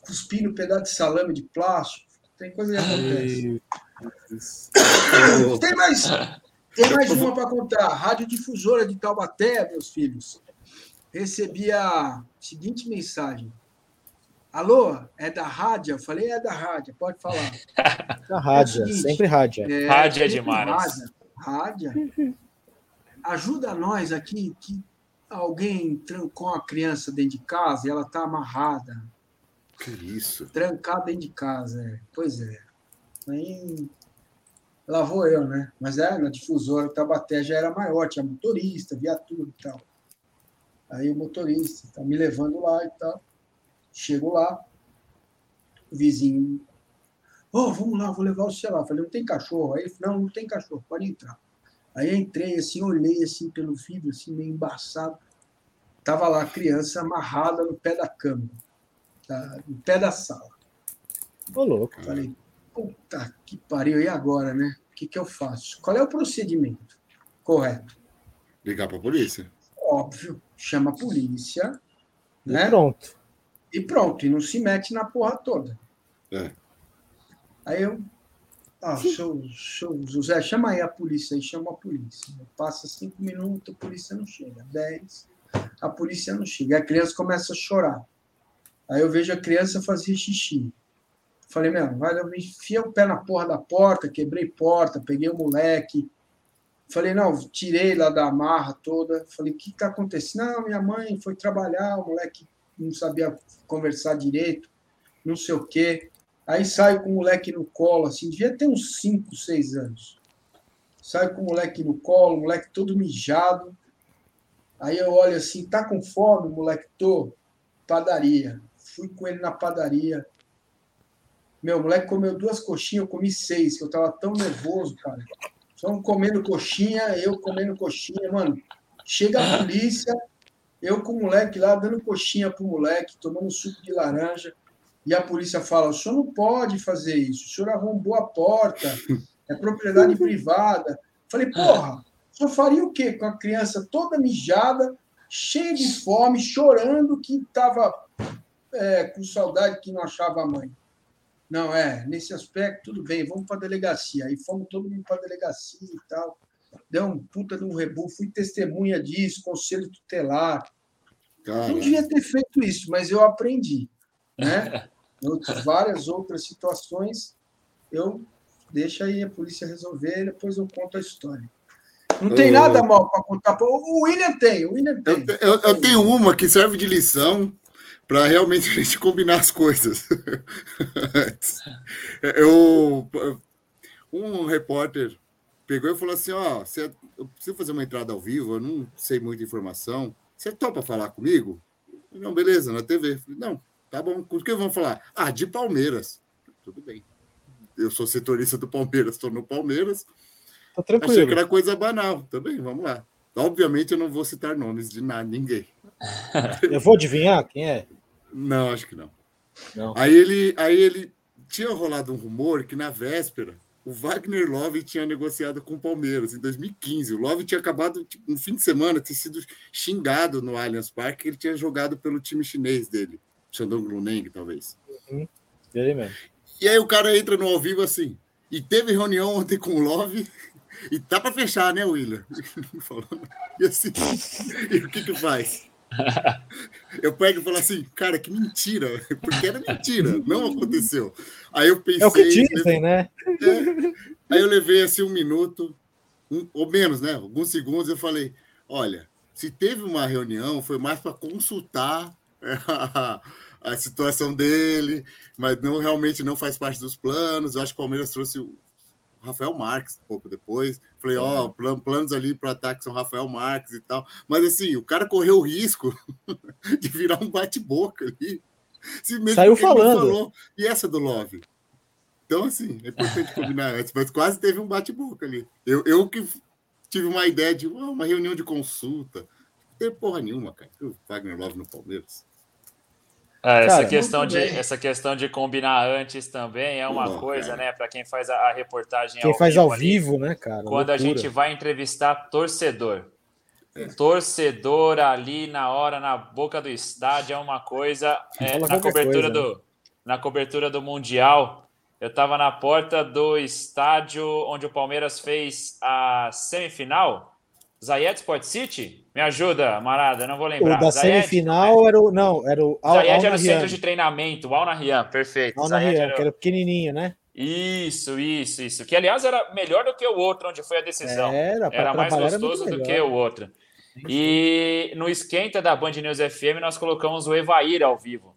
cuspir no pedaço de salame de plástico. Tem coisa que acontece. tem mais, tem mais uma para contar. Rádio Difusora de Taubaté, meus filhos. Recebi a seguinte mensagem. Alô, é da rádio? Eu falei, é da rádio, pode falar. (laughs) Da rádio, é seguinte, sempre rádio. É, rádio é demais. Rádio. rádio. Ajuda nós aqui que alguém trancou a criança dentro de casa e ela está amarrada. Que isso? Trancado dentro de casa, é. Pois é. Aí lá vou eu, né? Mas é, na difusora, o Tabaté já era maior, tinha motorista, viatura e tal. Aí o motorista tá me levando lá e tal. Chego lá, o vizinho, oh, vamos lá, vou levar o celular. Falei, não tem cachorro? Aí ele falou, não, não tem cachorro, pode entrar. Aí entrei assim, olhei assim pelo vidro, assim, meio embaçado. Tava lá a criança amarrada no pé da cama tá, no pé da sala. Ô, louco. Falei, puta que pariu, e agora, né? O que, que eu faço? Qual é o procedimento correto? Ligar para a polícia. Óbvio, chama a polícia. E né? pronto. E pronto, e não se mete na porra toda. É. Aí eu. Ah, show, show, José, chama aí a polícia aí, chama a polícia. Passa cinco minutos, a polícia não chega. Dez, a polícia não chega. A criança começa a chorar. Aí eu vejo a criança fazer xixi. Falei, meu, vai, eu enfia o pé na porra da porta, quebrei porta, peguei o moleque. Falei, não, tirei lá da amarra toda. Falei, o que está acontecendo? Não, minha mãe foi trabalhar, o moleque não sabia conversar direito, não sei o quê. Aí saio com o moleque no colo, assim, devia ter uns 5, 6 anos. Saio com o moleque no colo, o moleque todo mijado. Aí eu olho assim, tá com fome, moleque? Tô. Padaria fui com ele na padaria, Meu, moleque comeu duas coxinhas, eu comi seis, que eu tava tão nervoso, cara. Só comendo coxinha, eu comendo coxinha, mano. Chega a polícia, eu com o moleque lá, dando coxinha pro moleque, tomando suco de laranja, e a polícia fala: o senhor não pode fazer isso, o senhor arrombou a porta, é propriedade (laughs) privada. Falei, porra, o senhor faria o quê com a criança toda mijada, cheia de fome, chorando, que estava é, com saudade que não achava a mãe? Não, é, nesse aspecto, tudo bem, vamos para a delegacia. Aí fomos todo mundo para a delegacia e tal. Deu um puta de um rebu, fui testemunha disso, conselho tutelar. Caramba. Não devia ter feito isso, mas eu aprendi. Né? (laughs) Em várias outras situações, eu deixo aí a polícia resolver depois eu conto a história. Não tem nada mal para contar. O William tem, o William tem. Eu, eu, eu tenho uma que serve de lição para realmente (laughs) a gente combinar as coisas. (laughs) eu, um repórter pegou e falou assim: Ó, oh, eu preciso fazer uma entrada ao vivo, eu não sei muita informação. Você topa falar comigo? Não, beleza, na TV. Falei, não, tá bom. Com o que vamos falar? Ah, de Palmeiras. Tudo bem. Eu sou setorista do Palmeiras, estou no Palmeiras. Tá tranquilo. Achei que era coisa banal. Também, vamos lá. Obviamente eu não vou citar nomes de nada, ninguém. (laughs) Eu vou adivinhar quem é? Não, acho que não. não. Aí ele, aí ele tinha rolado um rumor que na véspera o Wagner Love tinha negociado com o Palmeiras em 2015. O Love tinha acabado, tipo, no fim de semana, ter sido xingado no Allianz Parque, ele tinha jogado pelo time chinês dele, Shandong Luneng, talvez. Uhum. Ele mesmo. E aí o cara entra no ao vivo assim, e teve reunião ontem com o Love, e tá para fechar, né, William? (laughs) e assim, (laughs) e o que que faz? (laughs) Eu pego e falo assim, cara, que mentira, (laughs) porque era mentira, não aconteceu. Aí eu pensei. É o que dizem, né? É, aí eu levei assim um minuto, um, ou menos, né? Alguns segundos, eu falei: olha, se teve uma reunião, foi mais para consultar a, (laughs) a, situação dele, mas não realmente não faz parte dos planos. Eu acho que o Palmeiras trouxe Rafael Marques, um pouco depois. Falei, ó, oh, planos ali para ataque são Rafael Marques e tal. Mas assim, o cara correu o risco (laughs) de virar um bate-boca ali. Saiu falando. Falou. E essa do Love? Então, assim, é importante combinar antes, mas quase teve um bate-boca ali. Eu, eu que tive uma ideia de oh, uma reunião de consulta. Não tem porra nenhuma, cara. O Wagner Love no Palmeiras. É, essa, Cara, questão de, essa questão de combinar antes também é uma coisa, cara. né? Para quem faz a, a reportagem quem ao faz vivo ao vivo, né, cara? Quando loucura. a gente vai entrevistar torcedor. É. Torcedor ali na hora, na boca do estádio, é uma coisa. (laughs) É, na, cobertura coisa, do, né? na cobertura do Mundial, eu estava na porta do estádio onde o Palmeiras fez a semifinal Zayed Sport City? Me ajuda, Marada, não vou lembrar. O da Zayed, semifinal era o. Não, era o. Al, Zayed era o centro de treinamento, o Al Nahyan, perfeito. Al Nahyan, era... que era pequenininho, né? Isso, isso, isso. Que aliás era melhor do que o outro, onde foi a decisão. Era, era mais gostoso do que o outro. E no esquenta da Band News FM nós colocamos o Evair ao vivo.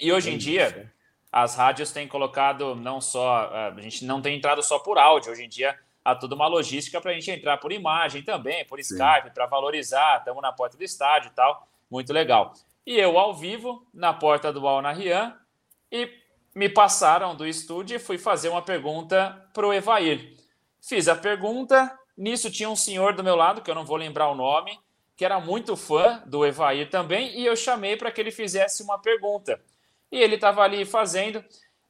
E hoje em dia as rádios têm colocado não só a gente não tem entrado só por áudio. Hoje em dia há toda uma logística para a gente entrar por imagem também, por. Skype, para valorizar. Estamos na porta do estádio e tal. Muito legal. E eu ao vivo, na porta do Al Nahyan, e me passaram do estúdio e fui fazer uma pergunta para o Evair. Fiz a pergunta, nisso tinha um senhor do meu lado, que eu não vou lembrar o nome, que era muito fã do Evair também, e eu chamei para que ele fizesse uma pergunta. E ele estava ali fazendo.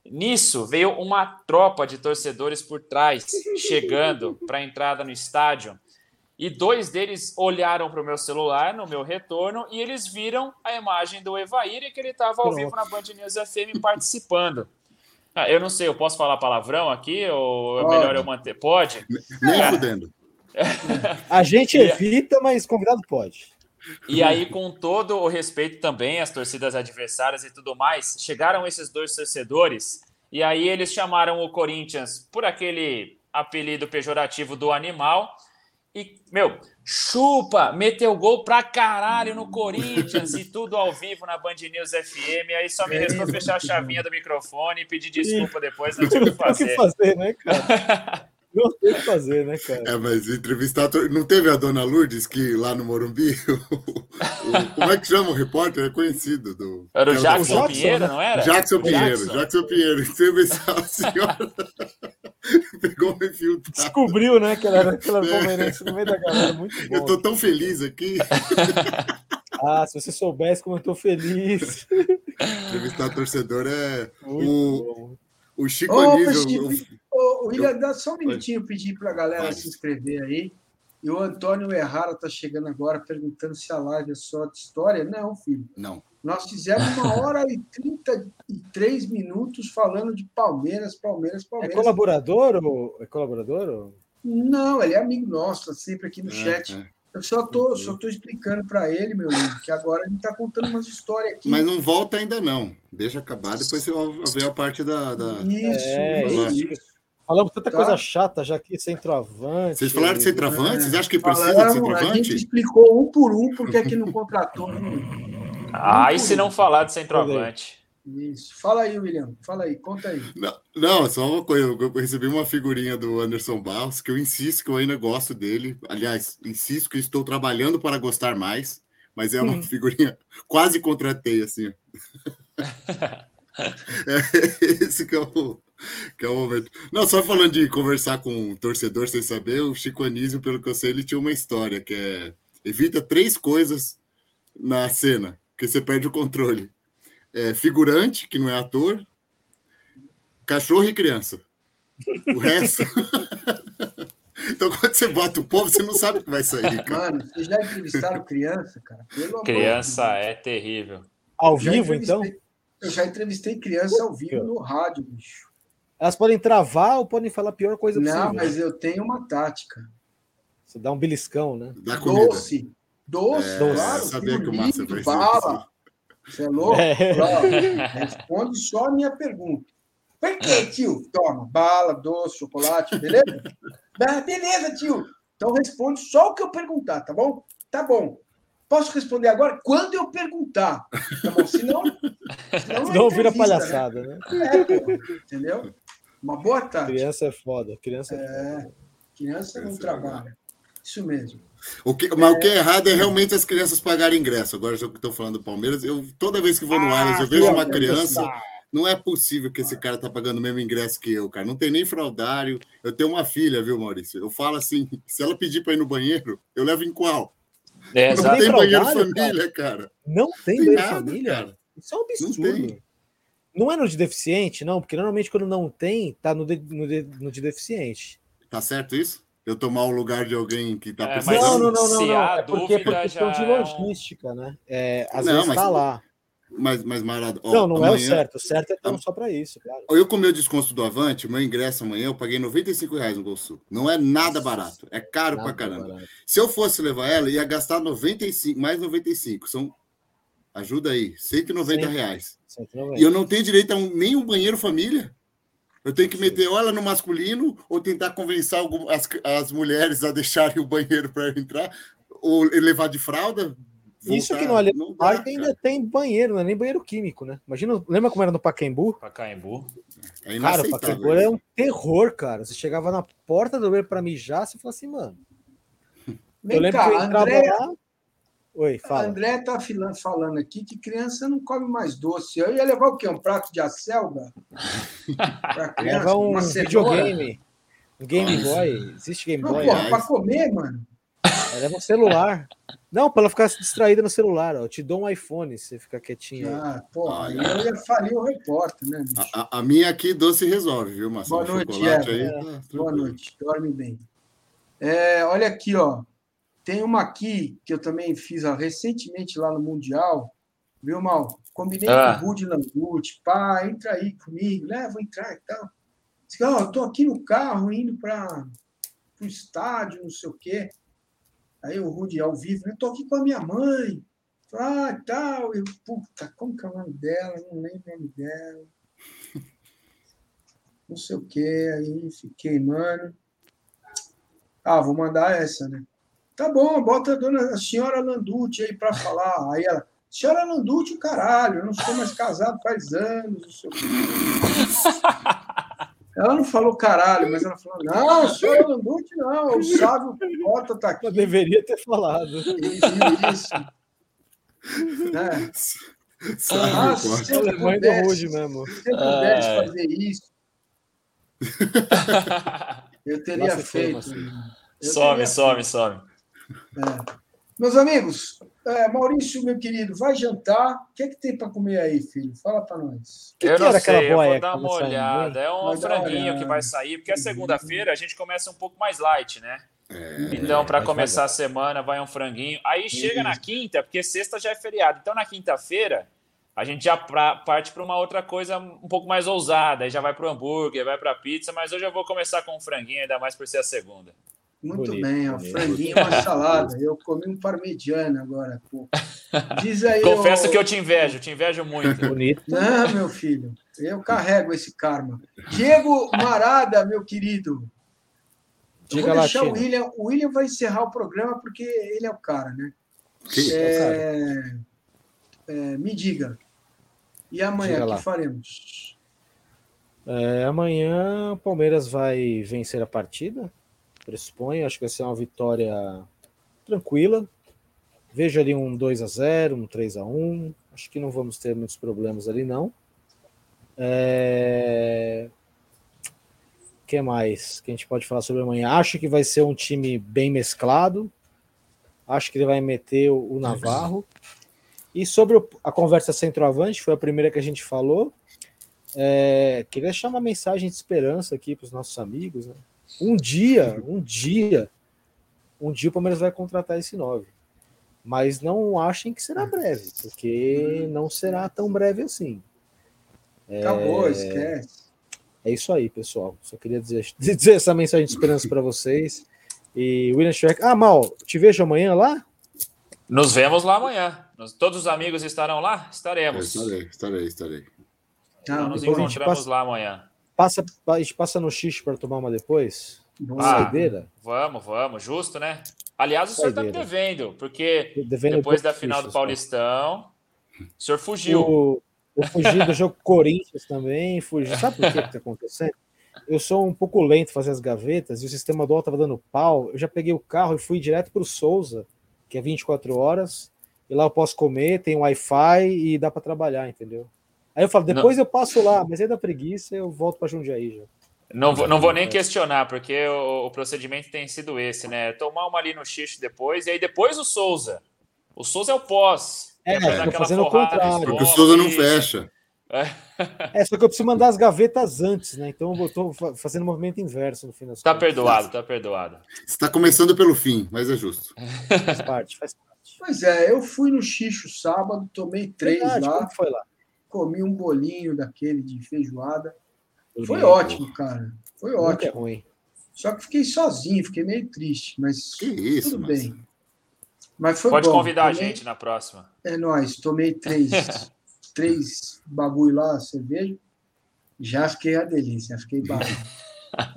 Nisso veio uma tropa de torcedores por trás, (laughs) chegando para a entrada no estádio. E dois deles olharam para o meu celular no meu retorno e eles viram a imagem do Evair e que ele estava ao vivo na Band News FM participando. Ah, eu não sei, eu posso falar palavrão aqui ou é melhor eu manter? Pode? Nem é. fudendo. (laughs) A gente evita, mas convidado pode. E aí, com todo o respeito também às torcidas adversárias e tudo mais, chegaram esses dois torcedores e aí eles chamaram o Corinthians por aquele apelido pejorativo do animal. E, meu, chupa, meteu gol pra caralho no Corinthians e tudo ao vivo na Band News FM. Aí só me restou fechar a chavinha do microfone e pedir desculpa depois, não tinha o que fazer. O que fazer, né, cara? (laughs) Não tem o que fazer, né, cara? É, mas entrevistar. Não teve a dona Lourdes que lá no Morumbi. (laughs) o, como é que chama o repórter? É conhecido. Do, era o Jackson, Jackson Pinheiro, né? não era? Jackson Pinheiro. Jackson, Pinheiro. Entrevistar a senhora. (laughs) Pegou um infiltrado. Descobriu, né, que ela era aquela palmeirense no meio da galera. Muito bom. Eu tô tão feliz aqui. (laughs) Ah, se você soubesse como eu tô feliz. Entrevistar torcedor é. Muito o, bom. o Chico Ô, Anísio. Ô, William, dá só um minutinho pedir para a galera se inscrever aí. E o Antônio Errara está chegando agora perguntando se a live é só de história. Não, filho. Não. Nós fizemos uma (laughs) hora e 33 minutos falando de Palmeiras, Palmeiras, Palmeiras. É colaborador ou é colaborador? Ou... Não, ele é amigo nosso, está sempre aqui no é, chat. É. Eu só tô, só tô explicando para ele, meu amigo, que agora ele está contando umas histórias aqui. Mas não volta ainda não. Deixa acabar, depois você vai ver a parte da. da... Isso, é, isso. Falamos tanta tá. coisa chata já aqui, centroavante. Vocês falaram de centroavante? É. Vocês acham que precisa Falaram, de centroavante? A gente explicou um por um porque é que não contratou. (laughs) Ah, e se não falar de centroavante? Isso. Fala aí, William. Fala aí, conta aí. Não, não, só uma coisa. Eu recebi uma figurinha do Anderson Barros que eu insisto que eu ainda gosto dele. Aliás, insisto que estou trabalhando para gostar mais, mas é uma hum. figurinha (laughs) quase contratei, assim. (laughs) é, (laughs) esse que é o, que é o momento. Não, só falando de conversar com um torcedor sem saber, o Chico Anísio, pelo que eu sei, ele tinha uma história que é evita três coisas na cena, que você perde o controle. É, figurante, que não é ator, cachorro e criança. O resto. (laughs) então, quando você bota o povo, você não sabe o que vai sair. Cara. Mano, vocês já entrevistaram criança, cara? Pelo criança é terrível. Ao vivo, então? Eu já entrevistei criança ao vivo no rádio, bicho. Elas podem travar ou podem falar a pior coisa não, possível. Não, mas eu tenho uma tática. Você dá um beliscão, né? Dá doce. Doce, é, claro. Sabia que o Márcio vai bala. Você é louco? É. Responde só a minha pergunta. Por que, tio? Toma, bala, doce, chocolate, beleza? (laughs) beleza, tio. Então responde só o que eu perguntar, tá bom? Tá bom. Posso responder agora? Quando eu perguntar. Tá bom? (laughs) Senão. Senão, não vira né? palhaçada, né? né? É, pô, entendeu? Uma boa tarde. Criança é foda. Criança é, é foda. Criança não é trabalha. Isso mesmo. O que, mas é... o que é errado é realmente as crianças pagarem ingresso. Agora, já que estou falando do Palmeiras, eu toda vez que vou no ah, eu vejo uma criança. Não é possível que esse cara tá pagando o mesmo ingresso que eu, cara. Não tem nem fraudário. Eu tenho uma filha, viu, Maurício? Eu falo assim: se ela pedir para ir no banheiro, eu levo em qual? É, não tem banheiro família, cara. Não tem, tem banheiro nada, família? Cara. Isso é um absurdo. Não, não, é no de deficiente, não, porque normalmente quando não tem, tá no de, no de, no de deficiente. Tá certo isso? Eu tomar o lugar de alguém que tá é, precisando. Não, não, não, não, não. É porque é por questão de é logística, né? É, às não, vezes mas, tá lá. Mas, mas Marado. Ó, não, não amanhã, é o certo. O certo é tão só para isso, claro. Eu, com o meu desconto do Avante, meu ingresso amanhã, eu paguei 95 reais no Gol Sul. Não é nada barato. É caro pra caramba. Barato. Se eu fosse levar ela, ia gastar 95, mais 95. São. Ajuda aí, 190 reais. 190. E eu não tenho direito a um, nem um banheiro família. Eu tenho que meter ou ela no masculino ou tentar convencer as, as mulheres a deixarem o banheiro para entrar, ou levar de fralda. Voltar. Isso que no Allianz Parque ainda tem banheiro, não é nem banheiro químico, né? Imagina, lembra como era no Pacaembu? Pacaembu. É cara, o Pacaembu é um terror, cara. Você chegava na porta do banheiro para mijar, você falava assim, mano. Vem eu lembro cá, que eu entrava André... lá, Oi, fala. André tá falando aqui que criança não come mais doce. Eu ia levar o quê? Um prato de acelga? Pra (laughs) criança? Leva um videogame. Um Game Boy. Existe Game Boy? Não, pra comer, mano. Leva um celular. Não, para ela ficar distraída no celular. Ó. Eu te dou um iPhone se você ficar quietinho. Ah, pô, aí eu ia falir o repórter, né, bicho? A, a, minha aqui doce resolve, viu, Marcelo? Boa noite, é, aí, é. Tá Boa noite, dorme bem. É, olha aqui, ó. Tem uma aqui que eu também fiz ó, recentemente lá no Mundial, viu, Mal? Combinei ah. com o Rudy Languti, pá, entra aí comigo, né? Vou entrar e tal. Disse, ó, oh, tô aqui no carro indo para o estádio, não sei o quê. Aí o Rudy ao vivo, né? Tô aqui com a minha mãe. Ah, tal. Eu, puta, como que é o nome dela? Não lembro o nome dela. (laughs) Não sei o quê. Aí fiquei, mano. Ah, vou mandar essa, né? Tá bom, bota a, dona, a senhora Landucci aí para falar. Aí ela, senhora Landucci, o caralho, eu não sou mais casado faz anos, não sei o (laughs) Ela não falou caralho, mas ela falou: não, sou eu Landucci, não, o Sábio Porta tá aqui. Eu deveria ter falado. Isso. É. Ah, se eu pudesse, mesmo. Se eu pudesse é. fazer isso, (laughs) eu teria Nossa, feito. Eu some, teria some, feito. some. É. Meus amigos, é, Maurício, meu querido, vai jantar. O que é que tem para comer aí, filho? Fala para nós. Que eu que não sei, eu vou dar uma olhada. É um franguinho que vai sair, porque é segunda-feira a gente começa um pouco mais light, né? É, então, para começar a semana, vai um franguinho. Aí chega na quinta, porque sexta já é feriado. Então, na quinta-feira, a gente já pra, parte para uma outra coisa um pouco mais ousada. Aí já vai para o hambúrguer, vai para a pizza. Mas hoje eu vou começar com um franguinho, ainda mais por ser a segunda. Muito bonito, bem, ó, franguinho, uma (laughs) salada. Eu comi um parmegiana agora. Pô. (laughs) Diz aí. Confesso que eu te invejo, te invejo muito. (laughs) Bonito. Não, meu filho, eu carrego esse karma. Diego Marada, meu querido. Eu vou deixar o William. O William vai encerrar o programa porque ele é o cara, né? É, é, me diga. E amanhã, o que faremos? É, amanhã o Palmeiras vai vencer a partida pressuponho. Acho que vai ser uma vitória tranquila. Vejo ali um 2 a 0 um 3 a 1 Acho que não vamos ter muitos problemas ali, não. É... O que mais que a gente pode falar sobre amanhã? Acho que vai ser um time bem mesclado. Acho que ele vai meter o Navarro. E sobre a conversa centroavante, foi a primeira que a gente falou. É... Queria deixar uma mensagem de esperança aqui para os nossos amigos. Né? Um dia, um dia, um dia o Palmeiras vai contratar esse 9. Mas não achem que será breve, porque não será tão breve assim. Acabou, é... esquece. É isso aí, pessoal. Só queria dizer, (laughs) dizer essa mensagem de esperança para vocês. E William Schreck. Ah, Mal, te vejo amanhã lá? Nos vemos lá amanhã. Todos os amigos estarão lá? Estaremos. Eu estarei, estarei, estarei. Então, nos encontramos passa... lá amanhã. Passa, a gente passa no X para tomar uma depois? Ah, Saideira? Vamos, vamos, justo, né? Aliás, o senhor está me devendo, porque devendo depois da final do Paulistão, o senhor fugiu. O, eu fugi do jogo Corinthians também, fugi. Sabe por que está acontecendo? Eu sou um pouco lento fazer as gavetas e o sistema do estava dando pau. Eu já peguei o carro e fui direto para o Souza, que é 24 horas, e lá eu posso comer, tem Wi-Fi e dá para trabalhar, entendeu? Aí eu falo, depois não. eu passo lá, mas é da preguiça, eu volto para Jundiaí já. Não vou, não vou nem questionar, porque o, o, procedimento tem sido esse, né? Tomar uma ali no xixi depois, e aí depois o Souza. O Souza é o pós. É, é fazendo o contrário. Porque o Souza não fecha. É. é, só que eu preciso mandar as gavetas antes, né? Então eu estou fazendo o movimento inverso no fim das Tá contas. perdoado, tá perdoado. Está começando pelo fim, mas é justo. (laughs) Faz parte, faz parte. Pois é, eu fui no xixo sábado, tomei três Verdade, lá. Como foi lá? Comi um bolinho daquele de feijoada. Foi ótimo, cara. Foi Nunca ótimo. É ruim. Só que fiquei sozinho, fiquei meio triste, mas que isso, tudo mas... bem. Mas foi Pode bom. convidar tomei... a gente na próxima. É nóis, tomei três, (laughs) três bagulho lá, cerveja. Já fiquei a delícia, fiquei barulho. (laughs)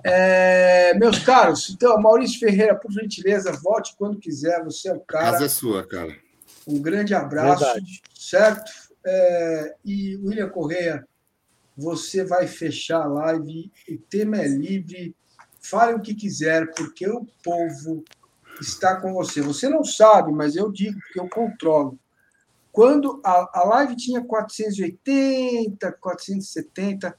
É, meus caros, então, Maurício Ferreira, por gentileza, volte quando quiser, você é o cara. A casa é sua, cara. Um grande abraço, Verdade. certo? É, e William Correia, você vai fechar a live, o tema é livre, fale o que quiser, porque o povo está com você. Você não sabe, mas eu digo porque eu controlo. Quando a, a live tinha 480, 470,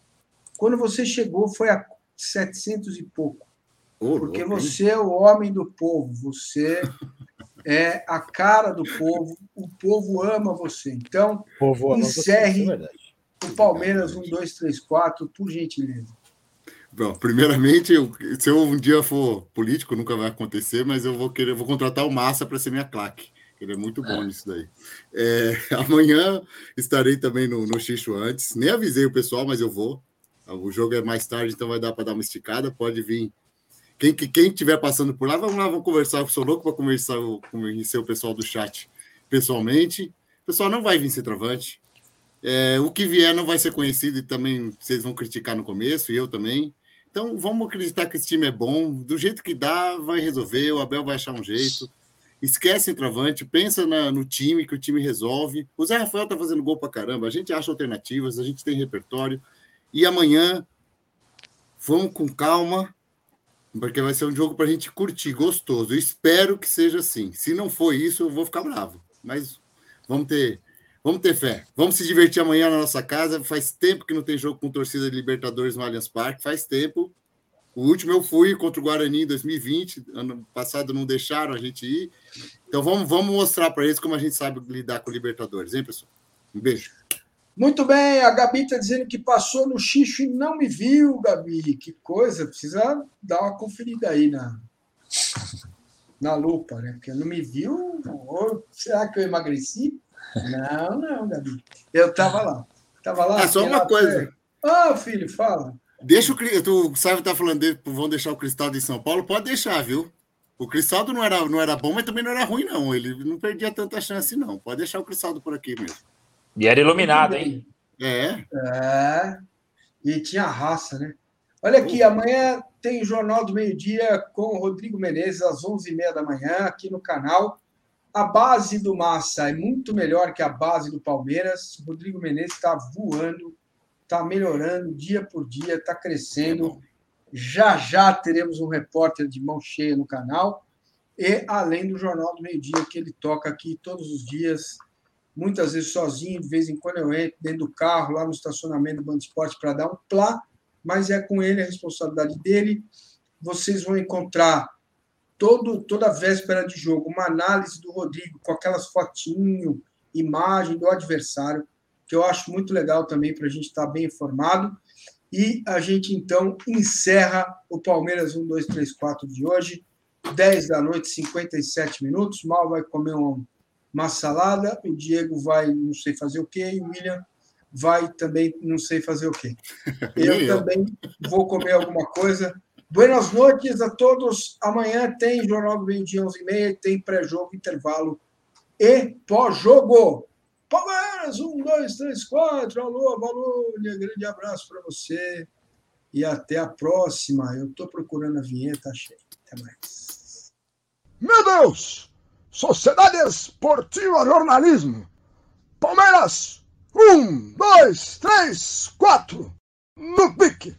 quando você chegou foi a 700 e pouco. Porque você é o homem do povo, você (laughs) é a cara do povo, o povo ama você. Então, povo encerre você, é o Palmeiras 1, 2, 3, 4, por gentileza. Bom, primeiramente, eu, se eu um dia for político, nunca vai acontecer, mas eu vou querer, vou contratar o Massa para ser minha claque. Ele é muito bom nisso daí. É, (laughs) amanhã estarei também no, no Xixo antes. Nem avisei o pessoal, mas eu vou. O jogo é mais tarde, então vai dar para dar uma esticada. Pode vir quem quem estiver passando por lá, vamos lá, vamos conversar. Eu sou louco para conversar, conhecer o pessoal do chat pessoalmente. O pessoal não vai vir centroavante. É, o que vier não vai ser conhecido e também vocês vão criticar no começo, e eu também. Então vamos acreditar que esse time é bom. Do jeito que dá, vai resolver. O Abel vai achar um jeito. Esquece centroavante, pensa na, no time, que o time resolve. O Zé Rafael tá fazendo gol para caramba. A gente acha alternativas, a gente tem repertório. E amanhã vamos com calma, porque vai ser um jogo para a gente curtir, gostoso. Eu espero que seja assim. Se não for isso, eu vou ficar bravo. Mas vamos ter, vamos ter fé. Vamos se divertir amanhã na nossa casa. Faz tempo que não tem jogo com torcida de Libertadores no Allianz Parque. Faz tempo. O último eu fui contra o Guarani em 2020. Ano passado não deixaram a gente ir. Então vamos, vamos mostrar para eles como a gente sabe lidar com Libertadores, hein, pessoal? Um beijo. Muito bem, a Gabi está dizendo que passou no xixo e não me viu, Gabi. Que coisa, precisa dar uma conferida aí na, na lupa, né? Porque não me viu. Ou será que eu emagreci? Não, não, Gabi. Eu estava lá. Tava lá. É só uma coisa. Ah, filho, fala. Deixa o tu sabe tá falando dele, vão deixar o Cristaldo em São Paulo, pode deixar, viu? O Cristaldo não era, não era bom, mas também não era ruim, não. Ele não perdia tanta chance, não. Pode deixar o Cristaldo por aqui mesmo. E era iluminado, hein? É. É. E tinha raça, né? Olha aqui, amanhã tem Jornal do Meio-Dia com o Rodrigo Menezes, às 11h30 da manhã, aqui no canal. A base do Massa é muito melhor que a base do Palmeiras. O Rodrigo Menezes está voando, está melhorando dia por dia, está crescendo. Já já teremos um repórter de mão cheia no canal. E além do Jornal do Meio-Dia, que ele toca aqui todos os dias muitas vezes sozinho, de vez em quando eu entro dentro do carro, lá no estacionamento do Band Esporte, para dar um plá, mas é com ele a responsabilidade dele. Vocês vão encontrar todo, toda véspera de jogo uma análise do Rodrigo com aquelas fotinho, imagem do adversário, que eu acho muito legal também para a gente estar tá bem informado. E a gente então encerra o Palmeiras 1, 2, 3, 4 de hoje, 10 da noite, 57 minutos. Mal vai comer um uma salada, o Diego vai não sei fazer o quê, e o William vai também não sei fazer o quê. (laughs) Eu também vou comer alguma coisa. Buenas noites a todos. Amanhã tem Jornal do Meio Dia 11h30, tem pré-jogo, intervalo e pós-jogo. Palmeiras, um, dois, três, quatro. Alô, Valônia, grande abraço para você. E até a próxima. Eu estou procurando a vinheta, achei. Até mais. Meu Deus! Sociedade Esportiva Jornalismo. Palmeiras, um, dois, três, quatro, no pique.